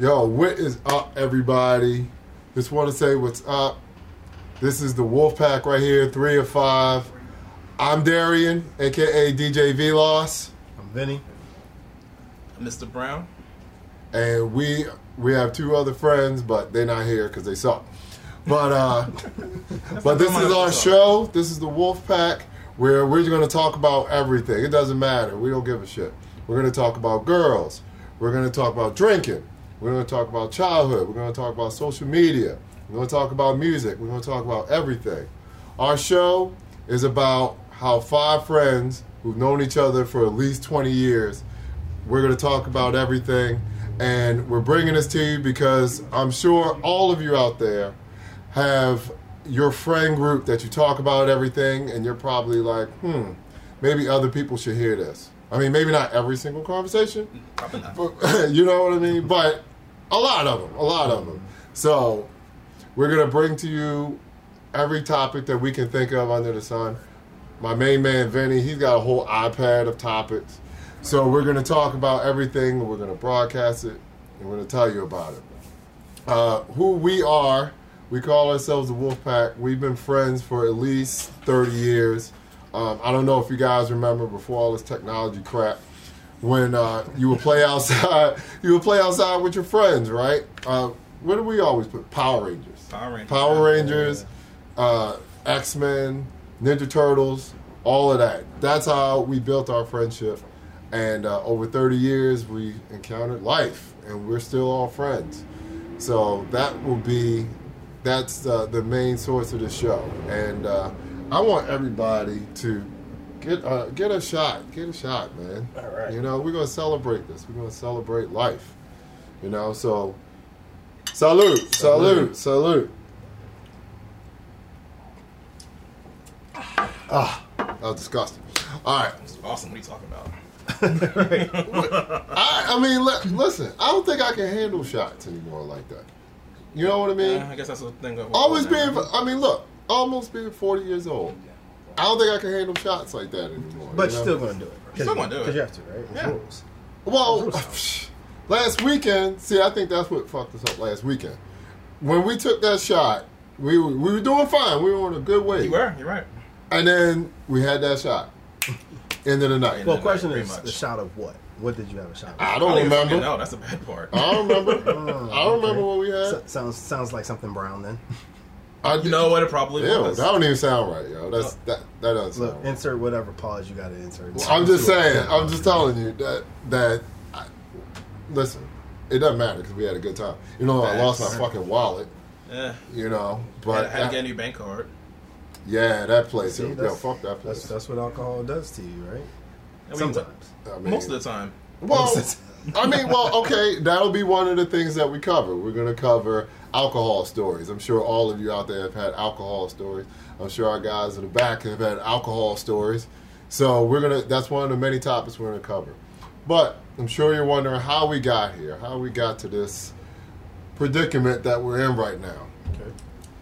Yo, what is up, everybody? Just want to say what's up. This is the Wolfpack right here, three of five. I'm Darian, aka DJ Velos, I'm Vinny. Mr. Brown. and we we have two other friends, but they're not here because they suck. But uh, but this is our show. This is the Wolfpack, where we're going to talk about everything. It doesn't matter. We don't give a shit. We're going to talk about girls. We're going to talk about drinking. We're going to talk about childhood. We're going to talk about social media. We're going to talk about music. We're going to talk about everything. Our show is about how five friends who've known each other for at least 20 years, we're going to talk about everything. And we're bringing this to you because I'm sure all of you out there have your friend group that you talk about everything, and you're probably like, hmm, maybe other people should hear this. I mean, maybe not every single conversation, Probably not. but you know what I mean? But a lot of them, a lot of them. So we're going to bring to you every topic that we can think of under the sun. My main man, Vinny, he's got a whole iPad of topics. So we're going to talk about everything. We're going to broadcast it, and we're going to tell you about it. Uh, who we are, we call ourselves the Wolfpack. We've been friends for at least 30 years. Um, I don't know if you guys remember before all this technology crap, when uh, you would play outside, you would play outside with your friends, right? Uh, what do we always put? Power Rangers. Power Rangers. Power Rangers, uh, X Men, Ninja Turtles, all of that. That's how we built our friendship. And uh, over 30 years, we encountered life, and we're still all friends. So that will be, that's uh, the main source of the show. And uh, I want everybody to get uh, get a shot, get a shot, man. All right. You know, we're gonna celebrate this. We're gonna celebrate life. You know, so salute, salute, salute. Ah, that was disgusting. All right. It's awesome. What are you talking about? I, I mean, li- listen, I don't think I can handle shots anymore like that. You know what I mean? Yeah, I guess that's the thing. Always being, I mean, look, almost being 40 years old. I don't think I can handle shots like that anymore. But you you're know? still gonna do it. Still gonna do it. Because you have to, right? Yeah. rules. Well, last weekend, see, I think that's what fucked us up last weekend. When we took that shot, we were, we were doing fine. We were on a good way. You were. You're right. And then we had that shot. End of the night. Well, Yeah, question pretty is much. the shot of what? What did you have a shot of? I I don't even fucking remember. No, That's the bad part. I don't remember. I don't remember okay. what we had. So- sounds sounds like something brown then. I You know what? It probably Ew, was. that don't even sound right, yo. That's that. That doesn't Look, sound. Right. insert whatever pause you got to insert. I'm just saying. I'm just telling you that that. I, listen, it doesn't matter because we had a good time. You know, I lost my fucking wallet. Yeah. You know, But but I had to get a new bank card. yeah, that place. See, yo, that's- fuck that place. that's what alcohol does to you, right? I mean, Sometimes. I mean, Most of the time. Well, I mean, well, okay, that'll be one of the things that we cover. We're going to cover alcohol stories. I'm sure all of you out there have had alcohol stories. I'm sure our guys in the back have had alcohol stories. So we're gonna. That's one of the many topics we're gonna cover. But I'm sure you're wondering how we got here, how we got to this predicament that we're in right now. Okay.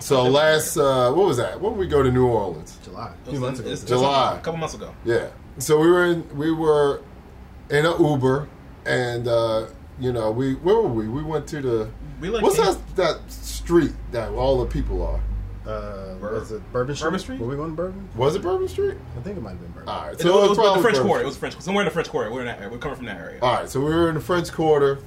So last, uh, what was that? When did we go to New Orleans? July. A few months ago. it's- July. A couple months ago. Yeah. So we were in we were in an Uber and uh, you know, we where were we? We went to the We like What's that that street that all the people are? Uh, Bur- was it Bourbon Street? Bourbon Street? Were we going to Bourbon? Was it Bourbon Street? I think it might have been Bourbon. All right. It, So it was, probably the French Quarter. It was French. Somewhere in the French Quarter. We're in that area. We're coming from that area. All right, so we were in the French Quarter.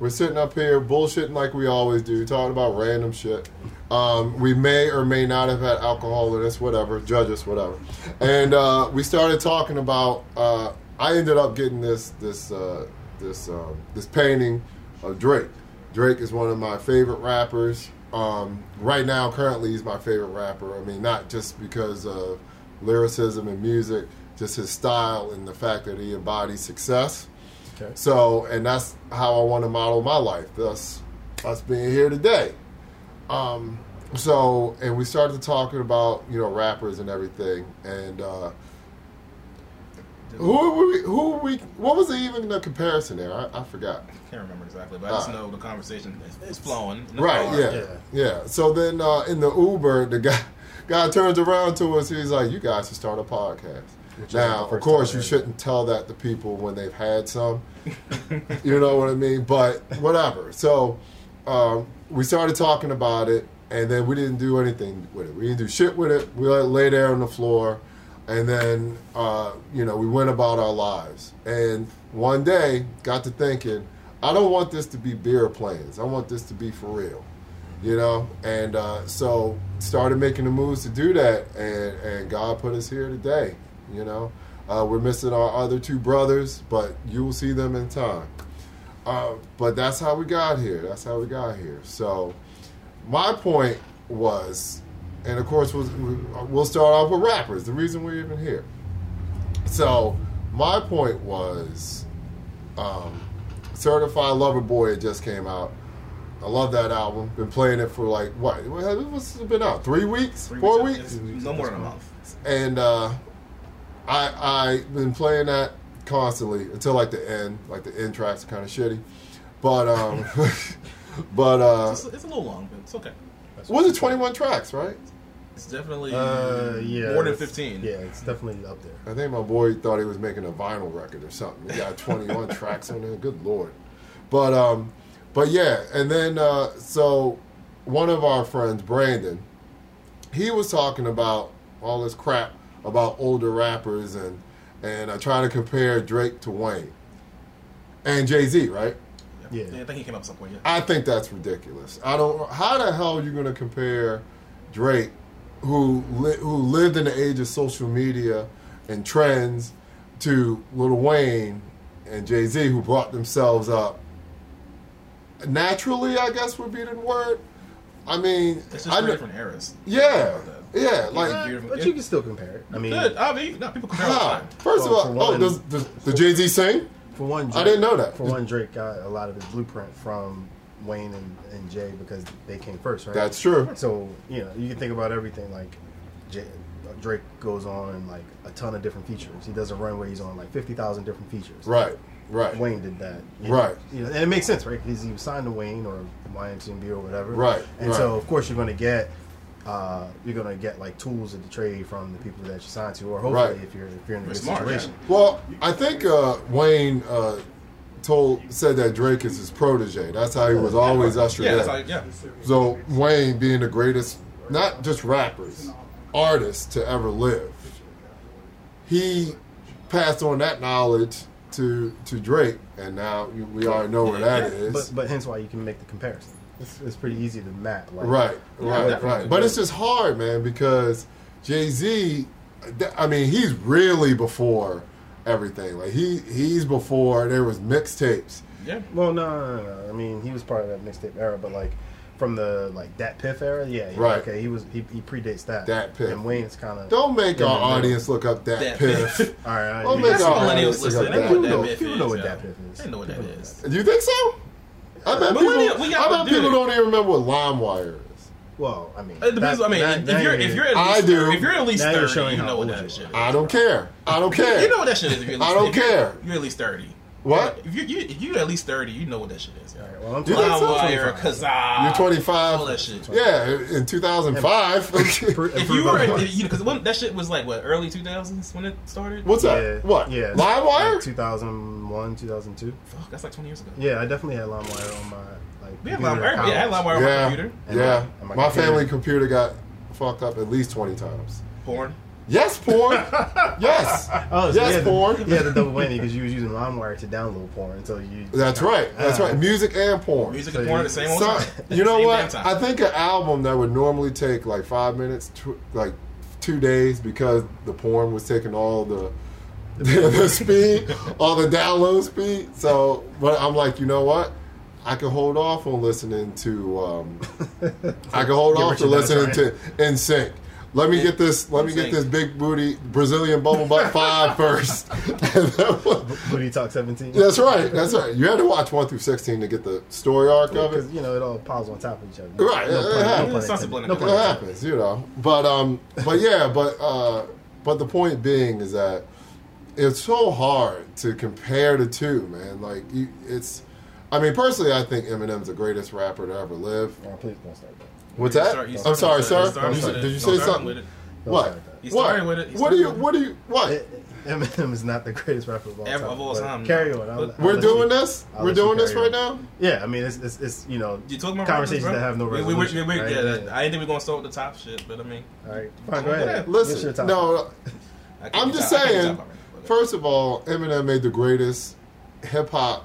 We're sitting up here bullshitting like we always do, talking about random shit. Um, we may or may not have had alcohol in us, whatever. Judge us, whatever. And uh, we started talking about. Uh, I ended up getting this this uh, this um, this painting of Drake. Drake is one of my favorite rappers. Um, right now, currently, he's my favorite rapper. I mean, not just because of lyricism and music, just his style and the fact that he embodies success. Okay. So, and that's how I want to model my life. Thus, us being here today. Um, so, and we started talking about you know rappers and everything, and uh, who were we, who were we? What was even the comparison there? I, I forgot. can't remember exactly, but I just All right. know the conversation is, is flowing. in the Right? car. Yeah, Yeah. yeah. So then uh, in the Uber, the guy guy turns around to us. He's like, "You guys should start a podcast." Which Now, of course, you shouldn't tell that to people when they've had some. you know what I mean? But whatever. So um, we started talking about it, and then we didn't do anything with it. We didn't do shit with it. We let it lay there on the floor, and then uh, you know we went about our lives. And one day, got to thinking, I don't want this to be beer plans. I want this to be for real. You know, and uh, so started making the moves to do that, and and God put us here today. You know, uh, we're missing our other two brothers, but you will see them in time. Uh, but that's how we got here. That's how we got here. So, my point was, and of course, we'll, we'll start off with rappers. The reason we're even here. So, my point was, um, Certified Lover Boy just came out. I love that album. Been playing it for like what? What's it been out? Three weeks? Three Four weeks, weeks? No more than a month. and uh, I I been playing that constantly until like the end. Like the end tracks are kind of shitty, but um, but uh, It's, it's a little long, but it's okay. was it twenty one tracks? Right? It's definitely Uh, yeah, more than 15. Yeah, it's definitely up there. I think my boy thought he was making a vinyl record or something. He got twenty one tracks on there. Good lord, but um, but yeah, and then uh, so one of our friends, Brandon, he was talking about all this crap about older rappers and and uh, trying to compare Drake to Wayne and Jay Z, right? Yeah. I think he came up with some point. Yeah. I think that's ridiculous. I don't. How the hell are you going to compare Drake, who li- who lived in the age of social media and trends, to Lil Wayne and Jay Z, who brought themselves up naturally? I guess would be the word. I mean, It's just I three kn- different eras. yeah, yeah, like. Yeah. But you can still compare it. I mean, Good. I mean, no, people compare all the How? time. First Well, of all, oh, one- does, does, does Jay Z sing? for one, I didn't know that. For one, Drake got a lot of his blueprint from Wayne and, and Jay because they came first, right? That's true. So you know, you can think about everything like Jay, Drake goes on like a ton of different features. He does a run where he's on like fifty thousand different features. Right, right, Wayne did that. you Right. know? You know, and it makes sense, right? Because he was signed to Wayne or YMCMB or whatever. Right, And right. so, of course, you're going to get. Uh, you're gonna get like tools of the trade from the people that you signed to, or hopefully, Right. if you're if you're in a You're good smart, situation. Well, I think uh, Wayne uh, told said that Drake is his protege. That's how he was always ushered Yeah, in. yeah. So Wayne being the greatest, not just rappers, artists to ever live, he passed on that knowledge to to Drake, and now we already know where that is. But but hence why you can make the comparison. It's, it's pretty easy to map. Like, Right, right, definitely. right. But it's just hard, man, because Jay Z. I mean, he's really before everything. Like he he's before there was mixtapes. Yeah. Well, no, no, no, no. I mean, he was part of that mixtape era, but like from the like that Piff era, yeah, yeah, Right. Okay, he was he, he predates that. Dat Piff. And Wayne's kind of Don't make our the middle. audience look up that Dat piff. Piff. All right, Don't make our millennials audience look listen. up They that. know what People that know- myth people is. know what that Piff is. They know what that People is. Do you think so? I uh, bet people. we I got- bet people don't even remember what LimeWire is. Well, I mean, It depends. that- I mean, that- if now you're if you're at I least do. 30, if you're at least Now thirty, showing you know what that shit is. I don't care. I don't care. You know what that shit is. If you're at least, I don't if you're- care. You're at least thirty. What? If you you if you're at least thirty, you know what that shit is. All right, well, I'm You think so? 25. Kazaa, You're 25. all that shit. Yeah, in 2005. If you were, otherwise. you know, because that shit was like what early 2000s when it started. What's that? Yeah, What? Yeah, LimeWire? like 2001, 2002. Fuck, that's like 20 years ago. Yeah, I definitely had LimeWire on my like. We had computer LimeWire. at Yeah, I had college. LimeWire on my yeah, computer. And yeah. my- and my my computer. family computer got fucked up at least 20 times. Porn. Yes, porn. yes. Oh, so yes, yeah, porn. Yeah, the double whammy because you was using LimeWire to download porn until you. That's right. That's Ah. right. Music and porn. Music So and porn you- at the same old So, time. you know what? time. I think an album that would normally take like five minutes, tw- like two days, because the porn was taking all the the, speed, all the download speed. So, but I'm like, you know what? I can hold off on listening to. Um, I can hold off Rich to listening Trying. to NSYNC. Let me get this. Let me get this big booty Brazilian bubble butt five first. And then we'll- Booty Talk 17. that's right. That's right. You had to watch one through sixteen to get the story arc of it. You know it all piles on top of each other. Right, No it- it pun- no pun intended. No pun intended. happens, you know. But um, but yeah, but uh, but the point being is that it's so hard to compare the two, man. Like you, it's. I mean, personally, I think Eminem's the greatest rapper to ever live. Oh, please don't start that. What's that? start- he I'm sorry, sir. He started You said- with it. did you say something? with it. What? start that. He What? started with it. He What do you? What do you? What? It- Eminem is not the greatest rapper of all Ever- time. of all time, Carry on. I'll- I'll We're let you- doing this. I'll We're doing this right on. now. Yeah, I mean, it's, it's, it's you know, You talking about conversations rappers, that have no bro? We- we- resolution. we- we- right? yeah, Yeah. I didn't think we are gonna start with the top shit, but I mean, All right, fine, go Go ahead. ahead. What's your Listen, no, I can't I'm just top- I can't be saying. top already, First of all, Eminem made the greatest hip hop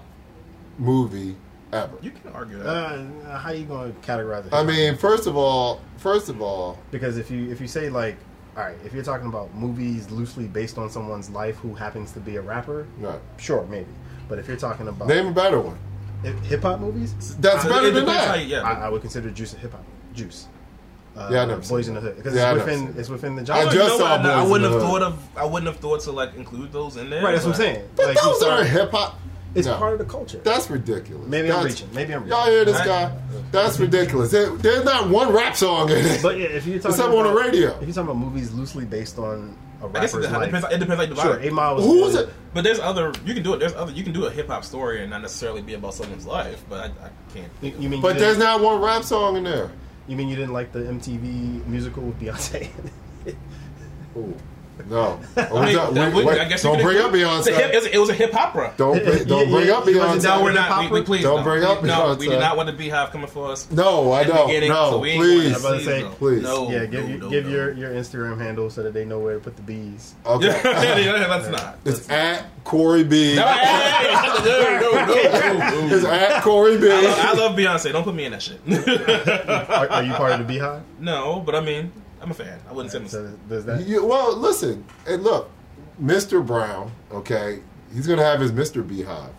movie ever. you can argue that. Uh, how you going to categorize it? I mean, first of all, first of all, because if you if you say like, all right, if you're talking about movies loosely based on someone's life who happens to be a rapper, no. sure, maybe. But if you're talking about Name a better one. hip hop movies, That's Uh, better it than that. you- yeah, I, I would consider Juice a hip hop. Juice. Uh, Yeah, I never seen Boys in the. Hood because Yeah, it's within it's within the genre. I just You know saw what? I, I Boys in wouldn't the have Hood. thought of. I wouldn't have thought to like include those in there. right, that's what I'm saying. But Like, you those start- aren't hip hop. It's No. part of the culture. That's ridiculous. Maybe I'm That's- reaching. Maybe I'm Y'all reaching. hear this I- guy? That's ridiculous. There- there's not one rap song in it. But yeah, if you're talking Except on the about, radio. if you're talking about movies loosely based on a guess it, rapper's it life, depends. It depends how you divide sure. Eight Mile was Who was it? But there's other. You can do it. There's other. You can do a hip hop story and not necessarily be about someone's life. But I, I can't. You, you mean? But you there's didn't- not one rap song in there. You mean you didn't like the MTV musical with Beyonce? Ooh. No. I Oh, mean, don't- that wait, would- wait, I guess don't bring up include- hip- Beyonce. It was, a hip hopera. Don't, bring- don't Yeah, bring yeah, up he wasn't Beyonce. down No, we're not. We, we please Don't bring up No, we do not want the beehive coming for us. No, I don't. No, so we please. I'm about to say, no. please. No, yeah, give, no, no, give no. your your Instagram handle so that they know where to put the bees. Okay. yeah, that's not. It's at Corey B. No, no, no, no, no, It's at Corey B. I love, I love Beyonce. Don't put me in that shit. Are, are you part of the Beehive? no, but I mean, I'm a fan. I wouldn't say I'm So does that? You- well, listen, and look, Mr. Brown, okay, he's gonna have his Mr. Beehive.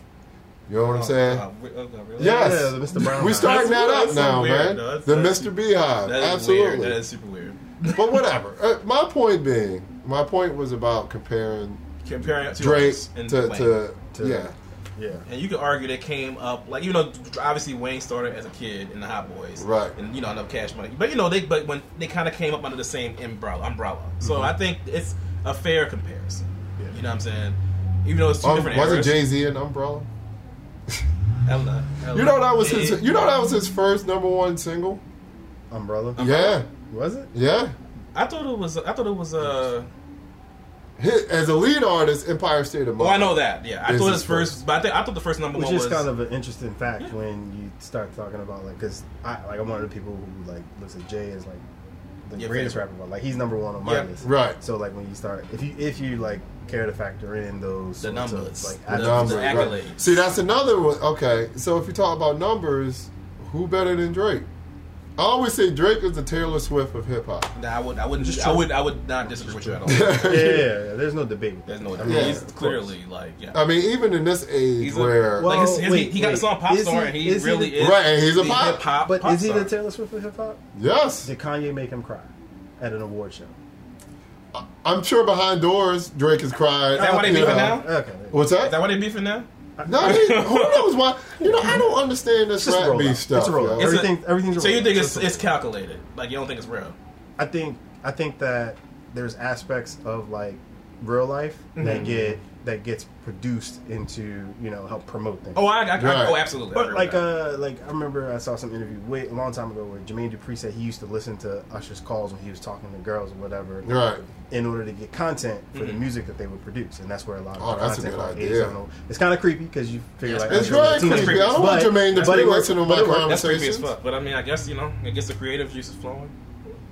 You know what I'm saying? Oh, oh, God, really? Yes. Yeah, the Mr. Brown We Hive. starting that up so now, weird, man. though. That's- the that's- Mr. Beehive, That is absolutely. weird. That is super weird. but whatever. Uh, my point being, my point was about comparing Comparing it to Drake to, to, To- yeah. Yeah. And you could argue they came up like you know obviously Wayne started as a kid in the Hot Boys, Right. And you know enough Cash Money, but you know they but when they kind of came up under the same umbrella, umbrella. So Mm-hmm. I think it's a fair comparison. Yeah. You know what I'm saying? Even though it's two Um, different wasn't eras. Jay Z an umbrella? Ella, Ella. You know that was his. Yeah. You know that was his first number one single. Umbrella. Yeah, Was it? yeah. I thought it was. I thought it was. Uh, Hit, as a lead artist, Empire State of oh, Mind. I know that. Yeah, I thought is his first, but I think I thought the first number Which one is was kind of an interesting fact when you start talking about like, because I like I'm one of the people who like looks at Jay as like the Your greatest favorite. rapper. Like he's number one on my Yeah. list. Right. So like when you start, if you if you like care to factor in those The sorts of, numbers. like The The numbers, the right. See, that's another one. Okay, so if you talk about numbers, who better than Drake? I always say Drake is the Taylor Swift of hip hop. Nah, I would. I wouldn't. Just I would. I would not disagree with you at all. yeah, yeah, yeah, there's no debate. There's no. I mean, he's clearly like yeah. I mean, even in this age He's a- where like his, Well, his, wait, he got the wait. song Pop Is Star, he- and he is really the- is. Right, and he's a the pop. hip-hop But pop is he star. the Taylor Swift of hip hop? yes, Did Kanye make him cry at an award show? I'm sure behind doors Drake has cried. Is that why they you beefing now? Okay. What's Is that? that why they beefing now? No, I mean, who knows why? You know, I don't understand this It's just a rap beef rollout. stuff. It's a rollout. yo. It's a- Everything, everything's a So you rollout. think it's it's calculated? Like you don't think it's real? I think I think that there's aspects of like real life that Mhm. get that gets produced into you know help promote things. Oh, I, I, I oh, absolutely. But agree like that. uh like I remember I saw some interview way a long time ago where Jermaine Dupri said he used to listen to Usher's calls when he was talking to girls or whatever Right. in order to get content for the Mhm. music that they would produce and that's where a lot of Oh, the that's a content good from idea. 87 It's kind of creepy because you figure Yeah, like It's Usher very teenager. creepy. I don't want Jermaine to but be it works- listening to my it works. That's creepy as fuck. But I mean, I guess you know, I guess the creative juice is flowing,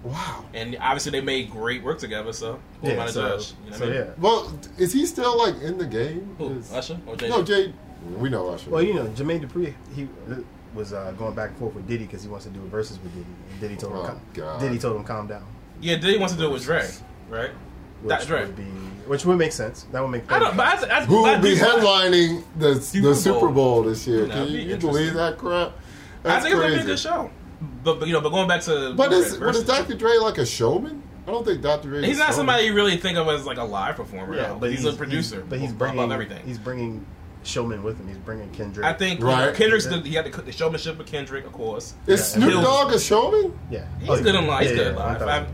Wow. and obviously they made great work together. So who am I Yeah, to so, judge? You know so what I mean? yeah. Well, is he still like in the game? Who, Is- Usher or Jay? No, Jay. We know Usher. Well, you know, Jermaine Dupri, he uh, was uh, going back and forth with Diddy because he wants to do a versus with Diddy. And Diddy told him, Oh, calm, God. Diddy told him, calm down. Yeah, Diddy wants to do it with Dre, right? Which That's Dre. would be, which would make sense. That would make. I don't. But I, I, Who would be headlining the Super the Super Bowl. Bowl this year? Nah, Can you, you believe that crap? That's I That's think it's gonna be a good show. But, but you know, but going back to But is but is Dr. Dre like a showman? I don't think Dr. Dre. He's not somebody you really think of as like a live performer. Yeah, but he's, a producer. but he's above bringing everything. He's bringing showmen with him. He's bringing Kendrick. I think Right. Kendrick's the, he had the, the showmanship with Kendrick, of course. Is Yeah, Snoop Hills. Dogg a showman? Yeah, He's Oh, good on live. He's yeah, good yeah, live. I,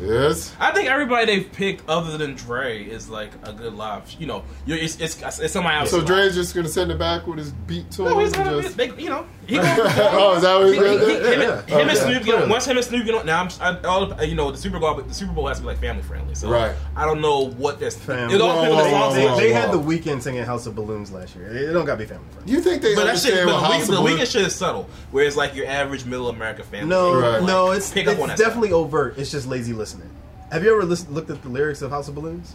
Yes. I think everybody they've picked other than Dre is like a good live. You know, you're, it's, it's it's somebody else. So Dre's just gonna sit in the back with his beat to No, him he's gonna be. just. They, you know, He gonna perform. oh, is that what He- he he- did? he- him, Yeah, and- yeah. and Okay. Snoop get on. Once him and Snoop get on, now I'm, I, all, you know, the Super Bowl, the Super Bowl has to be like family friendly. So Right. I don't know what that's. Fam. It all Whoa, depends on the whoa. They, whoa, they had the Weeknd singing House of Balloons last year. It don't got to be family friendly. You think they But that shit, but what the, House week, of the Weeknd shit is subtle, where it's like your average middle America family. No, Right. no, it's, Pick up it's on that definitely overt. It's just lazy listening. Have you ever listened, looked at the lyrics of House of Balloons?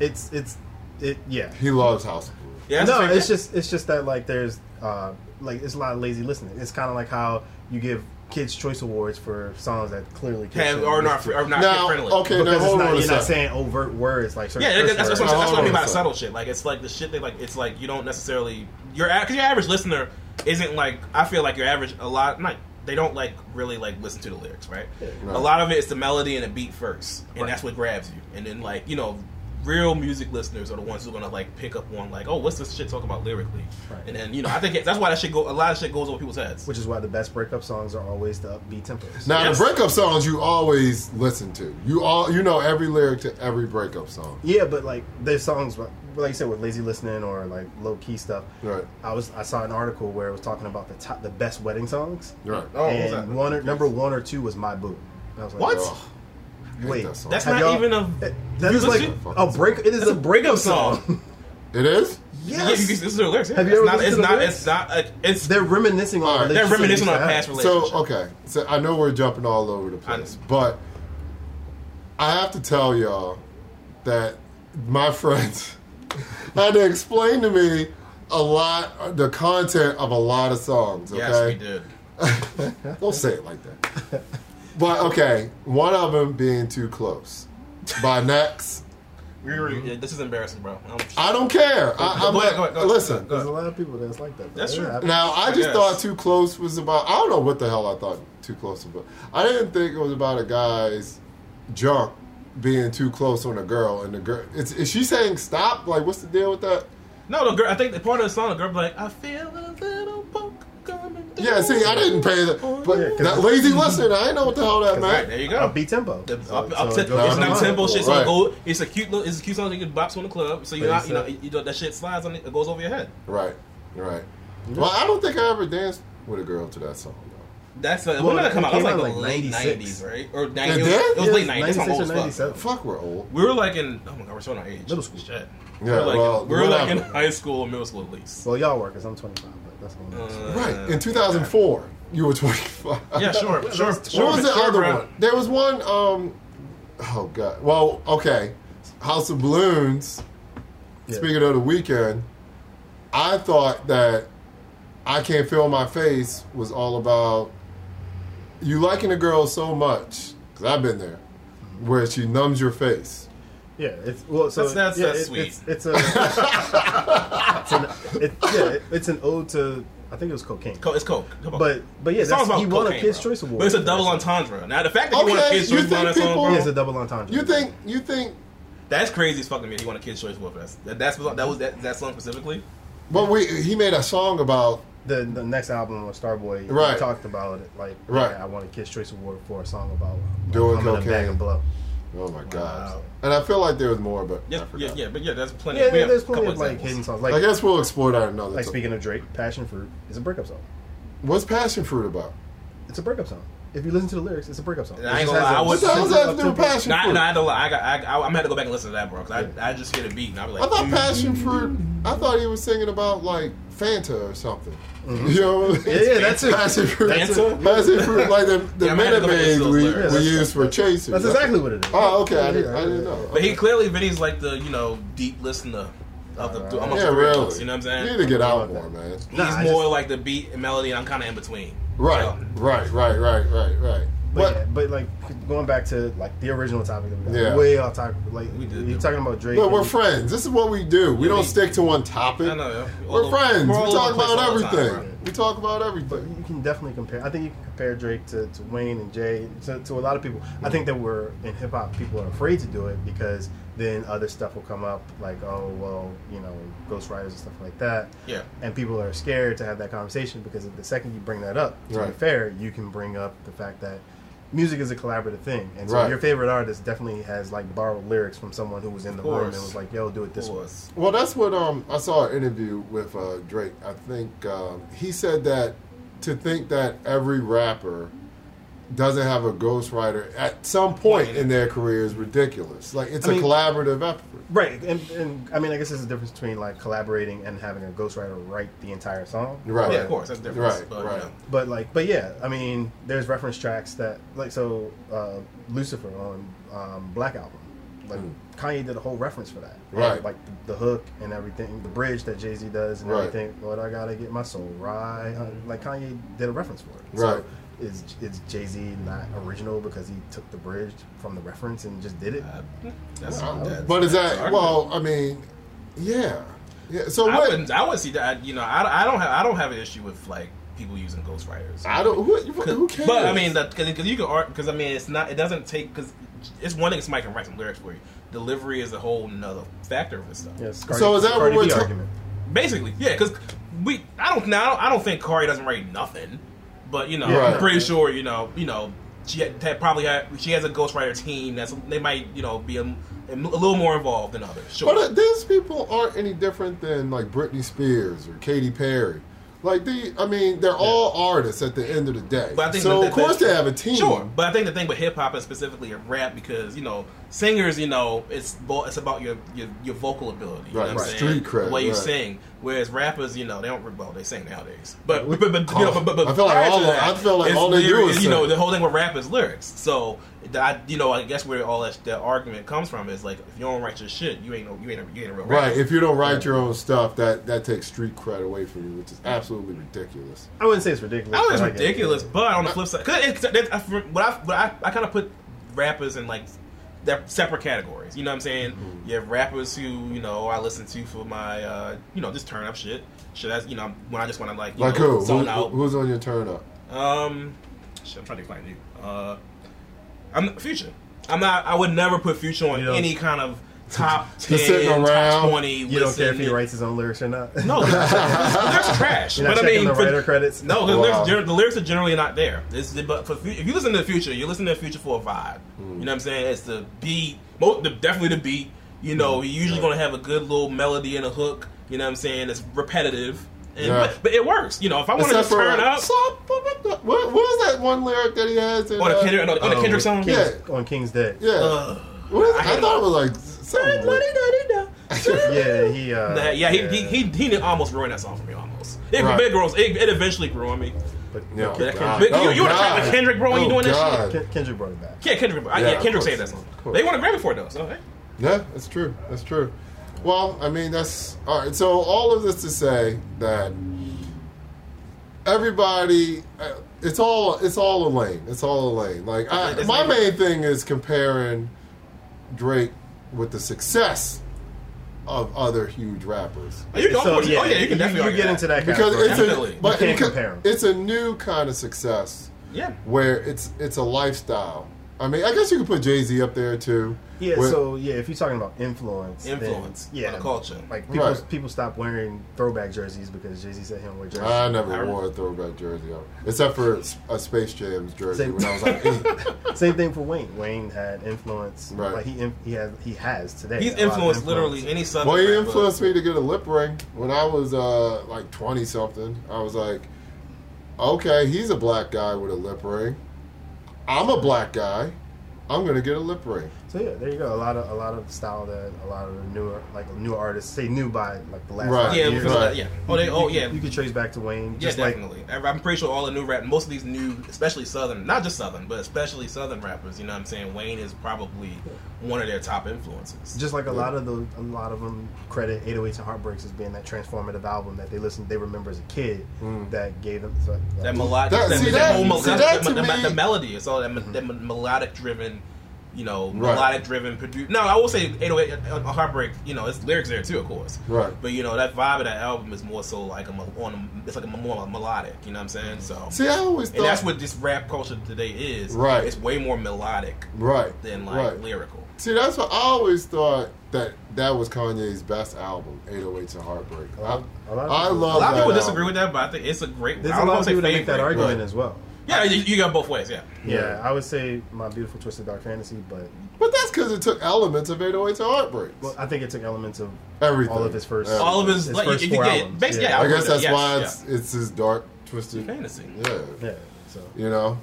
It's it's it yeah. He loves House of Balloons. Yeah, no, it's just it's just that like there's uh like it's a lot of lazy listening. It's kind of like how you give kids choice awards for songs that clearly kids have shouldn't or listen not to. or not Now, kid friendly. okay, now because it's hold not, on you're not second. saying overt words like certain Yeah, that's, that's, what, words. I'm- that's what I mean by Hold on a subtle shit. Like it's like the shit they like. It's like you don't necessarily your because your average listener isn't like I feel like your average a lot like they don't like really like listen to the lyrics, right? Right. A lot of it is the melody and the beat first, and Right. that's what grabs you. And then like you know, real music listeners are the ones who are gonna like pick up on like, oh, what's this shit talking about lyrically? Right. And then you know, I think it, that's why that shit go. A lot of shit goes over people's heads. Which is why the best breakup songs are always the upbeat tempos. Now Yes. the breakup songs you always listen to. You all you know every lyric to every breakup song. Yeah, but like there's songs, like like you said, with lazy listening or like low key stuff. Right. I was I saw an article where it was talking about the top, the best wedding songs, Right. Oh, what was that? and one or, number one or two was My Boo. And I was like, What? Ugh, hate Wait, that. That's Have not y'all- even a. Eh, that You like listen- a break. It is That's a breakup song. It is? Yeah, you can listen to the lyrics. yeah. Have you it's ever not, listened it's to the not. lyrics? It's not. A, it's They're reminiscing on. All right. they're relationships reminiscing on a used past have. relationship. So okay, so I know we're jumping all over the place, I- but I have to tell y'all that my friends had to explain to me a lot the content of a lot of songs. Okay, yes, we did. don't say it like that. But okay, one of them being too close by Next. We were, yeah, this is embarrassing, bro. I'm, I don't care. I, I'm ahead, go ahead, go ahead. listen. There's a lot of people that's like that. though. That's true. happens. Now I I just guess. thought Too Close was about. I don't know what the hell I thought Too Close was about. I didn't think it was about a guy's junk being too close on a girl, and the girl. It's, is she saying stop? Like, what's the deal with that? no, the girl. I think the part of the song, the girl be like, "I feel a little poke coming." down Yeah, see, I didn't pay the. But Yeah, 'cause- that lazy listener, I didn't know what the hell that Right, meant. there you go. Upbeat tempo. The, up, so up it te- goes it's not tempo on. shit. So Right. it go, it's a cute little. It's a cute song you can box on the club. So you But not you know you know that shit slides on it. It goes over your head. Right, right. Well, I don't think I ever danced with a girl to that song. That's uh, Well, when did that come out? That was came like the like late 96. nineties, right? Or 90, It it was, did? it was Yeah, late nineties. I'm 96 old or as fuck. 97. Fuck, we're old. We were like in. Oh my god, we're showing our age. Middle school. Shit. Yeah, we were like, well, we were like in high school or middle school at least. Well, y'all were because I'm 25, but that's one. Uh, Right, in 2004, you were 25. Yeah, sure, sure. What sure, was the sure, other bro. one? There was one. Um, oh god. Well, okay. House of Balloons. Yeah. Speaking of the Weeknd, I thought that I can't feel my face was all about you liking a girl so much because I've been there, where she numbs your face. Yeah, it's well. So That's- that's- yeah, that's it- sweet. It's, it's a. it's an, it, yeah, it- it's an ode to. I think it was cocaine. Co- It's Coke. Come on. But but yeah, The song's that's, about he won a cocaine, Kids bro. Choice Award. But it's a double entendre. Now the fact that he won a Okay, Kids you Choice Award on that think song, people- Yeah, it's a double entendre. You think you think? that's crazy as fucking me. He won a Kids Choice Award for that. that that's that was that, that song specifically. But we he made a song about the the next album with Starboy Right. he talked about it like Right. yeah, I won a Kids Choice Award for a song about Doing I'm in a bag cocaine. of blow. Oh my god, Wow. and I feel like there was more, but Yes, I yeah, forgot. yeah, but yeah, there's plenty. Yeah, we there- have there's plenty couple of like hidden songs. Like, I guess we'll explore that another like time. speaking of Drake, Passion Fruit is a breakup song. What's Passion Fruit about? It's a breakup song. If you listen to the lyrics, it's a breakup song. I It ain't just gonna has lie, I a- would- What the hell does that have to do with up-tempo- Passion Nah, Fruit? nah, I don't lie. I got. I, I, I'm gonna have to go back and listen to that, bro. Cause I, I just hear the beat and I'll be like, I thought mm. Passion Fruit. I thought he was singing about like Fanta or something. You know? Yeah, yeah, that's it. Passion Fruit. Fanta? Passion Fruit, like the, the Yeah, I'm gonna have minute to go back and maids listen to those we, lyrics. we use for chasers. That's exactly what it is. Oh, okay. I didn't, yeah, I didn't know. But he clearly, Vinny's like the you know deep listener of the. Alright. amongst yeah, the really. rappers, You know what I'm saying? You need to get out Okay. more, man. He's Nah, more just- like the beat and melody, and I'm kind of in between. Right, So, right, right, right, right, right. But, But yeah, but like going back to like the original topic that we got, Yeah. way off topic. Like We did you're talking about Drake. but we're friends. This is what we do. We Yeah, don't we- stick to one topic. I know. yeah. All We're over- friends. we're all we over talk the place about all the time, everything. we talk about But everything. you can definitely compare. I think you can compare Drake to, to Wayne and Jay to, to a lot of people. I think that we're in hip hop. People are afraid to do it because then other stuff will come up, like oh well, you know, ghostwriters and stuff like that. Yeah. And people are scared to have that conversation because the second you bring that up, to Right. be fair, you can bring up the fact that music is a collaborative thing, and so Right. your favorite artist definitely has like borrowed lyrics from someone who was in the room and was like, "Yo, do it this way." Well, that's what um I saw an interview with uh, Drake. I think um, he said that to think that every rapper doesn't have a ghostwriter at some point in their career is ridiculous. Like it's I a mean- collaborative effort. Right, and, and I mean, I guess there's a difference between like collaborating and having a ghostwriter write the entire song. Right. Yeah, of course, that's different. Right, but, right. You know. But like, but yeah, I mean, there's reference tracks that like so uh, Lucifer on um, Black Album, like Mm. Kanye did a whole reference for that, And, Right. Like the, the hook and everything, the bridge that Jay Z does and Right. everything. Lord, I gotta get my soul right. Uh, Like Kanye did a reference for it. Right. So is is Jay Z not original because he took the bridge from the reference and just did it? Uh, that's, Uh, that's, but is that an well? I mean, yeah, yeah. So I what? wouldn't. I would see that. You know, I, I don't have. I don't have an issue with like people using ghostwriters. I don't. Who, who cares? But I mean, because you can art. Because I mean, it's not. It doesn't take. Because it's one thing. Somebody can write some lyrics for you. Delivery is a whole nother factor of this stuff. Yes. So is that what Cardi we're B ta- argument? Basically, yeah. Because we. I don't. Now I don't think Cardi doesn't write nothing. But you know, Right. I'm pretty sure. You know. You know. She had, had probably had. She has a ghostwriter team. That's. They might. You know. Be a, a little more involved than others. Sure. But uh, these people aren't any different than like Britney Spears or Katy Perry. Like the, I mean, they're all artists at the end of the day. But I think so that- of course they have a team. Sure, but I think the thing with hip hop and specifically in rap because you know singers, you know, it's it's about your your, your vocal ability, you Right, know what right. I'm saying? Street cred, the way you right. sing. Whereas rappers, you know, they don't well, they sing nowadays, but but, but, but, you know, but, but, but I feel like all to that, I feel like all they do is you know the whole thing with rap is lyrics. So I you know I guess where all that, that argument comes from is like if you don't write your shit, you ain't no you ain't a, you ain't a real Right. rapper. If you don't write your own stuff, that that takes street cred away from you, which is absolutely ridiculous. I wouldn't say it's ridiculous. I know it's but get ridiculous, but on the flip side, because it's, it's, I, what I, what I, I kind of put rappers in like they're separate categories. You know what I'm saying? Mm-hmm. You have rappers who you know I listen to for my uh, you know just turn up shit. Shit, that's you know when I just want to like you Like know, who? zone Who- out. Who's on your turn up? Um, shit, I'm trying to find you. Uh, I'm Future. I'm not. I would never put Future on You don't- any kind of top ten, Just sitting top twenty. You don't care if he writes his own lyrics or not. No, the lyrics are trash. You're not but I mean, the for- writer credits. no, the, Wow. lyrics, the lyrics are generally not there. It's, but for, if you listen to the future, you listen to the future for a vibe. Hmm. You know what I'm saying? It's the beat, mo- the, definitely the beat. You know, Hmm. you're usually going to have a good little melody and a hook. You know what I'm saying? It's repetitive, and, Yeah. but, but it works. You know, if I want to Except just for turn up, Stop- what, what was that one lyric that he has? In, on the uh, Kendrick, on the, on the Oh, Kendrick song, Yeah. On King's Dead. Yeah. Ugh. What is- I I, thought it. it was like something. Yeah, he. Uh, Nah, yeah, he, he, he, he almost ruined that song for me. Almost. It, Right. it grows. It, it eventually grew on me. But, Yeah, but oh, Kendrick- God. but you- Oh, you wanna track God. with Kendrick, bro, when you Oh, doing that shit? Kendrick brought it back. Yeah, Kendrick. Yeah, yeah, Kendrick course. saved that song. Of course. They won a Grammy for it though. So hey. Yeah, that's true. That's true. Well, I mean, that's all right. So all of this to say that everybody, uh, it's all it's all a lane. It's all a lane. Like I, my main thing is comparing Drake with the success of other huge rappers. Oh, you can, So, oh, yeah, you can definitely you argue get that. into that Because it's Definitely. a, but You can't because compare 'em. it's a new kind of success Yeah. where it's it's a lifestyle. I mean, I guess you could put Jay Z up there too. Yeah, Where- so yeah, if you're talking about influence, then, Influence yeah, the culture. Like people, Right. people stopped wearing throwback jerseys because Jay Z said he don't wear jerseys. I never I- wore a throwback jersey, on, except for a Space Jams jersey Same. when I was like eight. Same thing for Wayne. Wayne had influence. Right. Like he he has he has today. He's a lot of influenced influence. literally any southern. Well, he rapper. influenced me to get a lip ring when I was uh, like twenty something. I was like, okay, he's a black guy with a lip ring. I'm a black guy. I'm gonna get a lip ring. So yeah, there you go. A lot of a lot of style that a lot of the newer like newer artists say new by like the last Right. five Yeah, years. Right. yeah. Oh, they. Oh, yeah. You could trace back to Wayne. Yeah, Just like definitely. I'm pretty sure all the new rap, most of these new, especially Southern, not just Southern, but especially Southern rappers. You know what I'm saying? Wayne is probably one of their top influences. just like a lot of the a lot of them credit 808s and Heartbreaks as being that transformative album that they listened they remember as a kid Mm. that gave them so, that melodic, That- that, see, that, that- whole mel- see, that- that the, to the- me- the melody. It's all that, me- that melodic driven, you know, Right. melodic driven. Produ- no, I will say 808 uh, Heartbreak. You know, it's lyrics there too, of course. Right. But you know, that vibe of that album is more so like a on. A, it's like a more melodic. You know what I'm saying? So. See, I always thought and that's what this rap culture today is. Right. It's way more melodic right than like right. lyrical. See, that's what I always thought that that was Kanye's best album, 808s and Heartbreak. A lot- I, a lot of I people- love A lot of people album. disagree with that, but I think it's a great. there's I a don't lot of people that make that argument Right. as well Yeah, you, you got both ways. Yeah. Yeah, I would say my beautiful twisted dark fantasy, but But that's because it took elements of 808s and Heartbreaks. well, I think it took elements of Everything. all of his first, Everything. All of his, his like, first you, you four get albums. basically. Yeah. Yeah, I guess that's yes, why yeah. it's it's his dark, twisted. fantasy. Yeah. yeah. So You know.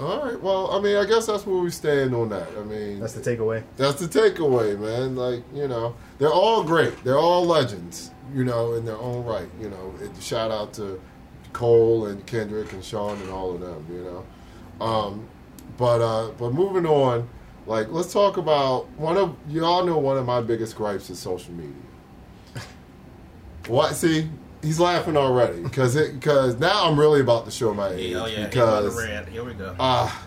All right. Well, I mean, I guess that's where we stand on that. I mean, that's the takeaway. That's the takeaway, man. Like, you know, they're all great. They're all legends, you know, in their own right. You know, it, shout out to Cole and Kendrick and Sean and all of them, you know. Um, but uh, but moving on, like, let's talk about one of you all know one of my biggest gripes is social media. what? See, he's laughing already because it because now I'm really about to show my age oh yeah. because Because. Here we go. ah,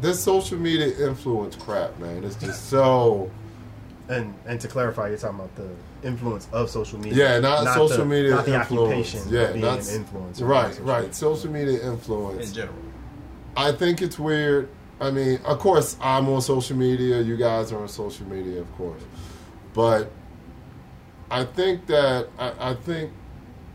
this social media influence crap, man. It's just so. And and to clarify, you're talking about the influence of social media. Yeah, not, social the, media not the influence. occupation. Yeah, of being not an influencer. Right, Social right. media. Social media influence in general. I think it's weird. I mean, of course, I'm on social media. You guys are on social media, of course. But I think that I, I think,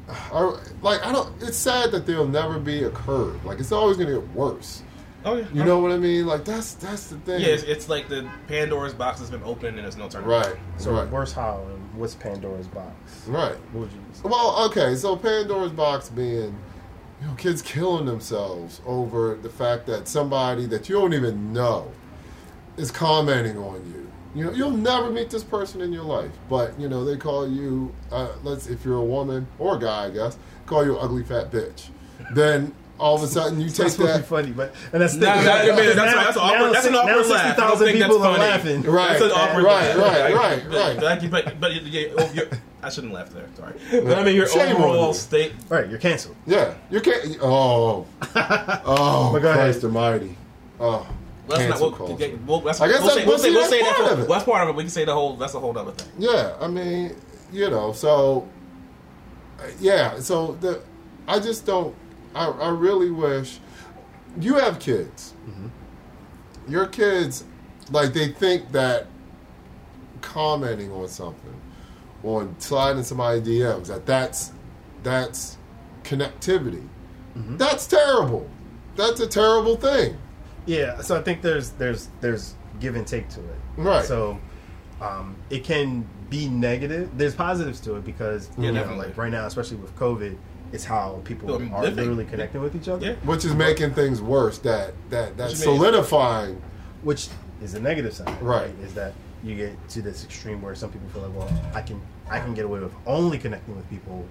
I, like, I don't. It's sad that there'll never be a curve. Like, it's always going to get worse. Oh yeah. You know what I mean? Like, that's that's the thing. Yeah, it's, it's like the Pandora's box has been opened and there's no turning. right, So right, worse how and what's Pandora's box? right. What would you say? Well, okay, so Pandora's box being, you know, kids killing themselves over the fact that somebody that you don't even know is commenting on you. You know, you'll never meet this person in your life, but you know they call you, uh, let's if you're a woman or a guy, I guess, call you an ugly fat bitch. Then all of a sudden you take That's really that. funny, but and that's Nah, nah, I mean, that's- that's awkward- that's an now awkward laugh. I don't 60,000 think that's people are funny. laughing. Right, That's an awkward right, laugh. right, Like, right, but- right. But, but, but yeah, oh, you're, I shouldn't laugh there. Sorry. But I mean, your Shame on overall you. state. Right, you're canceled. Yeah, you can't. Oh, oh, But go ahead. Christ Almighty. Oh, Let's not. cancel We'll, culture. yeah, we'll, that's, I guess we'll that- say, we'll we'll say, see, we'll that's say that. part For, of it. well, that's part of it. We can say the whole. That's a whole other thing. Yeah, I mean, you know, so yeah, so the I just don't. I, I really wish you have kids. Your kids, like they think that commenting on something, on sliding somebody DMs, that that's that's connectivity. That's terrible. That's a terrible thing. Yeah, so I think there's there's there's give and take to it. Right. So um, it can be negative. There's positives to it because Yeah, you know, definitely. like right now, especially with COVID, it's how people Well, are living. literally connecting with each other. Yeah. Which is making things worse. That that that's What you mean? solidifying. which is a negative side, Right. Is that you get to this extreme where some people feel like, well, I can I can get away with only connecting with people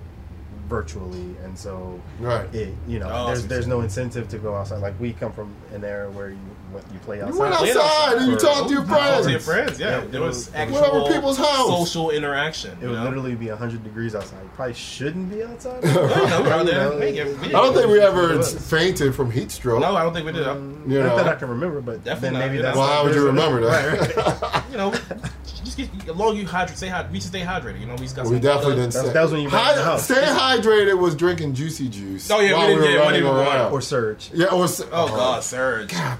virtually, and so Right. it you know Oh, there's there's no incentive to go outside. Like we come from an era where you what you play You went outside and you talked to your Talk friends. to your friends. Yeah, Yeah, there it was was- actual Went over people's house. social interaction. It would know? literally be 100 degrees outside. You probably shouldn't be outside. Yeah, you know, we're out You there. know, Hey, yeah, I don't think we ever fainted from heat stroke. No, I don't think we did. Um, You not that I can remember, but Definitely then maybe not, that's you well, how would you remember that? right. you know, just get, as long you hydrate, stay hyd- we should stay hydrated. You know, we just got we some definitely water. didn't. That was- stay- that was when you were in the house. Staying hydrated was drinking juicy juice. Oh, yeah, we didn't- were we running didn't even around. or surge. yeah, or s- Oh God, Surge. God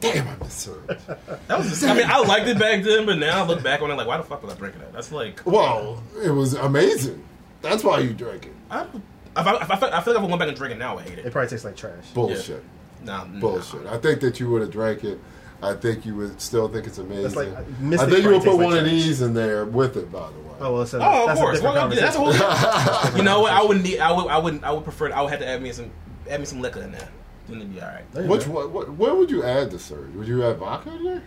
damn, I miss Surge. That was. Just, I mean, I liked it back then, but now I look back on it like, why the fuck was I drinking that? That's like, well, it was amazing. That's why you drank it. I, if I, if I, feel- I feel like if I went back and drink it now, I hate It it. probably tastes like trash. Bullshit. Nah, nah. Bullshit. I think that you would have drank it. I think you would still think it's amazing. Like- uh, I Mystic think you would put tastes one like of these in there with it, by the way. Oh well, so Oh, of course. A Well, yeah, that's a whole. you know what? I would need. I would. I would. I would prefer. I would have to add me some. Add me some liquor in there. Then it'd be all right. Which go. what, what where would you add the surge? Would you add vodka in there?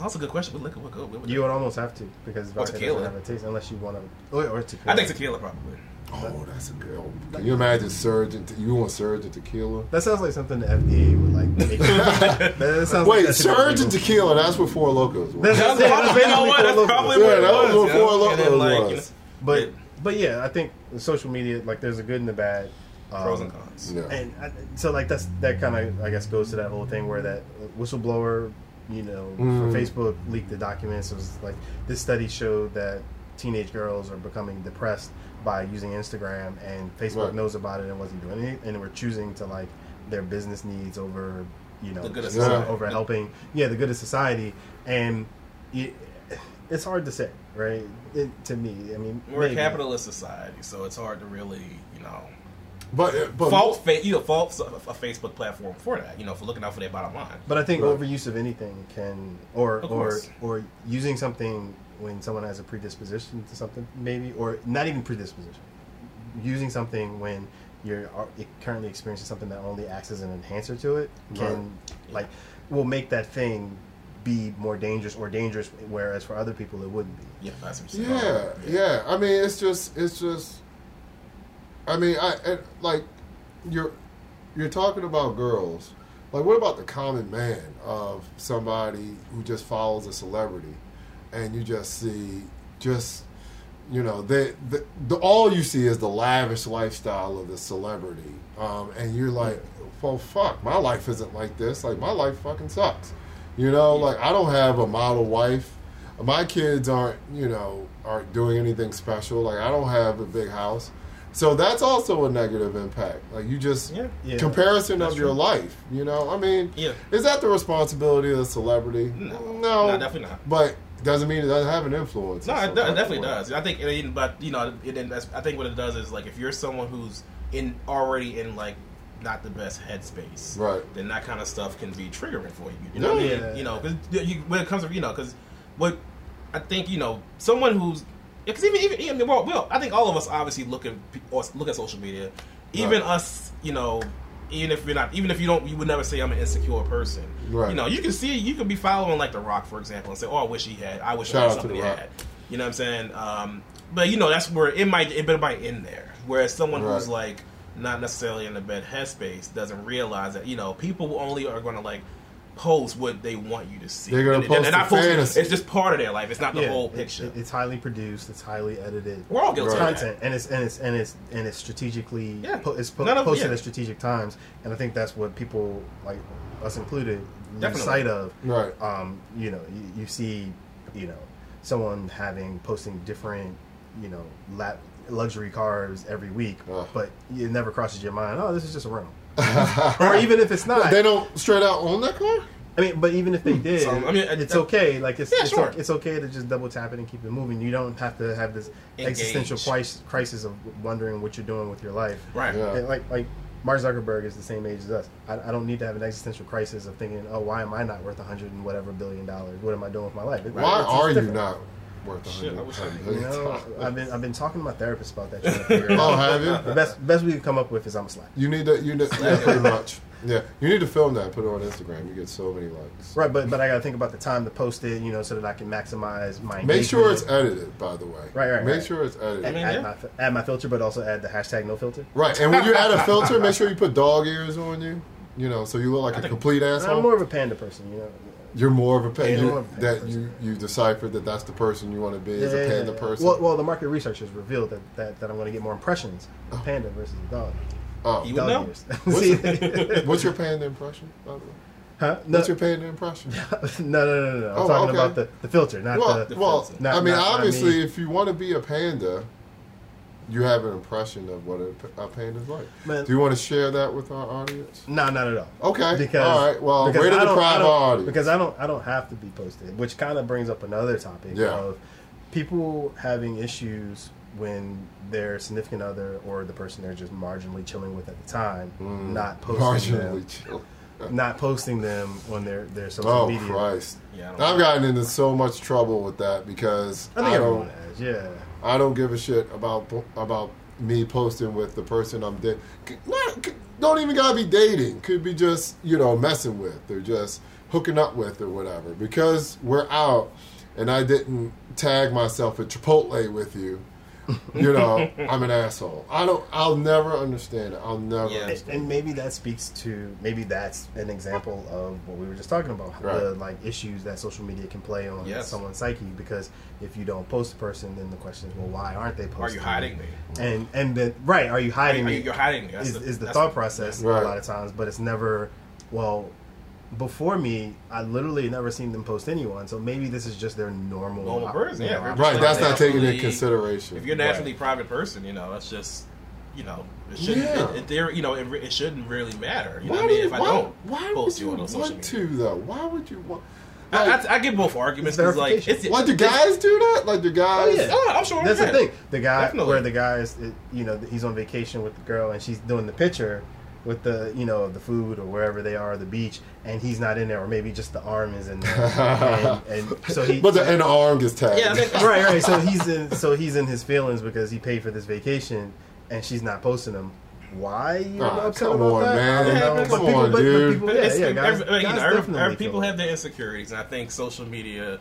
That's a good question. But liquor would go. What would You would almost have to because vodka tequila. doesn't have a taste unless you want to. Or, or tequila. I think tequila probably. Oh, that's a good. Can you imagine surge? And you want surge and tequila? That sounds like something the FDA would like. Make. that sounds like Wait, that surge and illegal. tequila. That's what Four Lokos was. That's- That's yeah, probably, you know basically what? That's Four probably Locos. what it Yeah, that was was. what? Four And then, Locos like, you was. know, But but yeah, I think social media like there's a good and the bad. Um, pros and cons. Yeah. And I, so like that's that kind of I guess goes to that whole thing where that whistleblower, you know, Mm. for Facebook leaked the documents. It was like this study showed that teenage girls are becoming depressed by using Instagram, and Facebook Right. knows about it and wasn't doing it, and we're choosing to like their business needs over you know The good of over- society. over helping yeah the good of society and. It, it's hard to say, right? It, to me, I mean, We're a capitalist society, so it's hard to really, you know. But uh, but fault fa- you know fault a a Facebook platform for that. You know, for looking out for their bottom line. But I think Right. overuse of anything can, or or or using something when someone has a predisposition to something, maybe, or not even predisposition, using something when you're currently experiencing something that only acts as an enhancer to it can, like, will make that thing be more dangerous or dangerous, whereas for other people it wouldn't be. Yeah, that's what you're Yeah, saying. yeah. I mean, it's just, it's just. I mean, I and, like you're you're talking about girls. Like, what about the common man of somebody who just follows a celebrity, and you just see just you know they the, the all you see is the lavish lifestyle of the celebrity, um, and you're like, well, fuck, my life isn't like this. Like, my life fucking sucks. You know, like I don't have a model wife. My kids aren't, you know, aren't doing anything special. Like I don't have a big house. So that's also a negative impact. Like you just Yeah. Yeah. comparison That's of your life. You know, I mean, Yeah. is that the responsibility of the celebrity? No. no, No, definitely not. But doesn't mean it doesn't have an influence. No, it, it definitely does. I think, it, but you know, it, I think what it does is like if you're someone who's in already in like not the best headspace, Right. Then that kind of stuff can be triggering for you. You know, what I mean? you know, because when it comes to you know, because what I think you know, someone who's because even even, even well, well, I think all of us obviously look at or look at social media. Even Right. us, you know, even if you're not, even if you don't, you would never say I'm an insecure person. Right. You know, you can see, you could be following like The Rock, for example, and say, "Oh, I wish he had. I wish Shout I had something he Rock. had." You know what I'm saying? Um, but you know, that's where it might it might in there. Whereas someone who's like not necessarily in the bad headspace doesn't realize that you know people only are going to like post what they want you to see. They're gonna And- and post they're the not posting- fantasy. It's just part of their life. It's not the Yeah, whole picture. it- it's highly produced. It's highly edited. We're all guilty Right. of that. content, and it's and it's and it's and it's strategically Yeah. po- it's po- of- posted yeah. at strategic times, and I think that's what people like us included lose sight of. Right. Um, you know, you, you see, you know, someone having posting different, you know, la- luxury cars every week, Ugh. but it never crosses your mind. Oh, this is just a rental. or even if it's not, they don't straight out own that car. I mean, but even if they hmm. did, So, I mean, it's okay. Like it's Yeah, it's, sure. it's okay to just double tap it and keep it moving. You don't have to have this existential Engage. crisis, crisis of wondering what you're doing with your life. Right. Yeah. And like like Mark Zuckerberg is the same age as us. I, I don't need to have an existential crisis of thinking, oh, why am I not worth a hundred and whatever billion dollars? What am I doing with my life? It- Why it's just are you not worth a Shit, I wish I knew. You know, I've been I've been talking to my therapist about that. Trying to Oh, have you? The best best we can come up with is I'm a slack. You need to, you need, yeah, pretty much. Yeah, you need to film that, put it on Instagram. You get so many likes. Right, but but I got to think about the time to post it, you know, so that I can maximize my. Make sure it's edited, by the way. Right, right, Make right. sure it's edited. I mean, add, yeah. my, add my filter, but also add the hashtag no filter. Right, and when you add a filter, make sure you put dog ears on you. You know, so you look like I a think- complete asshole. I'm more of a panda person, you know. You're more of a panda. Yeah, you, more of a panda that person. you you deciphered that that's the person you want to be as a panda person. Well, well, the market research has revealed that, that, that I'm going to get more impressions of oh. panda versus a dog. oh, You would Dog know. what's, See? what's your panda impression? By the way, huh? No, what's your panda impression? no, no, no, no, no. I'm Oh, talking okay. about the, the filter, not well, the. well, filter. Not- I mean, not- not obviously, me. if you want to be a panda, you have an impression of what a, a panda's like. Man. Do you want to share that with our audience? No, not at all. Okay. Because All right. Well, because way to I deprive our audience. Because I don't, I don't have to be posted, which kind of brings up another topic Yeah. of people having issues when their significant other or the person they're just marginally chilling with at the time Mm, not posting marginally them, chill. not posting them on their their social Oh media. Christ! Yeah, I I've know. gotten into so much trouble with that because I I, think everyone don't. has, yeah. I don't give a shit about about me posting with the person I'm dating. Don't even gotta be dating. Could be just you know messing with or just hooking up with or whatever. Because we're out, and I didn't tag myself at Chipotle with you. You know, I'm an asshole. I don't. I'll never understand it. I'll never Yeah. understand. And maybe that speaks to maybe that's an example of what we were just talking about Right. the like issues that social media can play on Yes. someone's psyche because if you don't post a person then the question is well why aren't they posting Are you hiding me? and and then right are you Are hiding you, me you're hiding me. That's is, the, is the that's thought process Right. a lot of times but it's never well before me I literally never seen them post anyone so maybe this is just their normal Normal person, you yeah, know, very Right, that's not taken into consideration. If you're a naturally private person, you know, that's just, you know, it shouldn't. Yeah. It, it, there, you know, it, it shouldn't really matter. You know Why what I mean? do If I why, don't why post would you you on social want media, to though? Why would you want? I, I, I get both arguments because like Verification. it's Like, do guys do that? Like, do guys? Oh, yeah. Oh, I'm sure. That's the thing. The guy Definitely. where the guys, it, you know, he's on vacation with the girl, and she's doing the picture with the, you know, the food or wherever they are, the beach, and he's not in there, or maybe just the arm is in there, and, and so he. But the and the arm gets tagged. Yeah, I right, right. So he's in, so he's in his feelings because he paid for this vacation, and she's not posting them. Why you Ah, upset come about on, that? man. I don't know. Come But people, on, but, dude. But people, yeah, yeah, guys, every, you guys know, definitely every- people have their insecurities, and I think social media,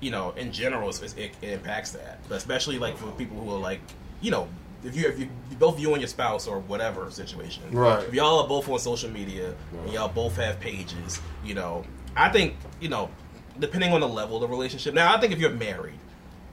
you know, in general, is, is- it, it impacts that. But especially like for people who are like, you know, if you if you both you and your spouse or whatever situation, Right. If y'all are both on social media and y'all both have pages, you know, I think you know, depending on the level of the relationship. Now, I think if you're married.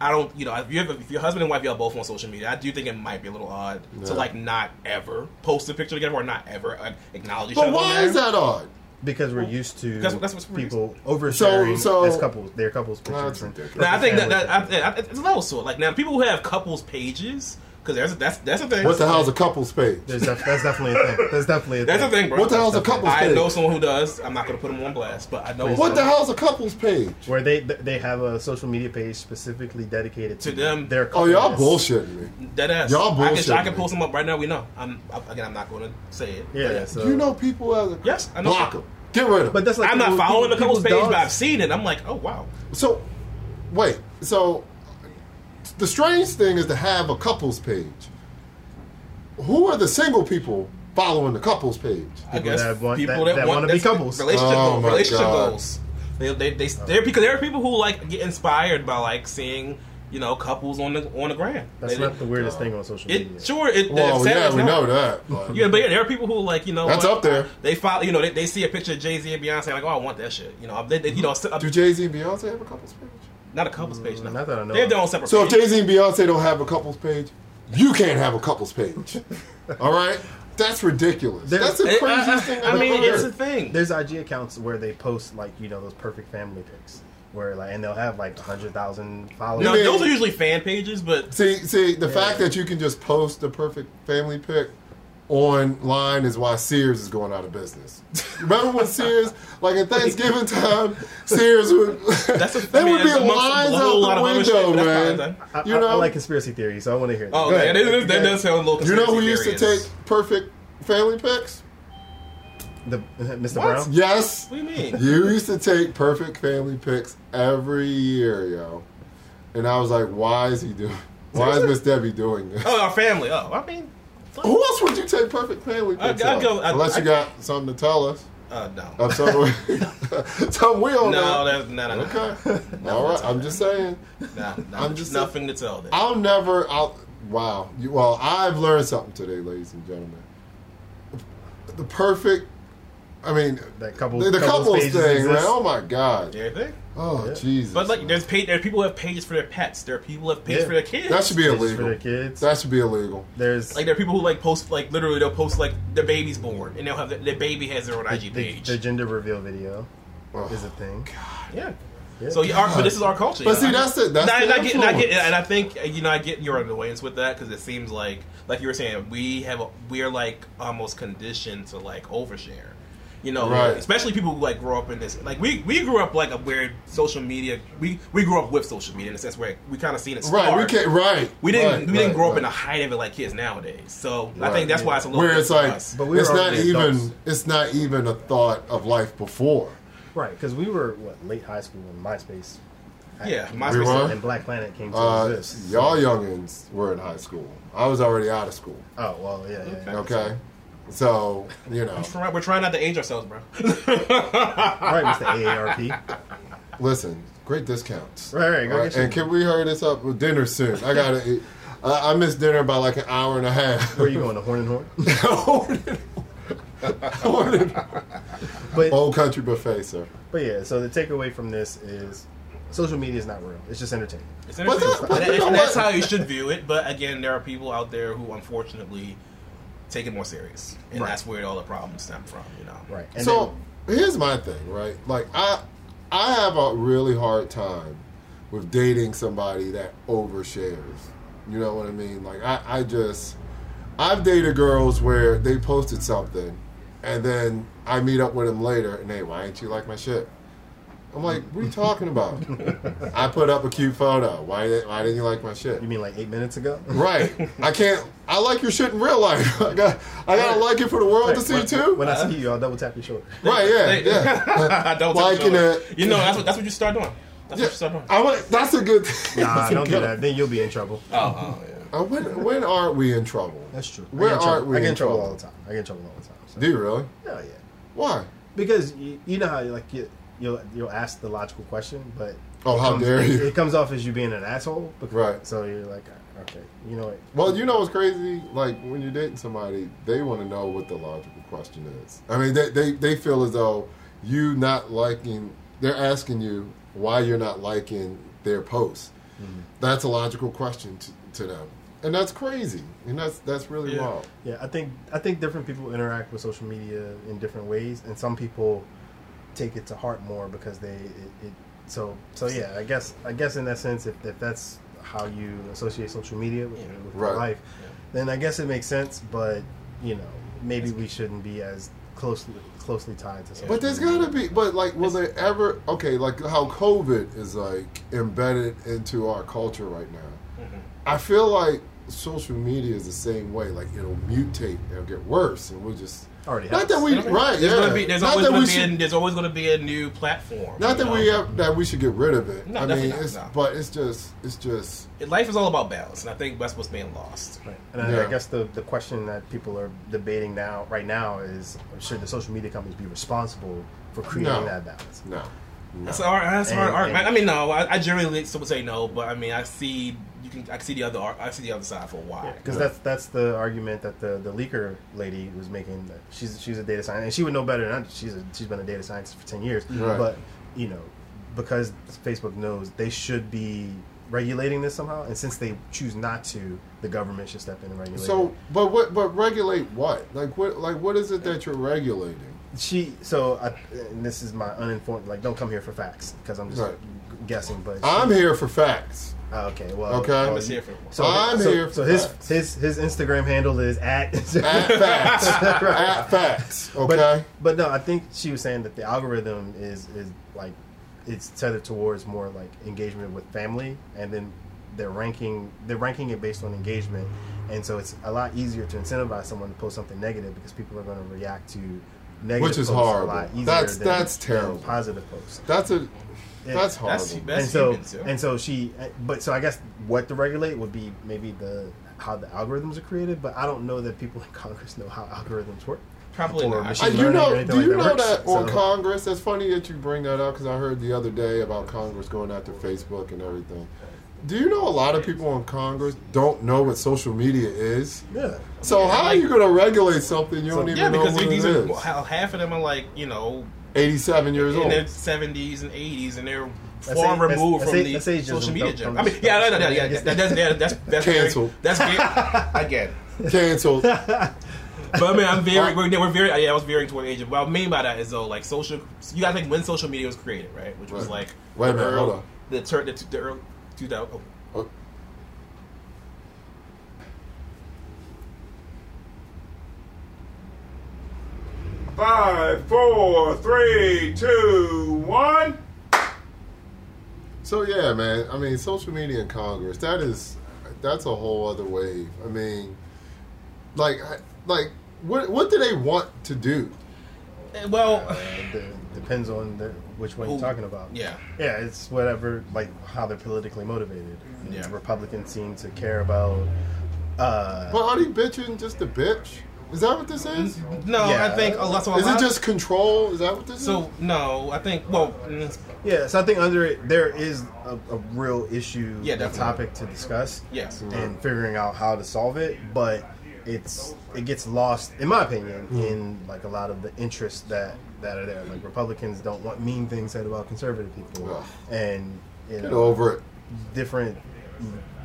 I don't, you know, if you have, if your husband and wife, y'all both on social media, I do think it might be a little odd to like not ever post a picture together or not ever uh, acknowledge each other. But why is that odd? because we're used to That's that's what's people oversharing So- so- as couples, their couples pictures. That's and ridiculous. Now I think that, family that I, I, it's levels to it. Like now, people who have couples pages, because there's that's that's a thing. What the hell's a couple's page? There's def- that's definitely a thing. That's definitely a That's a thing. thing, bro. What the hell's a couple's page? I page? know someone who does. I'm not going to put them on blast, but I know What the hell's a couple's page? Where they they have a social media page specifically dedicated to, To them. Their Oh, y'all coupleness. bullshitting me. Dead ass. Y'all I can, bullshitting I can me. post them up right now. We know. I'm I- again. I'm not going to say it. Yeah, But, so you know people as a Yes, I know. block them. Get rid of them. But that's like I'm not people- following the people- couple's page, people's but I've seen it. I'm like, oh wow. So, wait. So, the strange thing is to have a couples page. Who are the single people following the couples page? I People guess that want- people that- that, that want wanna be couples. Relationship Oh, goals. Relationship God. goals. They they they they're because there are people who like get inspired by like seeing you know couples on the on the gram. That's They- not the weirdest thing on social media. It sure it. Well, it's yeah, we know that. but- Yeah, but yeah, there are people who like you know That's what, up there. They follow you know they, they see a picture of Jay Z and Beyonce like oh I want that shit you know they, they, you know uh, Do Jay Z and Beyonce have a couples page? Not a couples page no. not that I know they have their own separate. So if. Jay Z and Beyonce don't have a couples page, you can't have a couples page. All right, that's ridiculous. There's- that's the It- craziest I, thing I, I've I mean ever it's a thing. There's IG accounts where they post like you know those perfect family pics, where like and they'll have like hundred thousand followers. No, mean- those are usually fan pages, but See, see, the fact that you can just post the perfect family pic online is why Sears is going out of business. Remember when Sears, like at Thanksgiving time, Sears would That's a- there I mean, would be it's lines a out lot the of other shit, window, but man. fine, I, You know, I like conspiracy theories, so I want to hear. oh Go man, that, that does sound a little. you know who used to take perfect family pics? the uh, Mr. What? Brown. Yes, What do you mean? you used to take perfect family pics every year, yo. And I was like, why is he doing? Why is Miss Debbie doing this? Oh, our family. Oh, I mean, Who else would you take perfect family I- pics I'd of? go- I'd- Unless you I'd- got something to tell us. uh, no. Of something, something we don't No, know. that's no, no, no. Okay. All right. I'm just saying. Nah, nah, I'm just- nothing to tell there. I'll never. I'll. Wow. You, well, I've learned something today, ladies and gentlemen. The perfect. I mean, That couple, the, the couples couples pages thing, exist. man. Oh my god. Everything. Oh Yeah. Jesus. But like, man. there's pa- there are people who have pages for their pets. There are people who have pages Yeah. for their kids. that should be Pages for illegal. their kids. That should be illegal. There's like there are people who like post like literally they'll post like their baby's born and they'll have their, their baby has their own IG page. the gender reveal video Oh. is a thing. yeah. Yeah. So yeah, our, but this is our culture. But you know? see, that's it. That's and, I, the and I get, and I get, and I think uh, you know, I get your annoyance with that because it seems like, like you were saying, we have, a, we are like almost conditioned to like overshare. You know, Right. especially people who like grow up in this. Like we, we grew up like a weird social media. We we grew up with social media in a sense where we kind of seen it start. Right. We can't. Right. We didn't. right, we didn't right, grow up right. in the height of it like kids nowadays. So I think that's why it's a little. where it's like us. But we it's not even adults. it's not even a thought of life before. Right, because we were what late high school when MySpace. Yeah, We MySpace. were? and Black Planet came to Uh, exist. y'all youngins were in high school. I was already out of school. Oh well, yeah, yeah. yeah. Okay, so you know, Try- We're trying not to age ourselves, bro. Right, Mr. AARP. listen, great discounts. Right, right, go All get you and can we hurry this up with dinner soon? I gotta. eat. I, I missed dinner by like an hour and a half. Where are you going to Horn and Horn? Horn and But Old country buffet, sir. but yeah, so the takeaway from this is social media is not real. It's just entertainment. It's But entertaining. that- but and, you know and that's what? how you should view it. But again, there are people out there who unfortunately take it more serious, and Right. that's where all the problems stem from. You know, Right. And so here's my thing, right? Like I, I have a really hard time with dating somebody that overshares. You know what I mean? Like I, I just, I've dated girls where they posted something, and then I meet up with them later, and hey, why ain't you like my shit? I'm like, what are you talking about? I put up a cute photo. Why did Why didn't you like my shit? You mean like eight minutes ago? Right. I can't. I like your shit in real life. I got. I gotta like it for the world to see when, too. When I see you, I'll double tap your shoulder. right. Yeah. They- Yeah. Don't Liking tell it. You know, that's what that's what you start doing. That's Yeah. what you start doing. I want. That's a good. Nah, that's don't do that. Then you'll be in trouble. Oh, oh yeah. Uh, when when aren't we in trouble? That's true. Where I get in are trouble. we I get in in trouble, trouble? all the time. I get in trouble all the time. So. Do you really? Hell yeah. Why? Because you, you know how you like you, you'll you'll ask the logical question, but Oh, it how comes- dare you. It comes off as you being an asshole. Because, Right. So you're like, okay, you know what? Well, you know what's crazy? Like when you're dating somebody, they want to know what the logical question is. I mean, they, they they feel as though you not liking. They're asking you why you're not liking their posts. Mm-hmm. That's a logical question to, to them, and that's crazy. And that's that's really Yeah. wild. Yeah, I think I think different people interact with social media in different ways, and some people take it to heart more because they it, it so so yeah. I guess I guess in that sense, if, if that's how you associate social media with, Yeah. with Right. your life, Yeah. then I guess it makes sense. But you know, maybe we shouldn't be as closely closely tied to. Social But there's gotta be. But like, will they ever? Okay, like how COVID is like embedded into our culture right now. Mhm. I feel like social media is the same way. Like it'll mutate, it'll get worse, and we'll just already. not that we right. There's yeah. gonna be there's not always that gonna we be should. a, there's always gonna be a new platform. not that know? we have that we should get rid of it. No, I mean, definitely not, it's no. but it's just it's just life is all about balance, and I think that's what's being lost. Right. And I, Yeah. I guess the, the question that people are debating now, right now, is should the social media companies be responsible for creating No. that balance? no. No. That's a hard. That's a hard And- argument. and- I mean, no, I, I generally would say no, but I mean, I see you can. I can see the other. ar- I see the other side for why. Because Yeah. that's that's the argument that the, the leaker lady was making. That she's she's a data scientist, and she would know better than I. She's a, she's been a data scientist for ten years. Right. But you know, because Facebook knows they should be regulating this somehow, and since they choose not to, the government should step in and regulate. So, it. but what? But regulate what? Like what? Like what is it that you're regulating? She so I, and this is my uninformed. Like, don't come here for facts because I'm just Right. guessing. But I'm here for facts. Oh, okay, well, Okay. well, I'm here for- So I'm so, here for So his facts. his his Instagram handle is at At facts. At facts. Okay. But, but no, I think she was saying that the algorithm is is like it's tethered towards more like engagement with family, and then they're ranking they're ranking it based on engagement, and so it's a lot easier to incentivize someone to post something negative because people are going to react to negative Which is posts horrible. A lot easier That's- than, that's terrible. positive posts. that's a. That's horrible. That's- that's- and so human, and so she but so I guess what to regulate would be maybe the how the algorithms are created, but I don't know that people in Congress know how algorithms work. Probably Or not. machine Uh, you know, anything do you like know that that on so- Congress? That's funny that you bring that up because I heard the other day about Congress going after Facebook and everything. Do you know a lot of people in Congress don't know what social media is? Yeah. So how are you going to regulate something you So- don't even know? yeah, know because what it these are is? how half of them are like you know 87 years in old. In their seventies and eighties, and they're That's far a- that's- removed that's from a- the that's social media. Don't- gen- I mean, yeah, no, no, no, don't- yeah, don't- that, that's that's that's that's Canceled. Very, that's very, again. Canceled. But I mean, I'm very, we're, we're very, yeah, I was veering toward age. What I mean by that is though, like social, you gotta think when social media was created, right? Which was Right. like, Wait a the minute, early- hold on. The turn, the, the early 2000. Oh, Oh, Five, four, three, two, one. So yeah, man. I mean, social media in Congress. That is, that's a whole other wave. I mean, like, like, what what do they want to do? Eh, Well, Uh, d- depends on the, which one Who- you're talking about. yeah. Yeah, it's whatever, like how they're politically motivated. Yeah. Republicans seem to care about. Uh, But are they bitching just a bitch? Is that what this is? No, Yeah. I think a lot. So a Is it just control? Is that what this is? So no, I think well, mm, yeah, so I think under it there is a, a real issue, Yeah, a topic to discuss. yes, and figuring out how to solve it, but it's it gets lost, in my opinion, Hmm. in like a lot of the interest that that are there. Like Republicans don't want mean things said about conservative people, Ugh. and you know, Get over it. different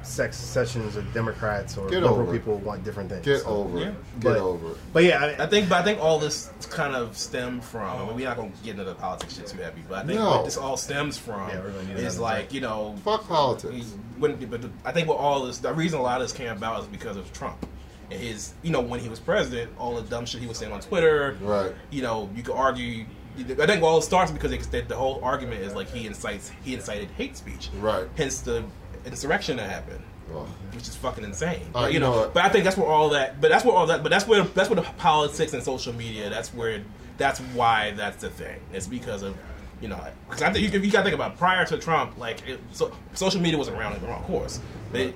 sex sessions of Democrats or Get liberal people want different things. Get So- over Yeah. it. Get But- over it. But yeah, I, I think, but I think all this kind of stem from. I mean, we're not gonna get into the politics shit too heavy, but I think No. what this all stems from Yeah, we're gonna get is like you know Fuck politics. when, but the, I think what all this, the reason a lot of this came about is because of Trump and his, you know, when he was president, all the dumb shit he was saying on Twitter. Right. You know, you could argue I think well, it starts because it, the, the whole argument is like he incites he incited hate speech, Right. Hence the insurrection that happened, Well, which is fucking insane. Uh, but, you you know know, but I think that's where all that. But that's where all that. But that's where that's where the politics and social media. That's where that's why that's the thing. It's because of you know because I think you, you got to think about prior to Trump, like it, so, social media was around, of course. They,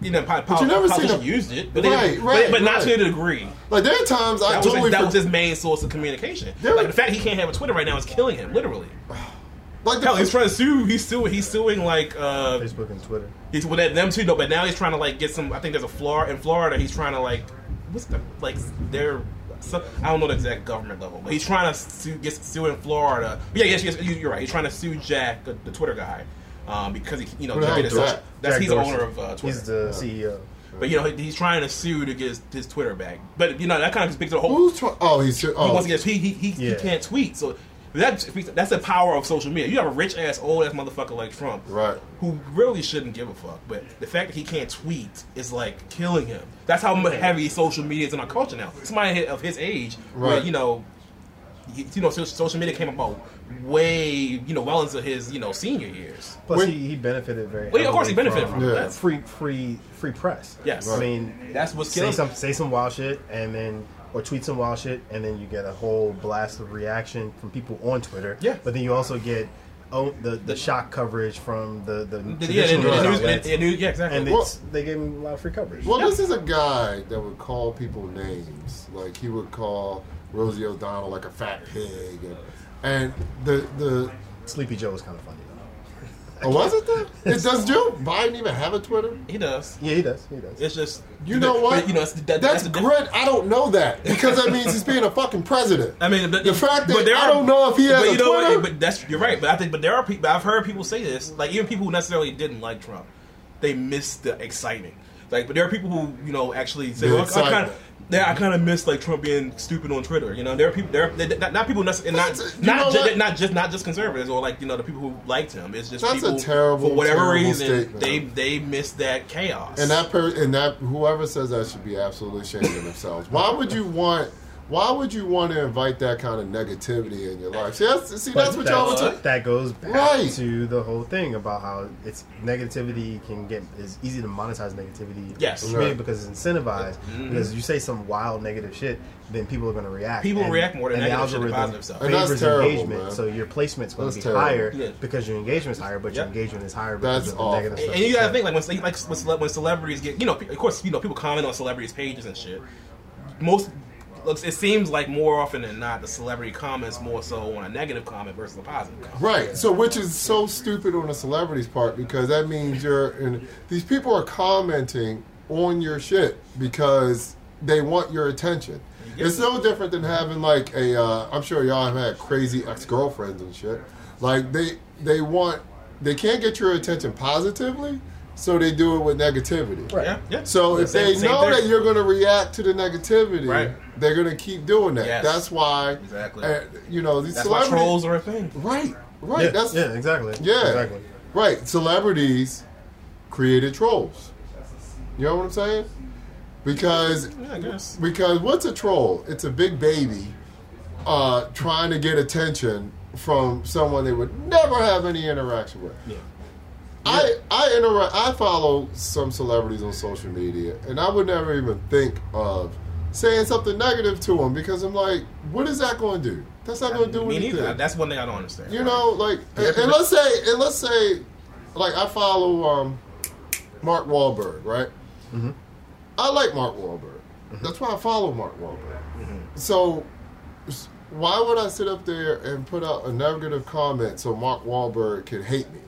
you know, po- you never seen politicians a- used it, but they, Right, but, right, not to the degree. like there are times I That was, totally that was his main source of communication. There- like the fact he can't have a Twitter right now is killing him, literally. like the, Hell, he's trying to sue. He's suing. He's suing like uh, Facebook and Twitter. he's with that- them too. though. but now he's trying to like get some. I think there's a Florida in Florida. He's trying to like what's the like they're. So, I don't know the exact government level, but he's trying to sue, get sue in Florida. Yeah, yes, yes, you- you're right. He's trying to sue Jack, the, the Twitter guy, um, because he, you know, Who the Jack is is such- Jack? that's he's the owner of uh, Twitter. He's the CEO. but you know, he- he's trying to sue to get his, his Twitter back. But you know, that kind of speaks to the whole who's try- oh he's oh he wants to get he he, he, Yeah. he can't tweet. So that that's the power of social media. You have a rich ass old ass motherfucker like Trump, Right. Who really shouldn't give a fuck. But the fact that he can't tweet is like killing him. That's how heavy social media is in our culture now. Somebody of his age, where Right. you know. You you know, social media came about way, you know, well into his, you know, senior years. Plus, When- he, he benefited very. Well, yeah, of course he benefited from Yeah. it. Free, free, free press. Yes. I mean, That's what's say killing some say some wild shit, and then or tweet some wild shit, and then you get a whole blast of reaction from people on Twitter. Yeah. But then you also get oh, the the shock coverage from the the the, traditional the, Right. news, outlets, the yeah, exactly. and Well- they gave him a lot of free coverage. Well, Yeah. this is a guy that would call people names. Like he would call Rosie O'Donnell like a fat pig, and, and the the Sleepy Joe was kind of funny though. oh, was it that? It, does Joe Biden even have a Twitter? he does. Yeah, he does. He does. It's just You know what? but, You know, it's, that, That's the difference. great. I don't know that because that means he's being a fucking president. I mean, but, The fact that but there I don't know if he has but a you know Twitter- what? But that's you're right. But I think, but there are people. I've heard people say this, like even people who necessarily didn't like Trump, they missed the exciting. Like, but there are people who you know actually say, well, I kind of. Yeah, I kind of miss like Trump being stupid on Twitter. You know, there are people, there are, not, not people, not you not ju- not just not just conservatives or like you know the people who liked him. It's just That's a terrible, for whatever terrible reason statement. they they missed that chaos. And that per- and that whoever says that should be absolutely ashamed of themselves. Why would you want? Why would you want to invite that kind of negativity in your life? See, that's, see, that's what y'all were that's- talking. that goes back Right. to the whole thing about how it's negativity can get it's easy to monetize negativity Yes. on social media Right. because it's incentivized Mhm. because you say some wild negative shit then people are going to react People react more to and the negative shit than algorithm positive stuff. And that's favors terrible, engagement man. so your placement's going to be terrible. higher Yeah. because your engagement's higher but your engagement is higher because That's of the awful. negative And, stuff and you gotta think like when like when, cele- when celebrities get you know of course you know people comment on celebrities pages and shit. Most looks it seems like more often than not the celebrity comments more so on a negative comment versus a positive comment. Right. So, which is so stupid on a celebrity's part because that means you're. And these people are commenting on your shit because they want your attention. It's no different than having like a. Uh, I'm sure y'all have had crazy ex girlfriends and shit. Like they they want they can't get your attention positively, so they do it with negativity. Right. Yeah, yeah. So if Same- they same know thing. that you're going to react to the negativity, Right. they're going to keep doing that. Yes. That's why. Exactly. uh, you know these That's why celebrities. trolls are a thing. Right. Right. yeah, That's yeah exactly yeah. exactly Right. Celebrities created trolls. You know what I'm saying? Because Yeah, I guess. because what's a troll? It's a big baby uh, trying to get attention from someone they would never have any interaction with. Yeah. I I interact. I follow some celebrities on social media, and I would never even think of saying something negative to them because I'm like, what is that going to do? That's not going to do anything. Me anything. neither. That's one thing I don't understand. You know, like, and, and let's say, and let's say, like, I follow um, Mark Wahlberg, right? Mhm. I like Mark Wahlberg. That's why I follow Mark Wahlberg. So, why would I sit up there and put out a negative comment so Mark Wahlberg can hate me?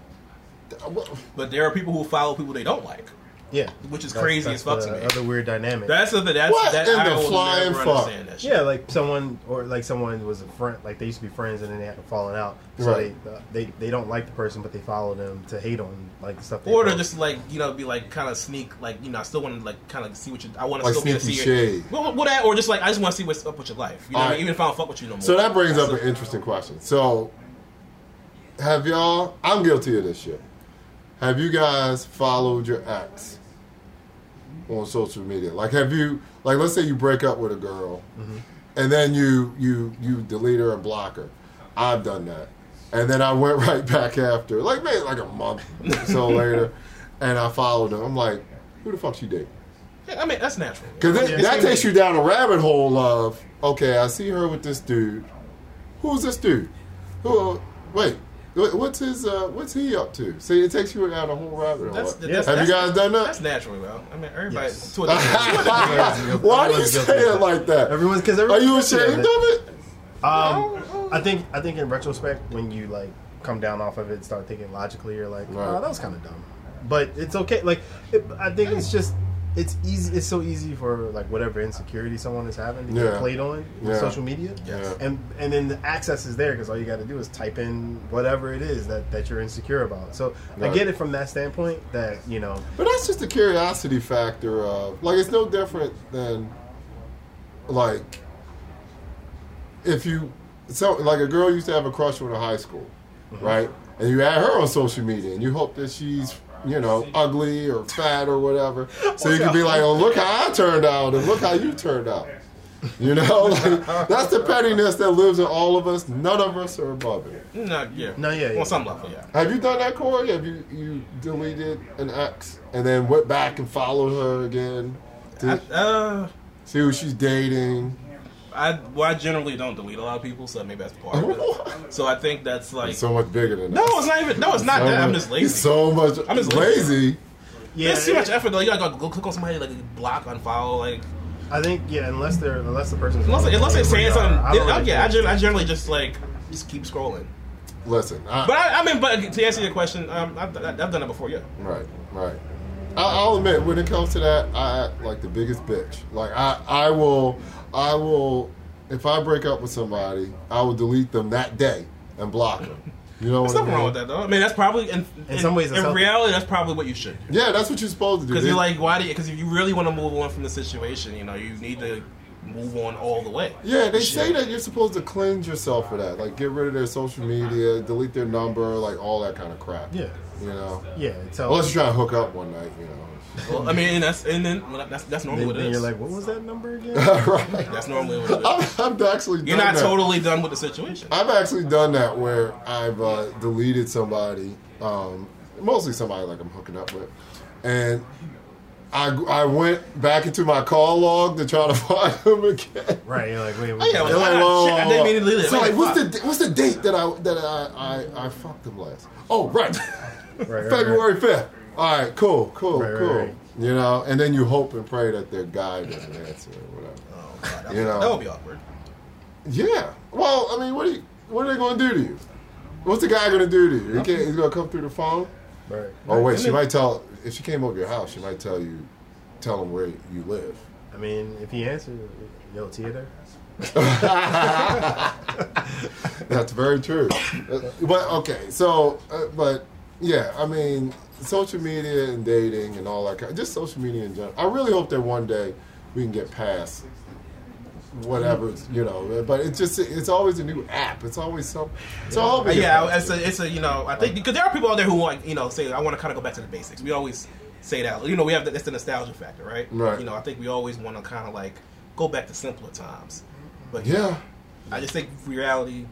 Th- what- But there are people who follow people they don't like, yeah which is That's- crazy that's as fuck to me. other weird dynamic That's the thing. That's What that in I the flying fuck? understand that shit. Yeah, like someone or like someone was a friend, like they used to be friends and then they had to falling out. So Right. they, uh, they they don't like the person, but they follow them to hate on like the stuff. They Or to just like you know be like kind of sneak like you know I still want to like kind of see what you I want to Like still be able to see your shade. well, well, that or just like I just want to see what's up with your life you know what I Alright. mean? even if I don't fuck with you no more So that brings up So- an interesting question. So, have y'all? I'm guilty of this shit. Have you guys followed your ex on social media? Like, have you? Like, let's say you break up with a girl, mm-hmm. and then you you you delete her and block her. I've done that, and then I went right back after, like maybe like a month or so later, and I followed him. I'm like, who the fuck you date? Yeah, I mean that's natural. Because Yeah, that takes you down a rabbit hole of okay, I see her with this dude. Who's this dude? Who? Wait, what's his? Uh, what's he up to? See, it takes you down a whole rabbit hole. That's, that's, Have you guys done that? That's natural, bro. I mean, everybody. Yes. To a degree. Why do you say it like that? Everyone's because Are you ashamed of it. it? Um, I think I think in retrospect, when you like come down off of it, and start thinking logically, you're like, Right. oh, that was kind of dumb. But it's okay. Like, it, I think it's just it's easy. It's so easy for like whatever insecurity someone is having to Yeah. get played on with Yeah. social media. Yeah. And and then the access is there because all you got to do is type in whatever it is that that you're insecure about. So Right. I get it from that standpoint that you know. But that's just the curiosity factor of like it's no different than like if you so like a girl used to have a crush on in high school, Mm-hmm. right? And you add her on social media and you hope that she's you know ugly or fat or whatever, so you can be like, oh look how I turned out and look how you turned out. You know, like, that's the pettiness that lives in all of us. None of us are above it. no, yeah. No, yeah, yeah. On some level, yeah. Have you done that, Corey? Have you you deleted an ex and then went back and followed her again to I, uh, see who she's dating? I well, I generally don't delete a lot of people, so maybe that's part of it. So I think that's like It's so much bigger than no, that. it's not even. No, it's not So that. I'm just lazy. So much I'm just lazy. Yeah, There's too much effort. Though. You gotta go, go click on somebody, like block, unfollow, like I think yeah, unless they're unless the person's unless unless they're saying Yeah, something. I don't I really yeah, I, gen- I generally just like just keep scrolling. Listen, I, But I, I mean, but to answer your question, um, I've, I've done it before. Yeah. right, right. I, I'll admit, when it comes to that, I act like the biggest bitch. Like I, I will, I will. If I break up with somebody, I will delete them that day and block them. You know There's what I nothing mean? wrong with that, though. I mean, that's probably in, in, some ways it's in healthy. reality, that's probably what you should do. Yeah, that's what you're supposed to do. Because you're like, why do you? Because if you really want to move on from the situation, you know, you need to move on all the way. Yeah, they Shit. say that you're supposed to cleanse yourself for that. Like, get rid of their social media, delete their number, like all that kind of crap. Yeah, You know? yeah. So Unless you're trying to hook up one night, you know. Well, I mean, and that's and then well, that's that's normally then, what it then is. you're like, what was that number again? right. that's normally what it is. I've, I've actually done You're not that. totally done with the situation. I've actually done that where I've uh, deleted somebody, um, mostly somebody like I'm hooking up with, and I, I went back into my call log to try to find them again. right. You're like, wait, Oh, yeah, They're well, like, whoa, shit, I didn't mean to delete it. So, Wait, like, what's fuck. the what's the date that I that I I, I fucked them last? Oh, right, right, right, February fifth. All right, cool, cool, Right, right, cool. right. You know, and then you hope and pray that their guy doesn't answer or whatever. Oh, God, that, You know. that would be awkward. Yeah. Well, I mean, what are you, what are they going to do to you? What's the guy going to do to you? He can't, he's going to come through the phone. Right. Oh wait, I she might tell if she came over your house. She might tell you, tell him where you live. I mean, if he answered, yo, Tia there. That's very true. But okay, so uh, but yeah, I mean, social media and dating and all that kind, just social media in general. I really hope that one day we can get past whatever you know. But it's just it's always a new app. It's always some. So I hope we yeah, it's it. a, it's a, you know, I think because there are people out there who want, you know, say I want to kind of go back to the basics. We always say that, you know, we have the, that's the nostalgia factor, right? Right. You know, I think we always want to kind of like go back to simpler times. But yeah. I just think reality,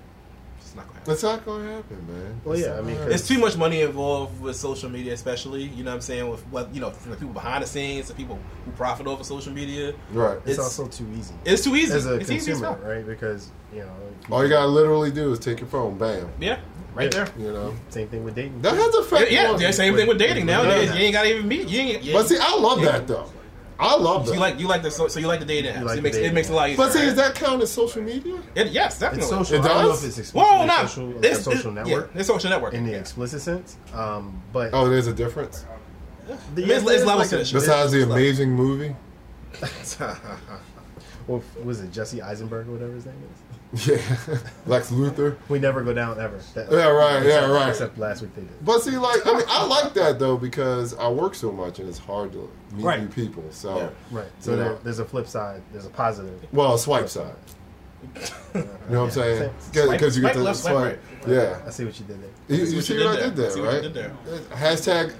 it's not gonna happen. That's not gonna happen, man. Well, That's yeah, I mean, gonna There's happen. too much money involved with social media, especially. You know what I'm saying? With what you know, from the people behind the scenes, the people who profit off of social media. right. It's, It's- also too easy It's too easy. as a it's easy as consumer, fuck. right? Because you know, All you gotta literally do is take your phone, bam. Yeah, right there. You know Same thing with dating. that has Yeah, effect. yeah, on yeah, you. same thing with dating nowadays. Yeah. You ain't gotta even meet. You ain't. You But see, I love Yeah. that though. I love that. you like you like the so, so you like the dating apps. like it makes it makes a lot easier. but see, right? is that count as social media? It, yes, definitely. It's social. It I don't know if it's explicitly Well, not social, it's, a social it's, network Yeah, it's social network in the yeah. explicit sense. Um, but Oh, there's a difference. the, It's- yes, it's there's levels like a- Besides the It's like- amazing movie. Well, was it Jesse Eisenberg or whatever his name is? Yeah, Lex Luthor. We never go down ever. That- Yeah, right, yeah, except- right. Except last week they did. But see, like, I mean, I like that though because I work so much and it's hard to meet Right. new people. So, Yeah. Right. So there, there's a flip side. There's a positive. well, a swipe side. You know what I'm saying? Because you get swipe to left, swipe swipe. right. Yeah. I see what you did there. You, see you what see you what did I did there. there, See what you right? did Hashtag.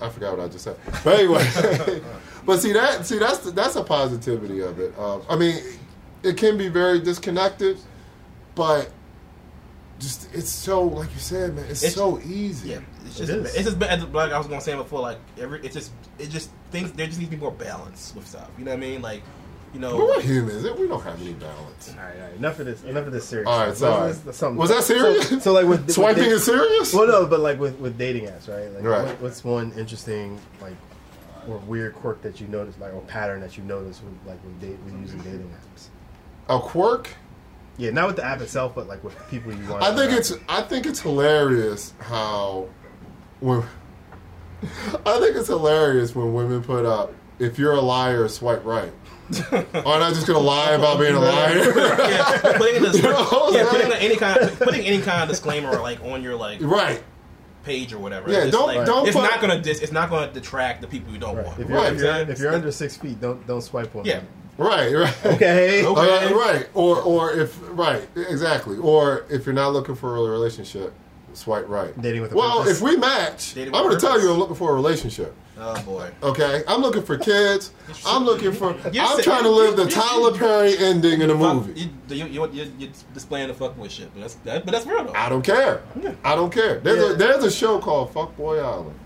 I forgot what I just said. But anyway, but see that see that's the, that's a positivity of it. Um, I mean, it can be very disconnected, but just it's so like you said, man. It's, It's- so easy. Yeah, it's just It is. it's just as- like I was gonna say before. Like every it's just it just things there just needs to be more balance with stuff. You know what I mean? Like you know. But we're humans. We don't have any balance. All right, all right. Enough of this. Enough of this serious. All right, sorry. Let's- let's- something- Was that serious? So, so like with Swiping with, is serious? Well, no, but like with with dating apps, right? Like, Right. What, what's one interesting like or weird quirk that you notice, like or pattern that you notice with like with date with using dating apps? A quirk? Yeah, not with the app itself, but like with people you want. I think it's I think it's hilarious how when I think it's hilarious when women put up if you're a liar, swipe right. Aren't I just gonna lie about being a liar? yeah, putting in this, You know, yeah, putting any kind of, putting any kind of disclaimer like on your like right. page or whatever. Yeah, It's don't- like, don't It's put- not gonna dis, it's not gonna detract the people you don't Right. want. If you're, Right, if, you're, man. if you're under six feet, don't don't swipe on. Yeah. them. Right, right. Okay. Okay. Uh, right. Or or if right, exactly. Or if you're not looking for a relationship, swipe right. Dating with a Well, purpose. if we match, I'm gonna a tell you I'm looking for a relationship. Oh boy. Okay, I'm looking for kids. I'm looking for. You're I'm sa- trying to live the you- you- Tyler Perry ending in a movie. You, you, you, you, you're displaying the fuck with shit, but that's that, but that's real though. I don't care. I don't care. There's Yeah. a there's a show called Fuckboy Island.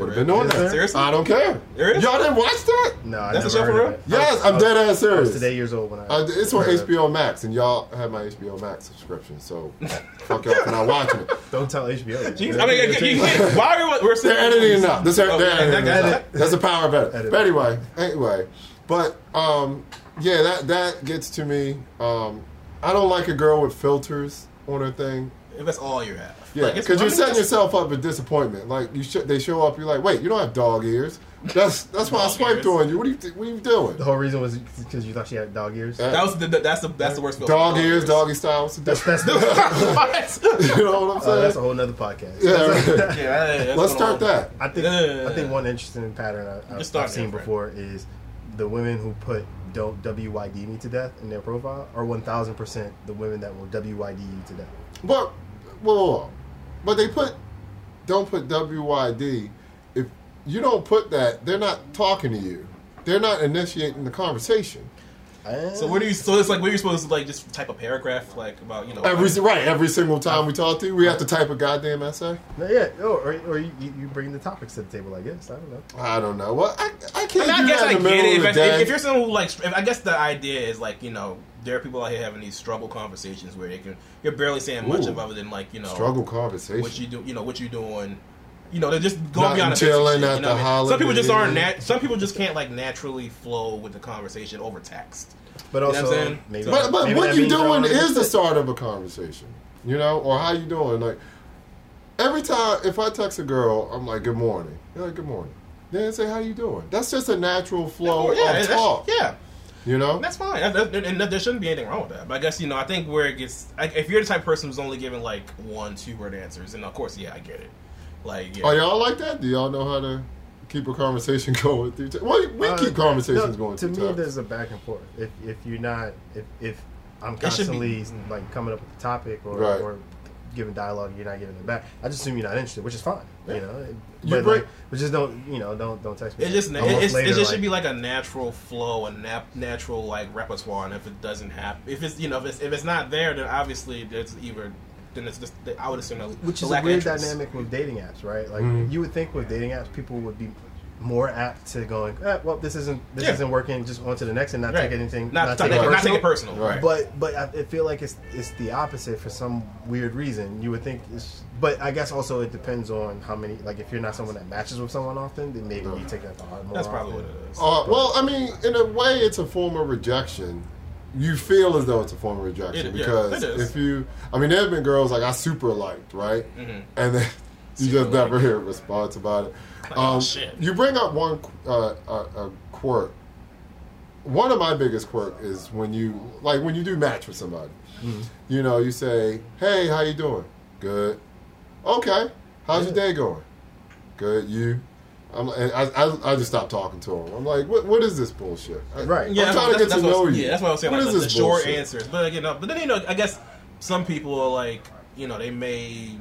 Would have been doing Is that. there? Seriously? I don't care. There is? Y'all didn't watch that? No, I That's a never show for real? Yes, I I'm dead ass I was serious. today years old when I. Uh, it's on heard. HBO Max, and y'all have my HBO Max subscription, so fuck y'all for not watching it. Don't tell HBO. that. Jeez, I mean, you, you, you, why are we, we're They're editing it now. This, they're Oh, they're editing that- it that- now. That's the power of edit. Edit. But anyway, anyway, but um, yeah, that that gets to me. Um, I don't like a girl with filters on her thing. If that's all you have, Yeah, because I you're setting it's- yourself up for disappointment. Like you, sh- they show up, you're like, wait, you don't have dog ears. That's that's why I Dog swiped ears. on you. What are you th- what are you doing? The whole reason was because you thought she had dog ears. Yeah. That was the, that's the that's the worst. feeling. Dog ears, doggy style. What's the That's difference? that's What? you know what I'm uh, saying? that's a whole nother podcast. yeah, right. yeah, that- that's Let's going start on. that. I think Yeah. I think one interesting pattern I, I've, Just I've seen different. before is the women who put "don't WYD me to death" in their profile are one thousand percent the women that will WYD you to death. But, whoa, whoa, whoa. But they put, don't put WYD. If you don't put that, they're not talking to you. They're not initiating the conversation. Ah. So what do you? So it's like where are you supposed to like just type a paragraph like about you know Every right, every single time we talk to you, we have to type a goddamn essay. Yeah, oh, or, or you, you bring the topics to the table. I guess I don't know. I don't know. Well, I, I can't I, mean, I guess that I in the get it. If, the if, if you're someone who like, if, I guess the idea is like you know there are people out here having these struggle conversations where they can you're barely saying much Ooh. of other than like you know Struggle conversation. what you do you know what you doing. You know, they're just going beyond the basic chilling at you know the what I mean? Some people just aren't. holidays. Nat- some people just can't like naturally flow with the conversation over text. But You know also, what I'm saying? maybe, So- But, but maybe what you means they're doing is the start of a conversation, you know, or how you doing. Like every time, if I text a girl, I'm like, "Good morning." You're like, "Good morning." Then say, "How you doing?" That's just a natural flow yeah, of that's- talk. yeah. You know, That's fine, That- that- and there shouldn't be anything wrong with that. But I guess you know, I think where it gets, like, if you're the type of person who's only giving like one, two word answers, and of course, yeah, I get it. Like, yeah, are y'all like that? Do y'all know how to keep a conversation going through? Te- well, we Uh, keep conversations no, going To through me, text. there's a back and forth. If if you're not, if if I'm It be- constantly like coming up with a topic or, Right. or giving dialogue, you're not giving it back. I just assume you're not interested, which is fine. Yeah. You know, You but bring- like, but just don't you know don't don't text me. It just a it, month it's, it just like, should be like a natural flow, a nap, natural like repertoire. And if it doesn't happen, if it's you know if it's, if it's not there, then obviously there's either then it's just I would assume that which is a lack weird interest. dynamic with dating apps, right? Like Mhm. you would think with dating apps, people would be more apt to going, eh, well, this isn't this Yeah. isn't working. Just on to the next and not Right. take anything, Not, not, not, take it not take it personal. personal, Right. But but I I feel like it's it's the opposite for some weird reason. You would think, it's, but I guess also it depends on how many. Like if you're not someone that matches with someone often, then maybe you take that to heart more. That's probably what it is. Uh, well, I mean, in a way, it's a form of rejection. You feel as though it's a form of rejection It- yeah, because it is. if you, I mean, there have been girls like I super liked, right? Mhm. And then you Super just never hear a response about it. Like, um, oh, shit. You bring up one uh, a, a quirk. One of my biggest quirk is when you like when you do match with somebody. Mm-hmm. You know, you say, "Hey, how you doing? Good. Okay. How's your day going? Good. You." I'm, and I, I, I just stopped talking to him. I'm like, what, what is this bullshit? I- Right. Yeah, I'm trying to that's- get to what- know you. Yeah, that's what I was saying. What like is the, this the short bullshit? answers, but like, you know, but then you know, I guess some people are like, you know, they may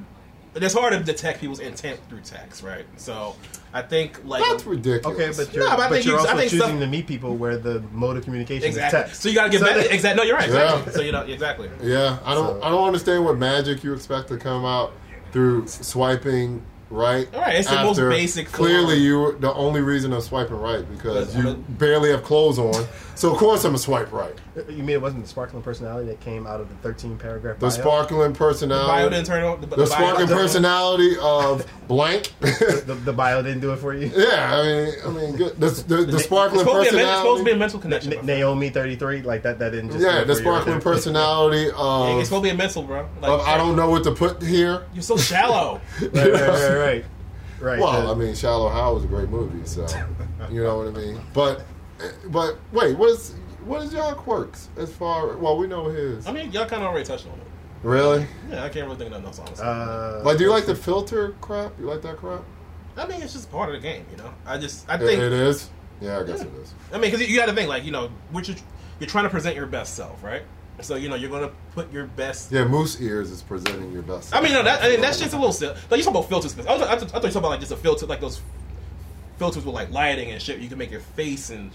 it's hard to detect people's intent through text, right? So I think like That's ridiculous. Okay, but you're, No, but I but think you're you- I also think choosing stuff- to meet people where the mode of communication exactly. is text. So you gotta get So back. Exactly. No, you're right. Yeah. Exactly. So you know exactly. Yeah, I don't. So- I don't understand what magic you expect to come out through swiping right. All right, it's the most basic Clearly, form. you the only reason I'm swiping right because you barely have clothes on. So of course I'm a swipe right. You mean it wasn't the sparkling personality that came out of the 13 paragraph The bio? sparkling personality. The Bio didn't turn on. The, the bio- sparkling personality of blank. the, the bio didn't do it for you? yeah, I mean, I mean, good. The, the, the It's sparkling to be it's supposed to be a mental connection. N- bro. Naomi 33, like that, that didn't just. Yeah, the it for you right sparkling personality It's supposed to be a mental, bro. Like, of I don't know what to put here. You're so shallow. Right, right, right, right. right. Well, the- I mean, Shallow Hal was a great movie, so you know what I mean. But, but wait, what is what is y'all quirks as far? Well, we know his. I mean, y'all kind of already touched on it. Really? Yeah, I can't really think of nothing else. honestly. uh, Like, do you like the filter crap? You like that crap? I mean, it's just part of the game, you know. I just, I It- think, it is. Yeah, I guess Yeah. it is. I mean, because you got to think, like, you know, which is, you're trying to present your best self, right? So you know, you're gonna put your best. Yeah, Moose Ears is presenting your best. I mean, no, that I mean, that's just a little silly. Like you talk about filters. I, was, I, thought- I thought you talking about like just a filter, like those filters with like lighting and shit. You can make your face and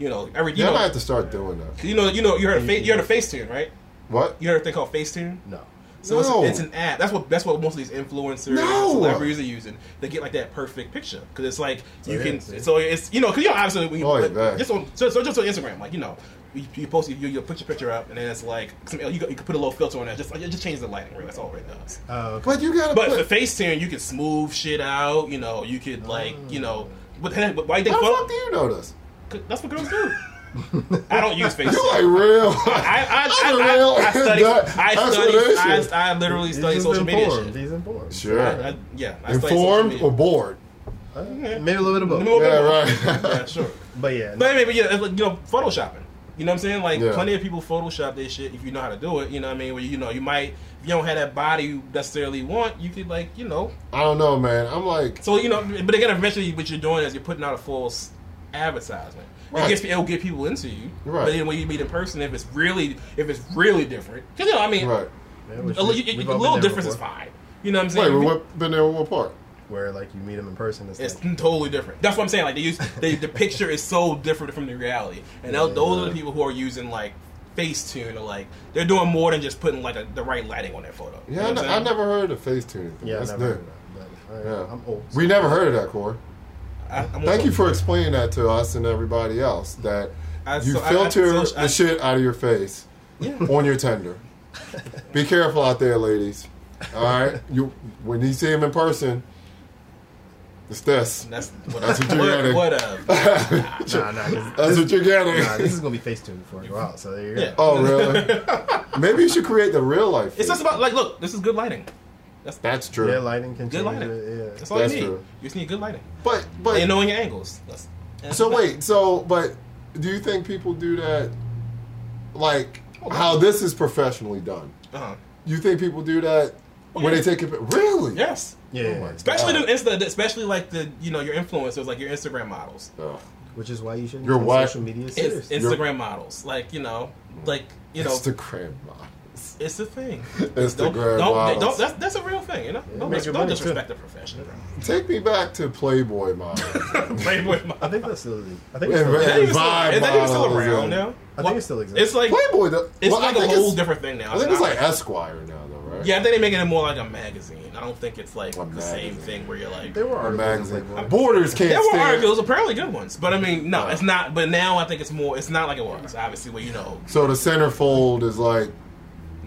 you know every. You Yeah, I know, might have to start doing that. you know, you know, you heard a fa- you heard a Facetune, right? What? You heard a thing called Facetune. no. So No. it's, it's an app. That's what that's what most of these influencers, No. celebrities are using. They get like that perfect picture because it's like you yeah, can. see. So it's you know because you know obviously when you, Oh, yeah, like, just on so, so just on Instagram like you know you, you post you, you put your picture up and then it's like some, you, you can put a little filter on that just it just changes the lighting. Really, that's all it does. Uh, okay. But you gotta But put. for FaceTune, you can smooth shit out. You know, you could like you know. But but why you think How the photo? fuck do you know this? That's what girls do. I don't use Facebook. You like real? I, I, That's I, a real- I, I study. I study. an I. I literally study just social media informed. shit. He's informed. Sure. I, I, yeah, I study social Informed or bored? Uh, maybe a little bit of both. Yeah, bit. right. yeah, sure. But yeah, But I mean, but yeah, like, you know, photoshopping. You know what I'm saying? Like Yeah. plenty of people Photoshop their shit if you know how to do it. You know what I mean? Where you know you might if you don't have that body you necessarily want, you could like you know. I don't know, man. I'm like, So you know, but again, eventually what you're doing is you're putting out a false advertisement. Right. It gets it'll get people into you. Right. But then when you meet in person, if it's really if it's really different, because you know, I mean, right. Yeah, which a, we- li- we've a little been there difference is fine. You know what I'm Wait, saying? we what, been there what part? Where like you meet them in person, it's, It's like, totally different. That's what I'm saying. Like they use they, the picture is so different from the reality, and those- those are the people who are using like Facetune or like they're doing more than just putting like a, the right lighting on their photo. You Yeah, know I, what n- I'm I saying? never heard of face tuning. yeah, I That's never new. heard of that. But, all right, Yeah. I'm old. We never heard of that, Corey. I, I'm Thank you for explaining that to us and everybody else. That I- you so I- I- filter so I- the shit out of your face Yeah. on your Tinder. Be careful out there, ladies. All right, you when you see him in person, it's this. That's what, That's what you're getting. what, what, uh, Nah, nah, 'cause That's what you're getting. nah, this is gonna be Facetune before I go out. So there you go. Yeah. oh, really? Maybe you should create the real life. It's just about like, look, this is good lighting. That's That's true. Yeah, lighting can good change lighting. it. Yeah. That's all That's you need. true. You just need good lighting But but and knowing your angles. That's, that's So wait, so but do you think people do that like Oh, how this is professionally done? Uh-huh. You think people do that when yeah. they take it really? Yes. Yeah, Oh Especially God. the Insta, especially like the you know your influencers, like your Instagram models. Ugh. which is why you should You're take whack. social media It's serious. Instagram models, like you know, like you know, Instagram models. It's a thing. Instagram don't, don't, models. don't, that's, that's a real thing, you know. don't make dis- your don't money, disrespect the profession, bro. Take me back to Playboy models. Playboy models. I think that's still. I think it's still, right. Is that even still, Vibe is that still around and- now? I think it still exists. It's like Playboy, the, it's well, like a whole different thing now. I think it's not like Esquire now, though, right? yeah, I think they're making it more like a magazine. I don't think it's like A the same thing where you're like. there were A articles in magazine. Borders can't There were stand. articles, apparently good ones, but I mean, no, it's not. But now I think it's more. It's not like it was. Obviously, where you know, So the centerfold is like no.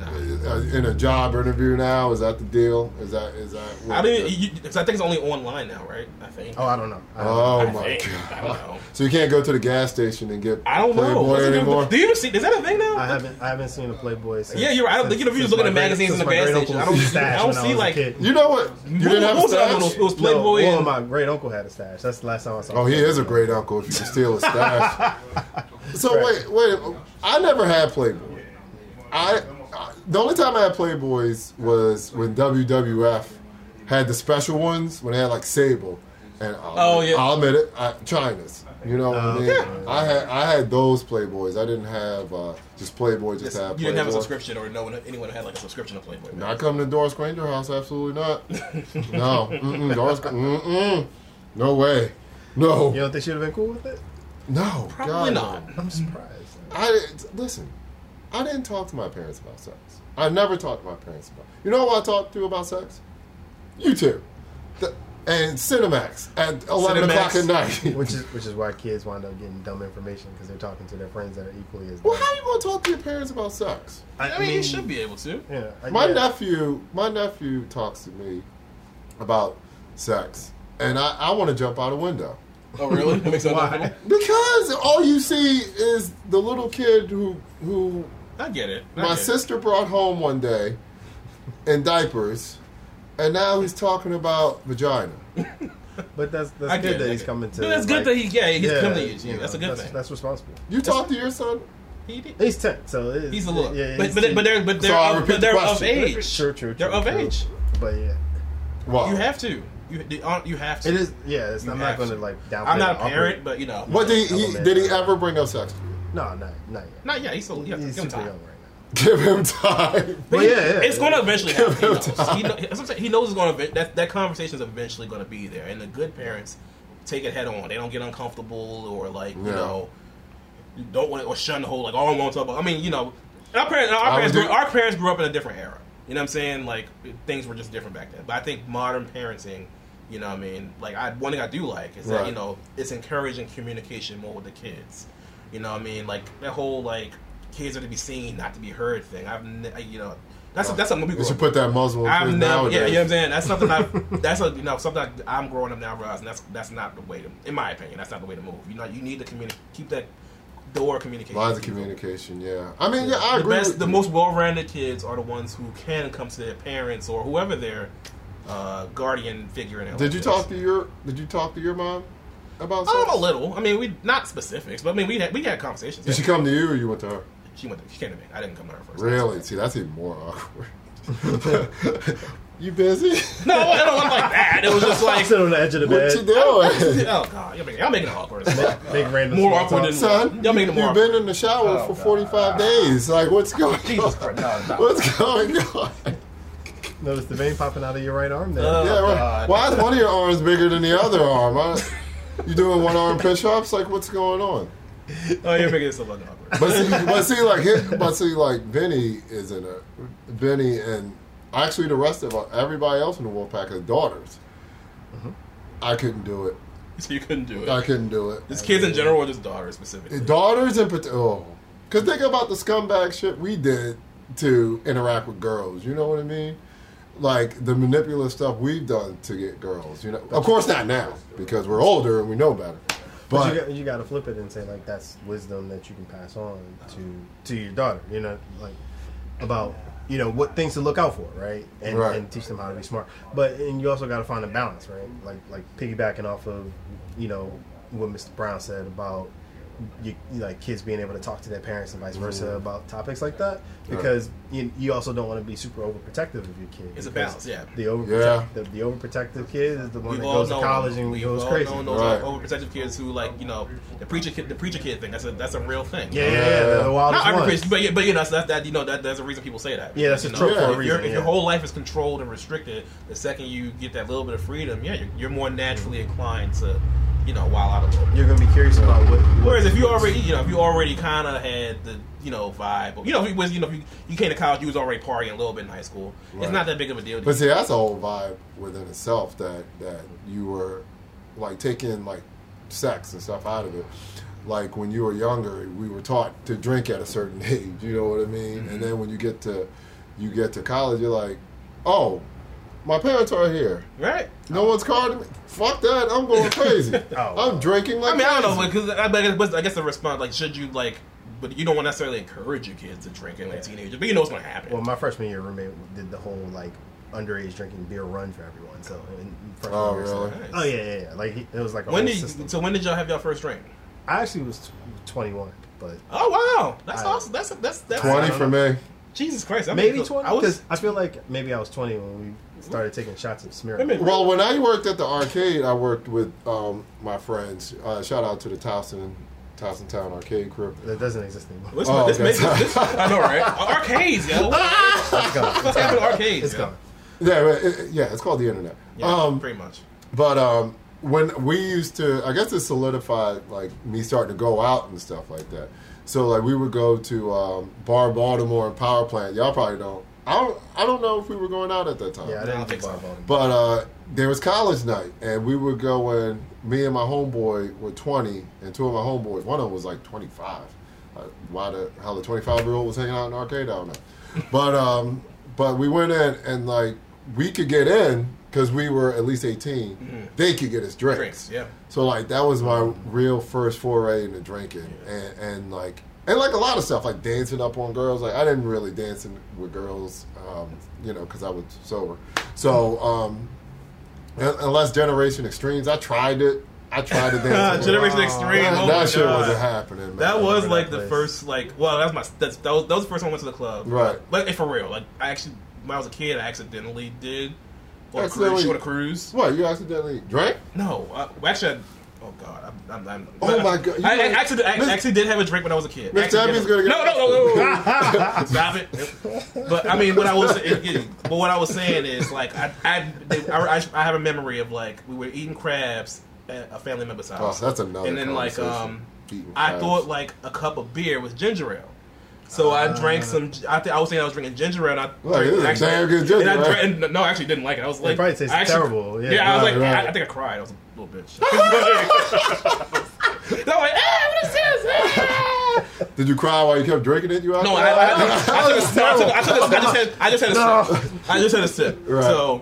Uh, in a job interview now. Is that the deal? Is that is that? what I didn't. the- You, 'cause I think it's only online now, right? I think. Oh, I don't know. I don't Oh I my think. I don't know. god! So you can't go to the gas station and get I don't know. Playboy Does it- anymore. Do you even see? Is that a thing now? I haven't. I haven't seen a Playboy. Since, Yeah, you're right. I don't- since- you know, if you since just looking at great- magazines in the gas station, I don't- stash I don't see, was like- kid. You know what? You didn't have a What was the other one? stash. It was Playboy No, well, and my great uncle had a stash. That's the last time I saw. Oh, he is a great uncle if you can steal a stash. so wait, wait. I never had Playboy. I, I the only time I had Playboys was when WWF had the special ones when they had like Sable. And I'll, Oh, yeah. I'll admit it, I, Chyna's. You know what I Oh, mean? yeah. I had I had those Playboys. I didn't have uh, just Playboy. Just, Just- have you didn't have a subscription, or no one, anyone had like a subscription to Playboy. Not coming to Doris Granger house. Absolutely not. no. Mm-mm, Doris. Mm-mm. No way. No. You don't think she'd have been cool with it? No. Probably God, not. I'm surprised. I listen. I didn't talk to my parents about sex. I never talked to my parents about. You know who I talked to about sex? You two. The, and Cinemax at eleven Cinemax. o'clock at night. Which is which is why kids wind up getting dumb information because they're talking to their friends that are equally as. well, how are you gonna talk to your parents about sex? I mean, you should be able to. Yeah, I- My yeah. nephew, my nephew talks to me about sex, and I, I want to jump out a window Oh, really? That makes sense. Why? because all you see is the little kid who who I get it. I my get it. sister brought home one day in diapers, and now he's talking about vagina. But that's that's I good that I he's coming to. But that's good that he, yeah, he's yeah, coming to use you you. That's a good that's, thing. That's responsible. You talk to your son? He did. He's ten, so it is, He's a little, Yeah, but but, they- but they're but they're So of, but they're the of question. age. True, true, They're of true. age. But yeah, Well, You have to. You uh, you have to. it is. Yeah, it's, I'm not going to to. like downplay. I'm not a the awkward- parent, but you know. What did he, he did he ever bring up sex? To? No, not not yet. Not yet. He's still. Yeah, He's give him super time. young right now. Give him time. But Well, he- yeah, yeah, it's yeah. going to eventually happen. He knows. He, know, that's what I'm saying. he knows it's going to that that conversation is eventually going to be there, and the good parents take it head on. They don't get uncomfortable or like you Yeah. know you don't want to, or shun the whole like oh I won't talk about. I mean you know our parents our I parents would grew, do- our parents grew up in a different era. You know what I'm saying? Like things were just different back then. But I think modern parenting. You know what I mean? Like I one thing I do like is that Right. you know it's encouraging communication more with the kids. You know what I mean? Like that whole like kids are to be seen, not to be heard thing. I've ne- I- you know that's that's something we grew should put that muzzle I've place never, yeah, you know what I'm saying. That's something I, that's a, you know, something I'm growing up now realizing that's that's not the way to, in my opinion, that's not the way to move. You know, you need to communicate, keep that door of communication. Lines of communication, yeah. I mean, yeah, I The agree. best, the you. most well-rounded kids are the ones who can come to their parents or whoever their uh, guardian figure in Did you talk to your Did you talk to your mom about Um, a little. I mean, we not specifics, but I mean, we had we had conversations. Did she come to you or you went to her? She went. To, she came to me. I didn't come to her first. Really? See, that's even more awkward. you busy? No, it don't look like that. It was just like, Sit on the edge of the What bed. What you doing? oh god, y'all making, y'all making it awkward. Make random More awkward talk. than- Son, Y'all making it you, more have been in the shower Oh, for 45 days. Like, what's going Jesus on? Christ, no, no. What's going on? Notice the vein popping out of your right arm there. Uh, yeah, right. God. Why is one of your arms bigger than the other arm? Huh? You doing one arm push ups? Like, what's going on? Oh, you're making it so fucking awkward. But see, but see, like, hit, but see, like, Vinny is in a Vinny and actually the rest of everybody else in the Wolfpack has daughters. Mm-hmm. I couldn't do it. so you couldn't do it. I couldn't do it. Just kids in general or just daughters specifically? Daughters in particular. Oh. Because think about the scumbag shit we did to interact with girls. You know what I mean? Like the manipulative stuff we've done to get girls. You know, of course not now because we're older and we know better. But, But you, got, you got to flip it and say like that's wisdom that you can pass on to to your daughter. You know, like about you know what things to look out for, right? And, Right. and teach them how to be smart. But and you also got to find a balance, right? Like like piggybacking off of you know what Mr. Brown said about you, you like kids being able to talk to their parents and vice versa Mhm. about topics like that because you, you also don't want to be super overprotective of your kid. It's a balance, yeah. The over Yeah. the, the overprotective kid is the one We've that all goes to college them. and We've goes all crazy. known those Right. overprotective kids who like you know the preacher kid, the preacher kid thing. That's a that's a real thing. Yeah, yeah, yeah, the, the wildest Not ones. preacher, but yeah, but you know that's that you know that there's a reason people say that. Yeah, that's you a know, trope for a if, your- reason, if your whole life is controlled and restricted, the second you get that little bit of freedom, yeah, you're, you're more naturally inclined to, you know, wild out a little. bit. You're gonna be curious about what. what Whereas if you already, you know, if you already kind of had the, you know, vibe, you know, if you was, you know, if you, you came to college, you was already partying a little bit in high school. Right. It's not that big of a deal. to But see, that's a whole vibe within itself that that you were like taking like sex and stuff out of it. Like when you were younger, we were taught to drink at a certain age. You know what I mean? Mm-hmm. And then when you get to you get to college, you're like, oh, my parents are here. right? No one's calling me. Fuck that! I'm going crazy. Oh. I'm drinking like I mean, I don't know because I, but I guess- I guess the response, like, should you like, but you don't want to necessarily encourage your kids to drink in like teenagers, but you know what's going to happen. Well, my freshman year roommate did the whole like underage drinking beer run for everyone. So in freshman Oh, year, so- Nice. oh yeah, yeah, yeah. Like he, it was like a when whole did you, system. so when did y'all have your first drink? I actually was tw- 21, but Oh wow, that's I- awesome. That's that's that's Twenty for me. Jesus Christ, I maybe mean, twenty. I was. I feel like maybe I was twenty when we started taking shots of Smirnoff. Wait a minute. Well, when I worked at the arcade, I worked with um, my friends. Uh, shout out to the Towson, Towson Town Arcade crew. That doesn't exist anymore. This, Oh, this, okay. makes this, I know, right? Arcades, yo. It's gone. What's happening to arcades? It's yo? gone. Yeah, it- it- yeah, it's called the internet. Yeah, um, pretty much. But um, when we used to, I guess it solidified like me starting to go out and stuff like that. So like we would go to um, Bar Baltimore and Power Plant. Y'all probably don't. I don't. I don't know if we were going out at that time. Yeah, I I didn't don't think think so. about it. But uh, there was college night, and we were going. Me and my homeboy were twenty, and two of my homeboys. One of them was like twenty five. Uh, why the hell the twenty five year old was hanging out in the arcade? I don't know. But um, but we went in, and like we could get in because we were at least 18 They could get us drinks. Drinks, yeah. So like that was my real first foray into drinking, and, and like and like a lot of stuff like dancing up on girls. Like I didn't really dance in- with girls, um, you know, because I was sober. So um, unless Generation Extremes, I tried it. I tried to dance. Generation girls. Extreme. That, oh that shit God. wasn't happening. Man. That was like that the first, like, well, that was my that's, that, was, that was the first time I went to the club. Right. But eh, for real, like, I actually when I was a kid, I accidentally did on a Accidentally- cruise. On a cruise. what you accidentally drank. No, uh, well, actually, I, oh god, I'm, I'm, I'm Oh my God, you I, I actually, I actually did have a drink when I was a kid. Miss gonna get no, no, no, no, no. Stop it. But I mean, what I was, it, it- but what I was saying is like, I, I, I, I, I have a memory of like we were eating crabs at a family member's house. Oh, that's another. and then like um, I thought like a cup of beer was ginger ale. So I drank some. I think I was saying I was drinking ginger ale. And I Well, it is a damn good ginger and I drank, and, no, I actually didn't like it. I was like, probably tastes I actually- terrible, yeah. Yeah, I was Right, like, right. I, I think I cried. I was a little bitch. no, like, ah, what is this? Ah. Did you cry while you kept drinking it? You No, I, I, I, I, took a- I, took, I, took a- I just had, I just had a sip. I just had a sip. Right. So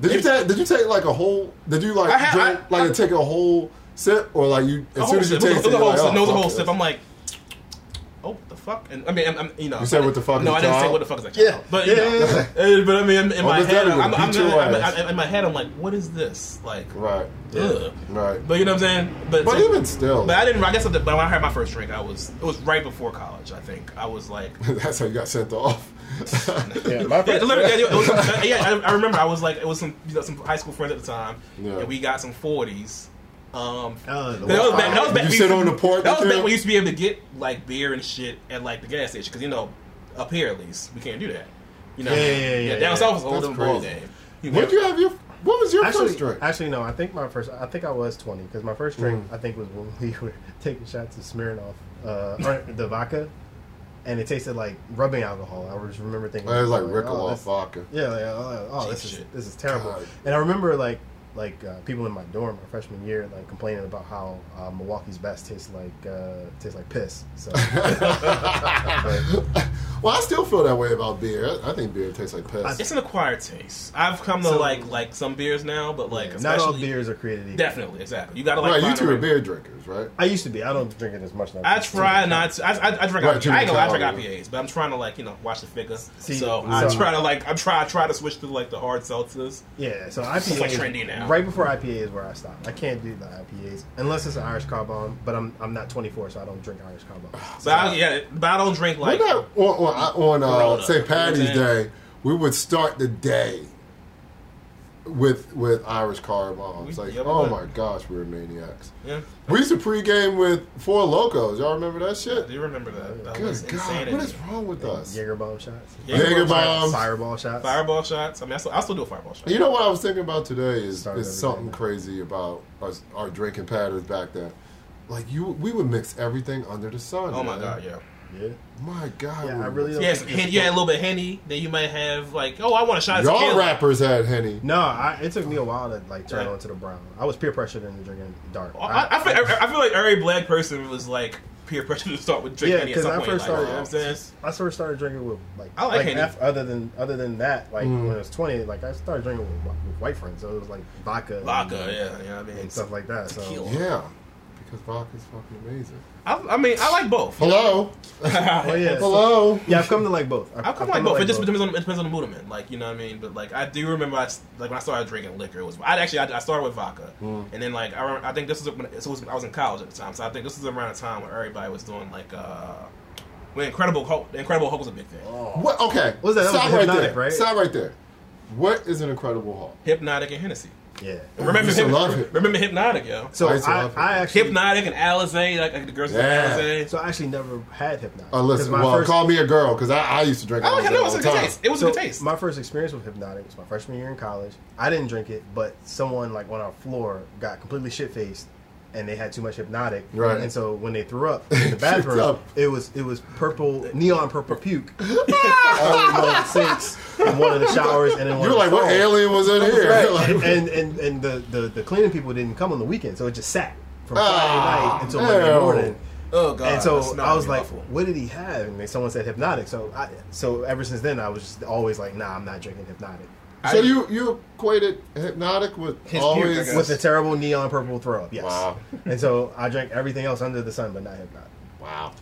Did you take? Did you take like a whole? Did you like I had- drink I- like I- take a whole sip or like you as soon as you sip. It was, taste it it? was a whole sip. No, it was a oh, whole sip. I'm like, oh, the fuck? And I mean, I'm, I'm, you know, You said what the fuck No, I didn't say what the fuck is that? child. Yeah. But you Yeah, know, yeah, but I mean, in, in Oh, my Miss head, Debbie I'm, I'm, beat your I'm. I'm- in my head, I'm like, what is this? Like, Right, ugh. right. But you know what I'm saying? But, But even still, but I didn't. I guess but when I had my first drink, I was it was right before college. I think I was like, that's how you got sent off. Yeah, my yeah, first, yeah, was, yeah, I, I remember I was like, it was some you know, some high school friends at the time, Yeah. and we got some forties. Um, Oh, the that was back. That was back. you we sit used on to- the porch That was back when we used to be able to get like beer and shit at like the gas station because you know up here at least we can't do that. You know, Yeah, yeah, yeah, yeah, down yeah. south was a whole That's different ball game. You What know? you have your? What was your actually, first drink? actually, no. I think my first. I think I was twenty because my first drink, Mm. I think, was when we were taking shots of Smirnoff, uh, or the vodka, and it tasted like rubbing alcohol. I just remember thinking it was like oh, Rickle this- off vodka. Yeah, like, oh, oh, Cheap this is this is terrible. God. And I remember like like uh, people in my dorm my freshman year like complaining about how uh, Milwaukee's best tastes like uh, tastes like piss. So well, I still feel that way about beer. I, I think beer tastes like piss. It's an acquired taste. I've come to So- like like some beers now, but like not all beers are created equal. Definitely, exactly. You gotta like. right, you two are right- beer drinkers, right? I used to be. I don't drink it as much now. I try not to. I, I, I drink. Right, I, I many ain't gonna lie, I drink. IPAs, but I'm trying to like you know watch the figure. See, so I try to like I'm try I try to switch to like the hard seltzers. Yeah, so IPA like trendy now. Right before IPA is where I stop. I can't do the IPAs unless it's an Irish car bomb. But I'm I'm not 24, so I don't drink Irish car bomb. But I, yeah, but I don't drink like. Like, on on, on uh, St. Patty's You know what I'm saying? Day, we would start the day with with Irish car bombs. We- Like, yeah, oh my gosh, we were maniacs. Yeah, We used to pregame with Four Lokos. Y'all remember that I shit? do you remember that. That was Good God, insanity. what is wrong with us? Jaeger bomb shots. Jaeger bombs. Fireball shots. Fireball shots. I mean, I still, I still do a fireball shot. You know what I was thinking about today is, Started is something day. crazy about us, our drinking patterns back then. Like you, we would mix everything under the sun. Oh my god, yeah. Yeah. My God, Yeah, I really mix- don't Yeah, think some it's hen- you had a little bit of henny. Then you might have like, oh, I want a shot Y'all tequila. rappers had henny. No, I, it took me a while to like turn Yeah. on to the brown. I was peer pressured into drinking dark. I, I, feel, I feel like every black person was like peer pressure to start with drinking yeah, henny at because some I point. first like, started. you know what I'm saying? I first started drinking with like I like Henny. F, other than other than that, like Mm. when I was twenty, like I started drinking with, with white friends, so it was like vodka, Vodka, and, yeah, you know what I mean. and stuff like that. So Yeah, because vodka's fucking amazing. I, I mean, I like both. Hello, oh yeah, hello. yeah, I've come to like both. I've, I come I've like to both. It just depends on it depends on the mood I'm in. Like you know what I mean. But like I do remember, I, s- like when I started drinking liquor, it was I actually I, I started with vodka, Mm. and then like I, remember, I think this is when it was I was in college at the time, so I think this was around the time where everybody was doing like uh When Incredible Hulk, the Incredible Hulk was a big thing. What? Okay. What was that? That Stop was right Hpnotiq, there. right? Stop right there. What is an Incredible Hulk? Hpnotiq and Hennessy. Yeah. Remember, used love it. remember Hpnotiq, yo. So I I. I actually Hpnotiq and Alizé, like, like the girls Yeah. from Alizé. So I actually never had Hpnotiq. Oh, listen. 'Cause my Well, first- call me a girl because I, I used to drink. I like it. Alizé No, it was a good time. taste. It was so a good taste. My first experience with Hpnotiq was my freshman year in college. I didn't drink it, but someone like on our floor got completely shit faced, and they had too much Hpnotiq. Right. And so when they threw up in the bathroom, up. it was it was purple neon purple puke all in one of the sinks, in one of the showers, and in one You were of like, the what stalls. alien was in here? Right. Like- and, and and the, the the cleaning people didn't come on the weekend, so it just sat from Friday Ah, night until Monday ew. morning. oh, God. and so that smelled I was like, awful. "What did he have?" And then someone said Hpnotiq. So I, so ever since then, I was just always like, "Nah, I'm not drinking Hpnotiq." So I- you you equated Hpnotiq with His puke, always guess. With the terrible neon purple throw up, yes. Wow. And so I drank everything else under the sun, but not Hpnotiq. wow.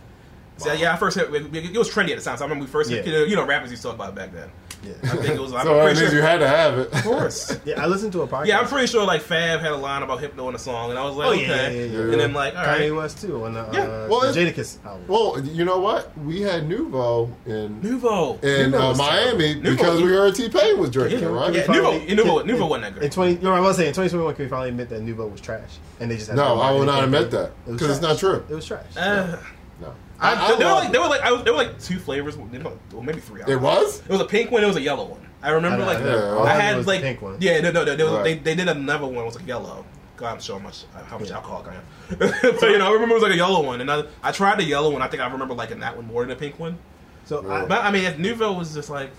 So, yeah, I first hit, it, it was trendy at the time. So I remember we first, Yeah. you, know, you know, rappers used to talk about it back then. Yeah. I think it was. I'm So pretty means sure. you had to have it. of course. Yeah, I listened to a podcast. Yeah, I'm pretty sure like Fab had a line about hypno in the song, and I was like, Oh, yeah, okay. yeah, yeah, yeah. And then like, all Kanye right, West too on the, uh, Yeah. Well, the Jadakiss album. Well, you know what? We had Nuvo in Nuvo. in Nuvo uh, Miami terrible. because Nuvo, we heard T Pain was drinking, Yeah, right? yeah. Finally- Nuvo- Nuvo- in- Nuvo wasn't that great. In twenty, you know I was saying. In 2021, can we finally admit that Nuvo was trash, and they just had No, no I will not admit that, It was 'cause it's not true. It was trash. Uh, No, I, I, I there were like there were like I was, there were like two flavors, well maybe three. I It was? It was a pink one. It was a yellow one. I remember I- like I- Yeah, I had was like the pink one. yeah no no no they, was, Right. they they did another one it was like yellow. God, I'm sure much how much alcohol I am. so you know I remember it was like a yellow one, and I I tried the yellow one. I think I remember liking that one more than the pink one. So Yeah. I, But I mean, Nouvelle was just like.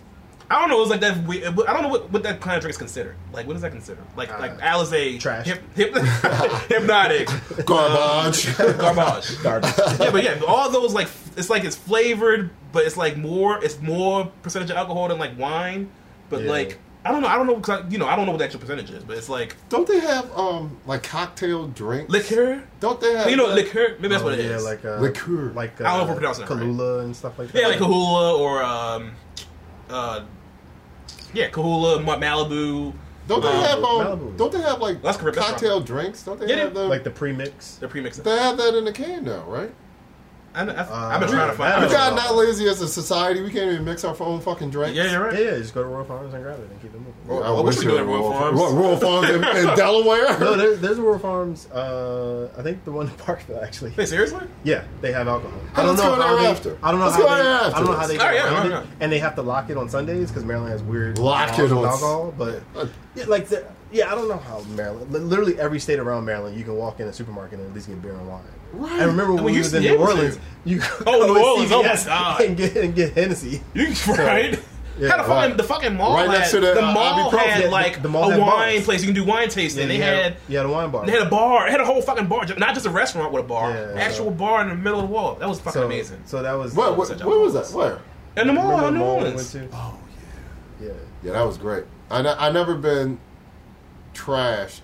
I don't know. It was like that. we- I don't know what, what that kind of drink is considered. Like, what is that considered? Like, Uh, like Alizé, trash. hip, hip, Hpnotiq, garbage. garbage. garbage. yeah, but yeah, all those like it's like it's flavored, but it's like more it's more percentage of alcohol than like wine. But Yeah. like I don't know, I don't know, 'cause I, you know, I don't know what the actual percentage is, but it's like Don't they have um like cocktail drinks? liqueur. Don't they have? You know, that? liqueur. Maybe that's Oh, what it is. yeah, like uh, Liqueur. like uh, I don't know if we're pronouncing it right. Kahlua and stuff like that. yeah, like Kahula or um, uh, yeah, Kahula, Ma- Malibu. Don't they um, have um? Malibu. Don't they have like That's correct, that's cocktail drinks? Don't they Yeah, have they- them? like the premix. They're premixing. they have that in the can now, right? I, I, Uh, I've been trying to find. I I've We been- don't got not lazy as a society. We can't even mix our own fucking drinks. yeah, you're right. Yeah, yeah, just go to Royal Farms and grab it and keep it moving. Well, I what wish we there were Royal Farms? What, Royal Farms in, in Delaware? No, there, there's a Royal Farms. Uh, I think the one in Parkville actually. Wait, seriously? Yeah, they have alcohol. I don't, know how they, after. I don't know Let's how go they. there I don't know how they Oh, yeah, around yeah, it, yeah. and they have to lock it on Sundays because Maryland has weird Lock it on- alcohol. But yeah, like the, yeah, I don't know how Maryland. Literally every state around Maryland, you can walk in a supermarket and at least get beer and wine. Right. I remember when we we used was in New able to. Orleans. You Oh, go New Orleans, oh my CVS God. and get and get Hennessy. You right? Yeah, Had a fucking, right. the fucking mall Right had, next to the, the uh, mall ibuprofen. had Yeah, like the- the mall a had wine bars. place you can do wine tasting. Yeah, they you had you had a wine bar. they had a bar. They had a whole fucking bar, not just a restaurant with a bar, Yeah, actual so- bar in the middle of the wall. That was fucking so, amazing. So that was What, what, Such where was that? Where? In the mall, in New Orleans. Oh, Yeah. yeah, yeah. that was great. I, I never been trashed